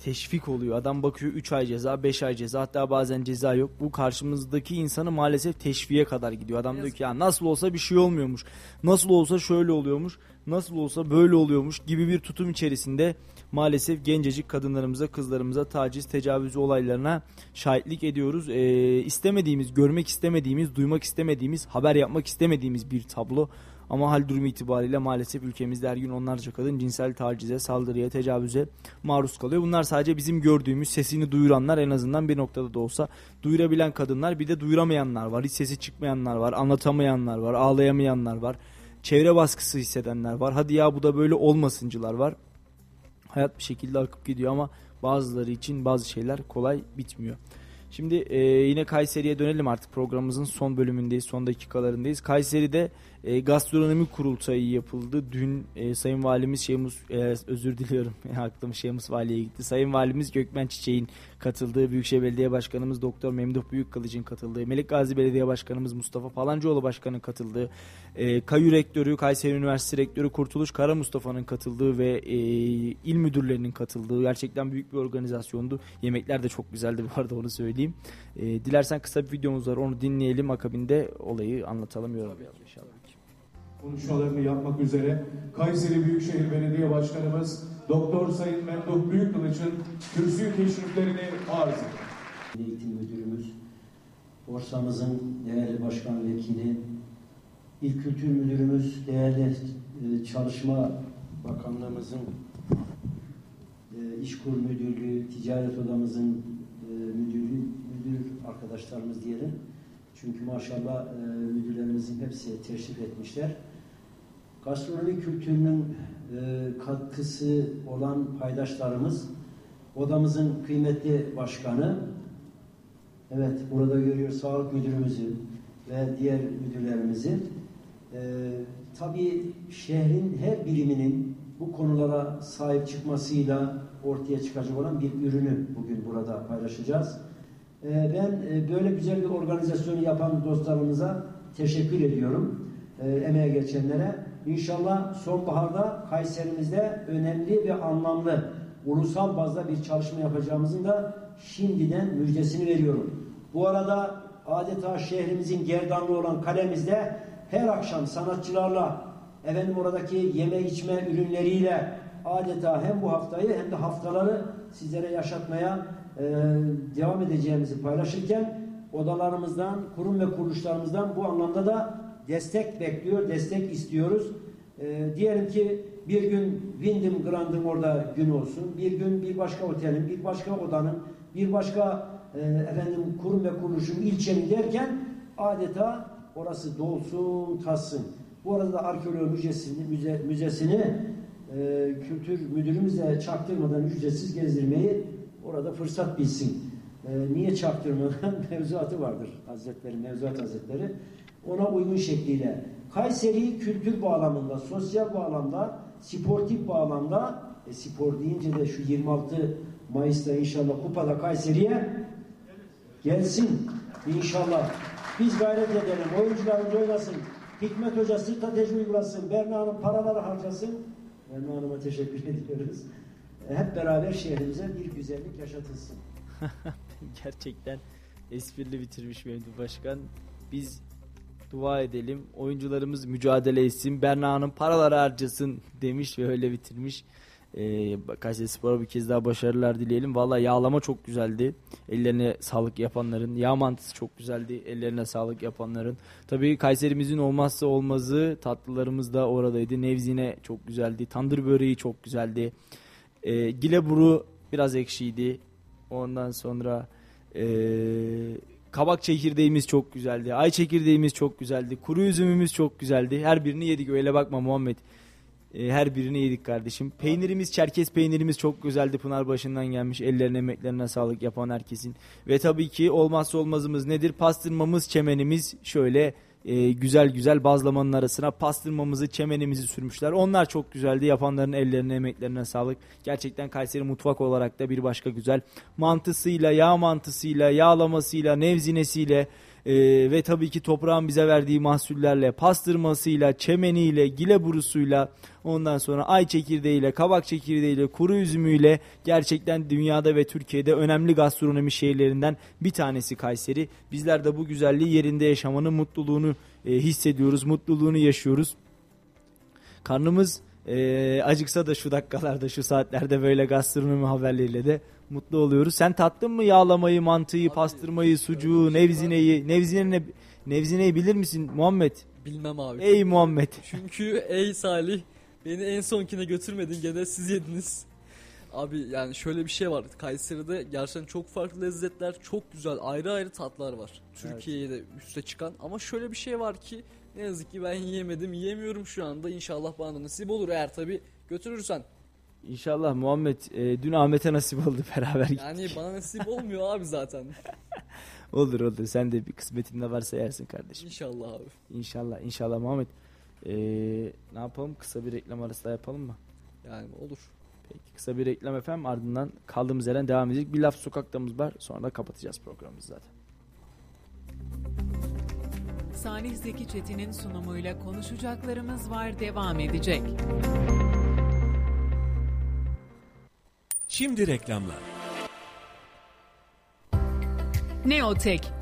teşvik oluyor. Adam bakıyor 3 ay ceza, 5 ay ceza hatta bazen ceza yok. Bu karşımızdaki insanı maalesef teşviğe kadar gidiyor. Adam diyor ki ya nasıl olsa bir şey olmuyormuş. Nasıl olsa şöyle oluyormuş. Nasıl olsa böyle oluyormuş gibi bir tutum içerisinde maalesef gencecik kadınlarımıza, kızlarımıza taciz, tecavüz olaylarına şahitlik ediyoruz. Ee, istemediğimiz, görmek istemediğimiz, duymak istemediğimiz, haber yapmak istemediğimiz bir tablo. Ama hal durumu itibariyle maalesef ülkemizde her gün onlarca kadın cinsel tacize, saldırıya, tecavüze maruz kalıyor. Bunlar sadece bizim gördüğümüz sesini duyuranlar en azından bir noktada da olsa duyurabilen kadınlar bir de duyuramayanlar var. Hiç sesi çıkmayanlar var, anlatamayanlar var, ağlayamayanlar var. Çevre baskısı hissedenler var. Hadi ya bu da böyle olmasıncılar var. Hayat bir şekilde akıp gidiyor ama bazıları için bazı şeyler kolay bitmiyor. Şimdi e, yine Kayseri'ye dönelim artık programımızın son bölümündeyiz, son dakikalarındayız. Kayseri'de e, gastronomi kurultayı yapıldı. Dün e, Sayın Valimiz Şeymus, e, özür diliyorum aklım Şeymus Vali'ye gitti. Sayın Valimiz Gökmen Çiçek'in katıldığı, Büyükşehir Belediye Başkanımız Doktor Memduh Büyükkılıç'ın katıldığı, Melik Gazi Belediye Başkanımız Mustafa Palancıoğlu Başkan'ın katıldığı, e, KAYÜ Rektörü, Kayseri Üniversitesi Rektörü Kurtuluş Kara Mustafa'nın katıldığı ve e, il müdürlerinin katıldığı gerçekten büyük bir organizasyondu. Yemekler de çok güzeldi bu arada onu söyleyeyim. E, dilersen kısa bir videomuz var onu dinleyelim akabinde olayı anlatalım yorumlayalım inşallah. Konuşmalarını yapmak üzere Kayseri Büyükşehir Belediye Başkanımız Doktor Sayın Memduh Büyükkılıç'ın kürsü teşriflerini arz ediyor. Eğitim Müdürümüz, borsamızın değerli başkan vekili, İl Kültür Müdürümüz, değerli e, Çalışma Bakanlığımızın e, İşkur Müdürlüğü, Ticaret Odamızın e, müdürü, müdür arkadaşlarımız diyelim. Çünkü maşallah müdürlerimizin hepsi teşrif etmişler. Gastronomi kültürünün e, katkısı olan paydaşlarımız, odamızın kıymetli başkanı, evet burada görüyor sağlık müdürümüzü ve diğer müdürlerimizi. E, tabii şehrin her biriminin bu konulara sahip çıkmasıyla ortaya çıkacak olan bir ürünü bugün burada paylaşacağız. E, ben e, böyle güzel bir organizasyonu yapan dostlarımıza teşekkür ediyorum. E, emeğe geçenlere. İnşallah sonbaharda Kayserimizde önemli ve anlamlı ulusal bazda bir çalışma yapacağımızın da şimdiden müjdesini veriyorum. Bu arada adeta şehrimizin gerdanlığı olan kalemizde her akşam sanatçılarla efendim oradaki yeme içme ürünleriyle adeta hem bu haftayı hem de haftaları sizlere yaşatmaya e, devam edeceğimizi paylaşırken odalarımızdan, kurum ve kuruluşlarımızdan bu anlamda da destek bekliyor, destek istiyoruz. E, diyelim ki bir gün Wyndham Grand'ın orada gün olsun, bir gün bir başka otelin, bir başka odanın, bir başka e, efendim kurum ve kuruluşun ilçenin derken adeta orası dolsun, tassın. Bu arada da arkeoloji müzesini, müze, müzesini e, kültür müdürümüzle çaktırmadan ücretsiz gezdirmeyi orada fırsat bilsin. E, niye çaktırmadan? Mevzuatı vardır Hazretleri, Mevzuat Hazretleri. Ona uygun şekliyle Kayseri kültür bağlamında, sosyal bağlamda, sportif bağlamda e, spor deyince de şu 26 Mayıs'ta inşallah kupada Kayseri'ye gelsin inşallah. Biz gayret edelim. Oyuncularımız oynasın. Hikmet Hoca strateji uygulasın. Berna Hanım paraları harcasın. Berna Hanım'a teşekkür ediyoruz. E, Hep beraber şehrimize bir güzellik yaşatılsın. Gerçekten esprili bitirmiş Memduh Başkan. Biz dua edelim. Oyuncularımız mücadele etsin. Berna Hanım paraları harcasın demiş ve öyle bitirmiş. Ee, Kayseri Spor'a bir kez daha başarılar dileyelim. Valla yağlama çok güzeldi. Ellerine sağlık yapanların. Yağ mantısı çok güzeldi. Ellerine sağlık yapanların. Tabii Kayserimizin olmazsa olmazı tatlılarımız da oradaydı. Nevzine çok güzeldi. Tandır böreği çok güzeldi. Ee, gileburu biraz ekşiydi. Ondan sonra ee, kabak çekirdeğimiz çok güzeldi. Ay çekirdeğimiz çok güzeldi. Kuru üzümümüz çok güzeldi. Her birini yedik öyle bakma Muhammed. Ee, her birini yedik kardeşim. Peynirimiz, Çerkez peynirimiz çok güzeldi. Pınarbaşı'ndan gelmiş. Ellerine emeklerine sağlık yapan herkesin. Ve tabii ki olmazsa olmazımız nedir? Pastırmamız, çemenimiz şöyle e, güzel güzel bazlamanın arasına pastırmamızı, çemenimizi sürmüşler. Onlar çok güzeldi. Yapanların ellerine, emeklerine sağlık. Gerçekten Kayseri mutfak olarak da bir başka güzel. Mantısıyla, yağ mantısıyla, yağlamasıyla, nevzinesiyle e, ve tabii ki toprağın bize verdiği mahsullerle, pastırmasıyla, çemeniyle, gileburusuyla, ondan sonra ay çekirdeğiyle, kabak çekirdeğiyle, kuru üzümüyle gerçekten dünyada ve Türkiye'de önemli gastronomi şehirlerinden bir tanesi Kayseri. Bizler de bu güzelliği yerinde yaşamanın mutluluğunu e, hissediyoruz, mutluluğunu yaşıyoruz. Karnımız e, acıksa da şu dakikalarda, şu saatlerde böyle gastronomi haberleriyle de mutlu oluyoruz. Sen tattın mı yağlamayı, mantıyı, pastırmayı, sucuğu, nevzineyi? Nevzine, nevzineyi bilir misin Muhammed? Bilmem abi. Ey Muhammed. Çünkü ey Salih beni en sonkine götürmedin gene siz yediniz. Abi yani şöyle bir şey var. Kayseri'de gerçekten çok farklı lezzetler, çok güzel ayrı ayrı tatlar var. Türkiye'ye de üste çıkan. Ama şöyle bir şey var ki ne yazık ki ben yiyemedim, yiyemiyorum şu anda. İnşallah bana nasip olur eğer tabi götürürsen. İnşallah Muhammed e, dün Ahmet'e nasip oldu beraber gittik. Yani bana nasip olmuyor abi zaten. Olur olur sen de bir kısmetinde varsa yersin kardeşim. İnşallah abi. İnşallah inşallah Muhammed. E, ne yapalım kısa bir reklam arası da yapalım mı? Yani olur. Peki kısa bir reklam efendim ardından kaldığımız yerden devam edecek. Bir laf sokaktamız var sonra da kapatacağız programımızı zaten. Salih Zeki Çetin'in sunumuyla konuşacaklarımız var devam edecek. Şimdi reklamlar. Neotek,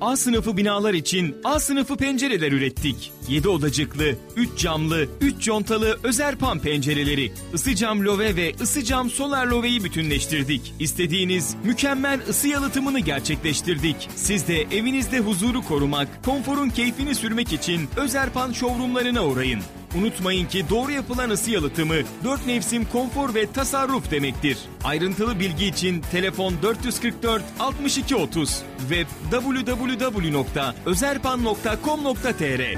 A sınıfı binalar için A sınıfı pencereler ürettik. 7 odacıklı, 3 camlı, 3 contalı Özerpan pencereleri. Isı cam love ve ısı cam solar loveyi bütünleştirdik. İstediğiniz mükemmel ısı yalıtımını gerçekleştirdik. Siz de evinizde huzuru korumak, konforun keyfini sürmek için Özerpan showroomlarına uğrayın. Unutmayın ki doğru yapılan ısı yalıtımı 4 mevsim konfor ve tasarruf demektir. Ayrıntılı bilgi için telefon 444 62 30 ve www.özerpan.com.tr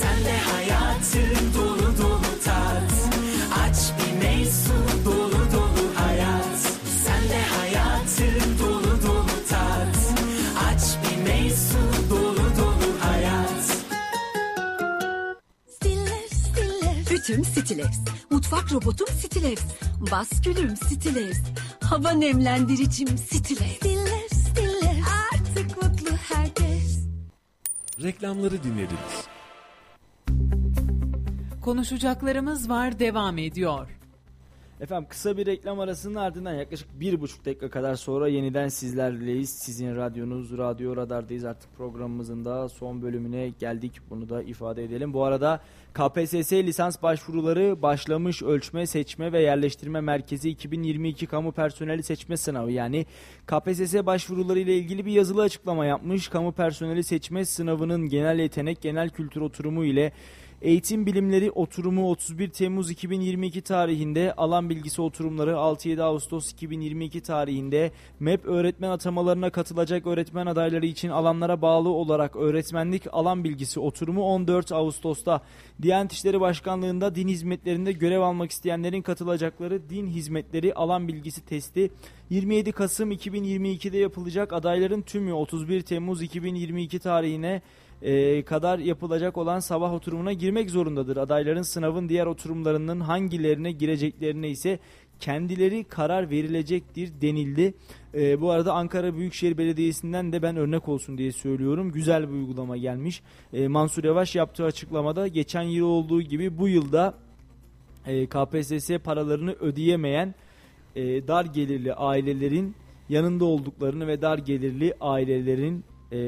Sen de hayatın Ütüm Stilex. Mutfak robotum Stilex. Baskülüm Stilex. Hava nemlendiricim Stilex. Stiller, stiller. Artık mutlu herkes. Reklamları dinlediniz. Konuşacaklarımız var devam ediyor. Efendim kısa bir reklam arasının ardından yaklaşık bir buçuk dakika kadar sonra yeniden sizlerleyiz. Sizin radyonuz Radyo Radar'dayız artık programımızın da son bölümüne geldik. Bunu da ifade edelim. Bu arada KPSS lisans başvuruları başlamış ölçme, seçme ve yerleştirme merkezi 2022 kamu personeli seçme sınavı yani KPSS başvuruları ile ilgili bir yazılı açıklama yapmış. Kamu personeli seçme sınavının genel yetenek, genel kültür oturumu ile Eğitim Bilimleri oturumu 31 Temmuz 2022 tarihinde, alan bilgisi oturumları 6-7 Ağustos 2022 tarihinde, MEP öğretmen atamalarına katılacak öğretmen adayları için alanlara bağlı olarak öğretmenlik alan bilgisi oturumu 14 Ağustos'ta, Diyanet İşleri Başkanlığı'nda din hizmetlerinde görev almak isteyenlerin katılacakları din hizmetleri alan bilgisi testi 27 Kasım 2022'de yapılacak adayların tümü 31 Temmuz 2022 tarihine e, kadar yapılacak olan sabah oturumuna girmek zorundadır. Adayların sınavın diğer oturumlarının hangilerine gireceklerine ise kendileri karar verilecektir denildi. E, bu arada Ankara Büyükşehir Belediyesi'nden de ben örnek olsun diye söylüyorum. Güzel bir uygulama gelmiş. E, Mansur Yavaş yaptığı açıklamada geçen yıl olduğu gibi bu yılda e, KPSS paralarını ödeyemeyen e, dar gelirli ailelerin yanında olduklarını ve dar gelirli ailelerin e,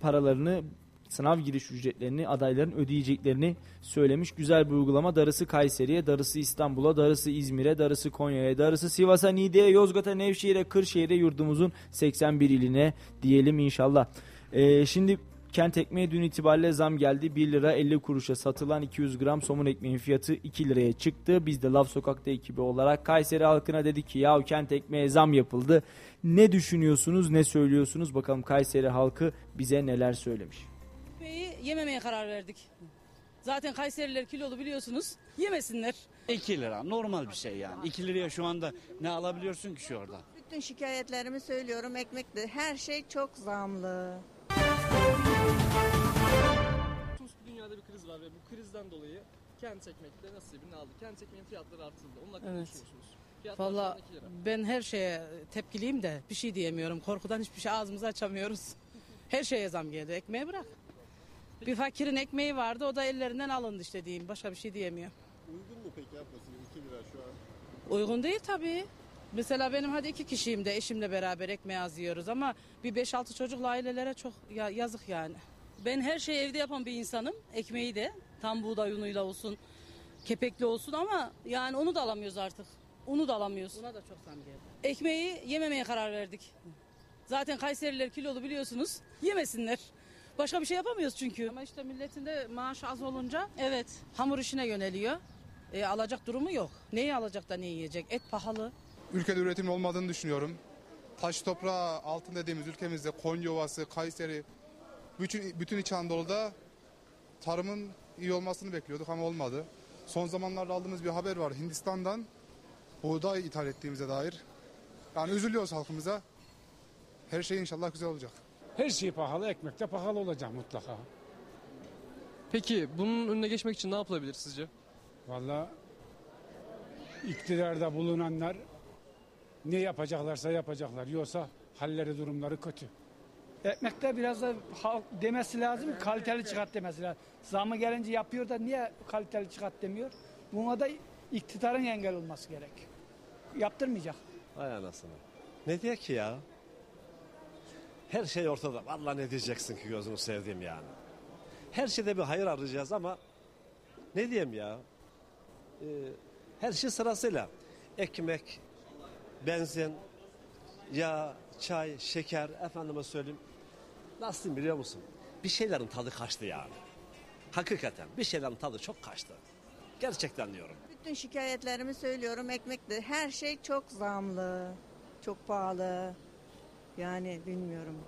paralarını sınav giriş ücretlerini adayların ödeyeceklerini söylemiş. Güzel bir uygulama. Darısı Kayseri'ye, darısı İstanbul'a, darısı İzmir'e, darısı Konya'ya, darısı Sivas'a, Niğde'ye, Yozgat'a, Nevşehir'e, Kırşehir'e yurdumuzun 81 iline diyelim inşallah. E, şimdi Kent ekmeği dün itibariyle zam geldi. 1 lira 50 kuruşa satılan 200 gram somun ekmeğin fiyatı 2 liraya çıktı. Biz de Laf Sokak'ta ekibi olarak Kayseri halkına dedik ki ya kent ekmeğe zam yapıldı. Ne düşünüyorsunuz ne söylüyorsunuz bakalım Kayseri halkı bize neler söylemiş. Ekmeği yememeye karar verdik. Zaten Kayseriler kilolu biliyorsunuz. Yemesinler. 2 lira normal bir şey yani. 2 liraya şu anda ne alabiliyorsun ki şu orada? Bütün şikayetlerimi söylüyorum ekmekte. Her şey çok zamlı. Dünyada bir kriz var ve bu krizden dolayı kent ekmekte nasibini aldı. Kent ekmeğin fiyatları artırıldı. Onun hakkında Evet. düşünüyorsunuz? Fiyatlar Valla anda 2 lira. ben her şeye tepkiliyim de bir şey diyemiyorum. Korkudan hiçbir şey ağzımızı açamıyoruz. Her şeye zam geldi. Ekmeğe bırak. Bir fakirin ekmeği vardı o da ellerinden alındı işte diyeyim. Başka bir şey diyemiyor. Uygun mu peki ablası 2 lira şu an? Uygun değil tabii. Mesela benim hadi iki kişiyim de eşimle beraber ekmeği az yiyoruz ama bir 5-6 çocuklu ailelere çok ya- yazık yani. Ben her şeyi evde yapan bir insanım. Ekmeği de tam buğday unuyla olsun, kepekli olsun ama yani onu da alamıyoruz artık. Unu da alamıyoruz. Buna da çok zam geldi. Ekmeği yememeye karar verdik. Zaten Kayseriler kilolu biliyorsunuz. Yemesinler. Başka bir şey yapamıyoruz çünkü. Ama işte milletin de maaşı az olunca evet hamur işine yöneliyor. E, alacak durumu yok. Neyi alacak da ne yiyecek? Et pahalı. ülkede üretim olmadığını düşünüyorum. Taş toprağı altın dediğimiz ülkemizde Konya Ovası, Kayseri, bütün, bütün İç Anadolu'da tarımın iyi olmasını bekliyorduk ama olmadı. Son zamanlarda aldığımız bir haber var Hindistan'dan buğday ithal ettiğimize dair. Yani üzülüyoruz halkımıza. Her şey inşallah güzel olacak. Her şey pahalı, ekmek de pahalı olacak mutlaka. Peki bunun önüne geçmek için ne yapılabilir sizce? Vallahi iktidarda bulunanlar ne yapacaklarsa yapacaklar. Yoksa halleri durumları kötü. Ekmekte biraz da halk demesi lazım, kaliteli çıkart demesi lazım. Zamı gelince yapıyor da niye kaliteli çıkart demiyor? Buna da iktidarın engel olması gerek. Yaptırmayacak. Vay anasını. Ne diye ki ya? Her şey ortada. Vallahi ne diyeceksin ki gözünü sevdiğim yani. Her şeyde bir hayır arayacağız ama ne diyeyim ya? Ee, her şey sırasıyla. Ekmek, benzin, yağ, çay, şeker, efendime söyleyeyim. Nasıl diyeyim biliyor musun? Bir şeylerin tadı kaçtı yani. Hakikaten bir şeylerin tadı çok kaçtı. Gerçekten diyorum. Bütün şikayetlerimi söylüyorum. Ekmekte her şey çok zamlı. Çok pahalı. Yani bilmiyorum.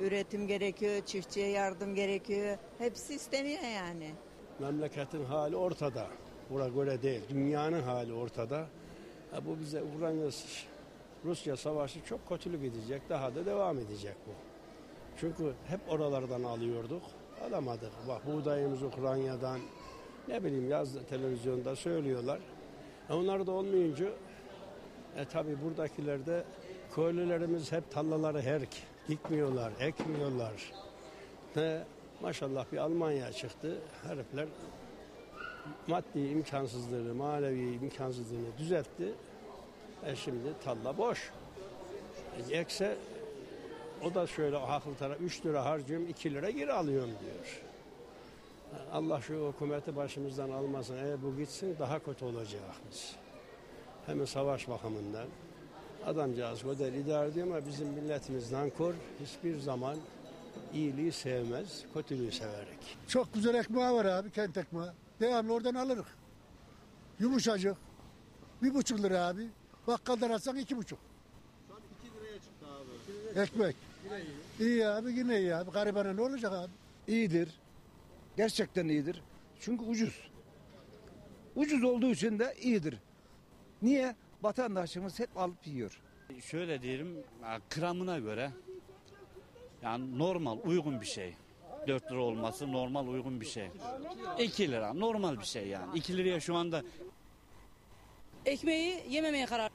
Üretim gerekiyor, çiftçiye yardım gerekiyor. Hepsi isteniyor yani. Memleketin hali ortada. Bura göre değil. Dünyanın hali ortada. Ha, bu bize Ukrayna Rusya savaşı çok kötülük edecek. Daha da devam edecek bu. Çünkü hep oralardan alıyorduk. Alamadık. Bak buğdayımız Ukrayna'dan ne bileyim yaz televizyonda söylüyorlar. E, onlar da olmayınca e tabi buradakiler de köylülerimiz hep tarlaları herk. Dikmiyorlar, ekmiyorlar. Ne maşallah bir Almanya çıktı. Herifler maddi imkansızlığını, manevi imkansızlığını düzeltti. E şimdi talla boş. E, ekse o da şöyle haklı taraf 3 lira harcıyorum 2 lira geri alıyorum diyor. Allah şu hükümeti başımızdan almasın. Eğer bu gitsin daha kötü olacak biz. Hem savaş bakımından. Adamcağız kadar idare ediyor ama bizim milletimiz nankor. Hiçbir zaman iyiliği sevmez, kötülüğü severek. Çok güzel ekmeği var abi kent ekmeği. Devamlı oradan alırız. Yumuşacık. Bir buçuk lira abi. Bakkaldan alsan iki buçuk. Şu an 2 liraya çıktı abi. Ekmek. Yine iyi. İyi abi yine iyi abi. Garibana ne olacak abi? İyidir. Gerçekten iyidir. Çünkü ucuz. Ucuz olduğu için de iyidir. Niye? Vatandaşımız hep alıp yiyor. Şöyle diyelim gramına göre yani normal uygun bir şey. 4 lira olması normal uygun bir şey. 2 lira normal bir şey yani. 2 liraya şu anda Ekmeği yememeye karar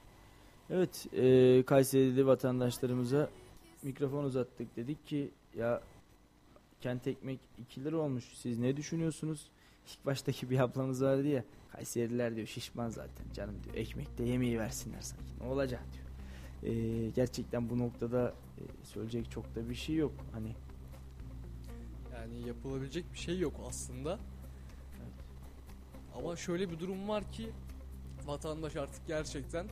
Evet, e, Kayseri'li vatandaşlarımıza mikrofon uzattık. Dedik ki ya kent ekmek 2 lira olmuş. Siz ne düşünüyorsunuz? İlk baştaki bir ablamız vardı ya. Kayseriler diyor şişman zaten canım diyor. Ekmek de yemeği versinler sanki. Ne olacak diyor. E, gerçekten bu noktada e, söyleyecek çok da bir şey yok. Hani Yani yapılabilecek bir şey yok aslında. Ama şöyle bir durum var ki vatandaş artık gerçekten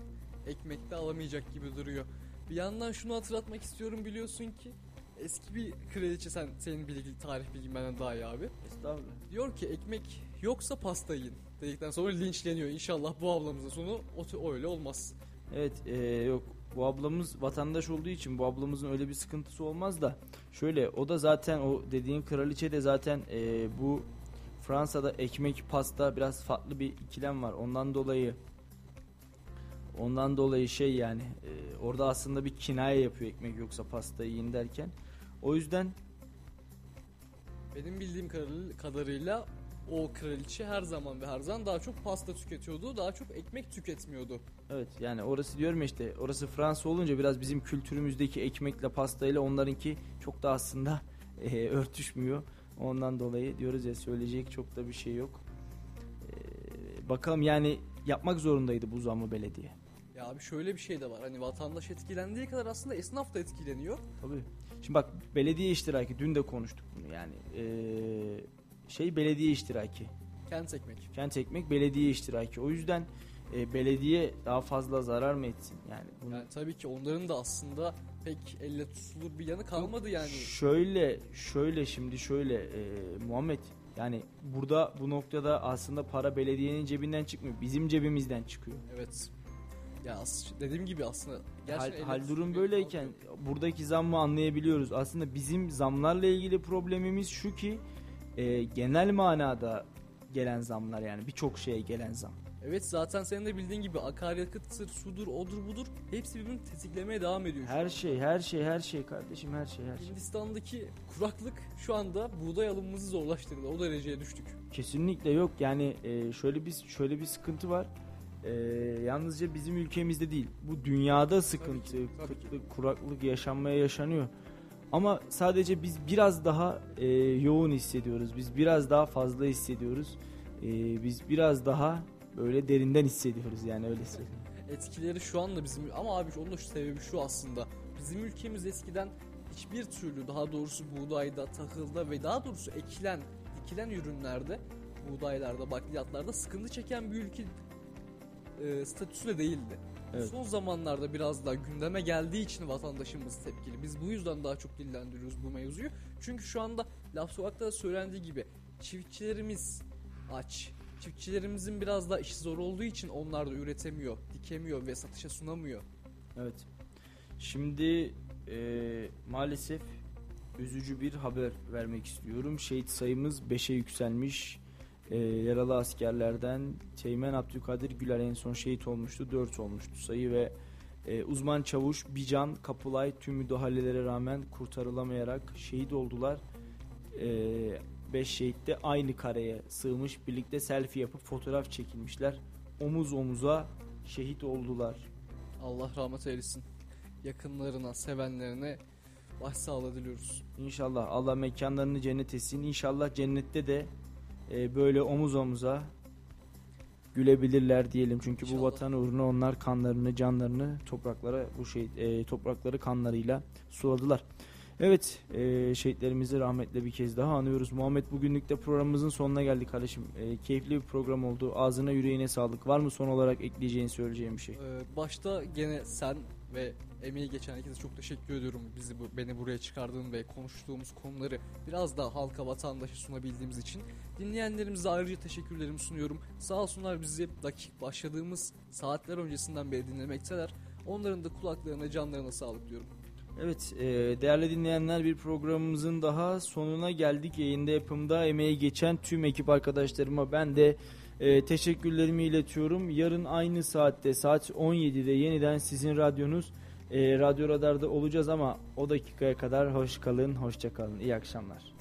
ekmekte alamayacak gibi duruyor. Bir yandan şunu hatırlatmak istiyorum biliyorsun ki eski bir kraliçe sen senin bilgi tarih bilgin benden daha iyi abi. Estağfurullah. Diyor ki ekmek yoksa pasta yiyin dedikten sonra linçleniyor. İnşallah bu ablamızın sonu o öyle olmaz. Evet e, yok bu ablamız vatandaş olduğu için bu ablamızın öyle bir sıkıntısı olmaz da şöyle o da zaten o dediğin kraliçe de zaten e, bu Fransa'da ekmek pasta biraz farklı bir ikilem var ondan dolayı ondan dolayı şey yani e, orada aslında bir kinaye yapıyor ekmek yoksa pasta yiyin derken o yüzden Benim bildiğim kadar- kadarıyla o kraliçe her zaman ve her zaman daha çok pasta tüketiyordu. Daha çok ekmek tüketmiyordu. Evet yani orası diyorum ya işte orası Fransa olunca biraz bizim kültürümüzdeki ekmekle pastayla onlarınki çok da aslında e, örtüşmüyor. Ondan dolayı diyoruz ya söyleyecek çok da bir şey yok. Ee, bakalım yani yapmak zorundaydı bu zammı belediye. Ya abi şöyle bir şey de var. Hani vatandaş etkilendiği kadar aslında esnaf da etkileniyor. Tabii. Şimdi bak belediye iştiraki dün de konuştuk bunu yani ee, şey belediye iştiraki. Kent ekmek. Kent ekmek belediye iştiraki. O yüzden e, belediye daha fazla zarar mı etsin? Yani bunu Yani tabii ki onların da aslında pek elle tutulur bir yanı kalmadı yani. Şöyle şöyle şimdi şöyle e, Muhammed yani burada bu noktada aslında para belediyenin cebinden çıkmıyor. Bizim cebimizden çıkıyor. Evet. Ya as- dediğim gibi aslında Hal, hal durum böyleyken buradaki zammı anlayabiliyoruz. Aslında bizim zamlarla ilgili problemimiz şu ki e, genel manada gelen zamlar yani birçok şeye gelen zam. Evet zaten senin de bildiğin gibi akaryakıttır, sudur, odur budur hepsi birbirini tetiklemeye devam ediyor. Her şey, her şey, her şey kardeşim, her şey, her şey. Hindistan'daki kuraklık şu anda buğday alımımızı zorlaştırdı. O dereceye düştük. Kesinlikle yok. Yani e, şöyle bir şöyle bir sıkıntı var. E, yalnızca bizim ülkemizde değil. Bu dünyada sıkıntı, kıtlık, kuraklık yaşanmaya yaşanıyor. Ama sadece biz biraz daha e, yoğun hissediyoruz. Biz biraz daha fazla hissediyoruz. E, biz biraz daha böyle derinden hissediyoruz yani öyle söyleyeyim. Etkileri şu anda bizim ama abi onun da şu sebebi şu aslında. Bizim ülkemiz eskiden hiçbir türlü daha doğrusu buğdayda, tahılda ve daha doğrusu ekilen, dikilen ürünlerde, buğdaylarda, bakliyatlarda sıkıntı çeken bir ülke e, statüsü de değildi. Evet. Son zamanlarda biraz daha gündeme geldiği için vatandaşımız tepkili. Biz bu yüzden daha çok dillendiriyoruz bu mevzuyu. Çünkü şu anda laf sokakta söylendiği gibi çiftçilerimiz aç. Çiftçilerimizin biraz daha işi zor olduğu için onlar da üretemiyor, dikemiyor ve satışa sunamıyor. Evet. Şimdi e, maalesef üzücü bir haber vermek istiyorum. Şehit sayımız 5'e yükselmiş. E, yaralı askerlerden Teğmen Abdülkadir Güler en son şehit olmuştu. 4 olmuştu sayı ve e, uzman çavuş Bican Kapılay tüm müdahalelere rağmen kurtarılamayarak şehit oldular. 5 şehit de aynı kareye sığmış birlikte selfie yapıp fotoğraf çekilmişler. Omuz omuza şehit oldular. Allah rahmet eylesin. Yakınlarına, sevenlerine başsağlığı diliyoruz. İnşallah Allah mekanlarını cennet etsin. İnşallah cennette de e, böyle omuz omuza gülebilirler diyelim. Çünkü bu vatan uğruna onlar kanlarını, canlarını topraklara bu şey e, toprakları kanlarıyla suladılar. Evet, e, şehitlerimizi rahmetle bir kez daha anıyoruz. Muhammed bugünlük de programımızın sonuna geldik kardeşim. E, keyifli bir program oldu. Ağzına yüreğine sağlık. Var mı son olarak ekleyeceğin, söyleyeceğin bir şey? Ee, başta gene sen ve emeği geçen herkese çok teşekkür ediyorum. Bizi beni buraya çıkardığın ve konuştuğumuz konuları biraz daha halka vatandaşa sunabildiğimiz için dinleyenlerimize ayrıca teşekkürlerimi sunuyorum. Sağ olsunlar bizi dakik başladığımız saatler öncesinden beri dinlemekteler. Onların da kulaklarına, canlarına sağlık diyorum. Evet e, değerli dinleyenler bir programımızın daha sonuna geldik. Yayında yapımda emeği geçen tüm ekip arkadaşlarıma ben de e, teşekkürlerimi iletiyorum. Yarın aynı saatte saat 17'de yeniden sizin radyonuz e, Radyo Radar'da olacağız ama o dakikaya kadar hoş kalın, hoşça kalın. İyi akşamlar.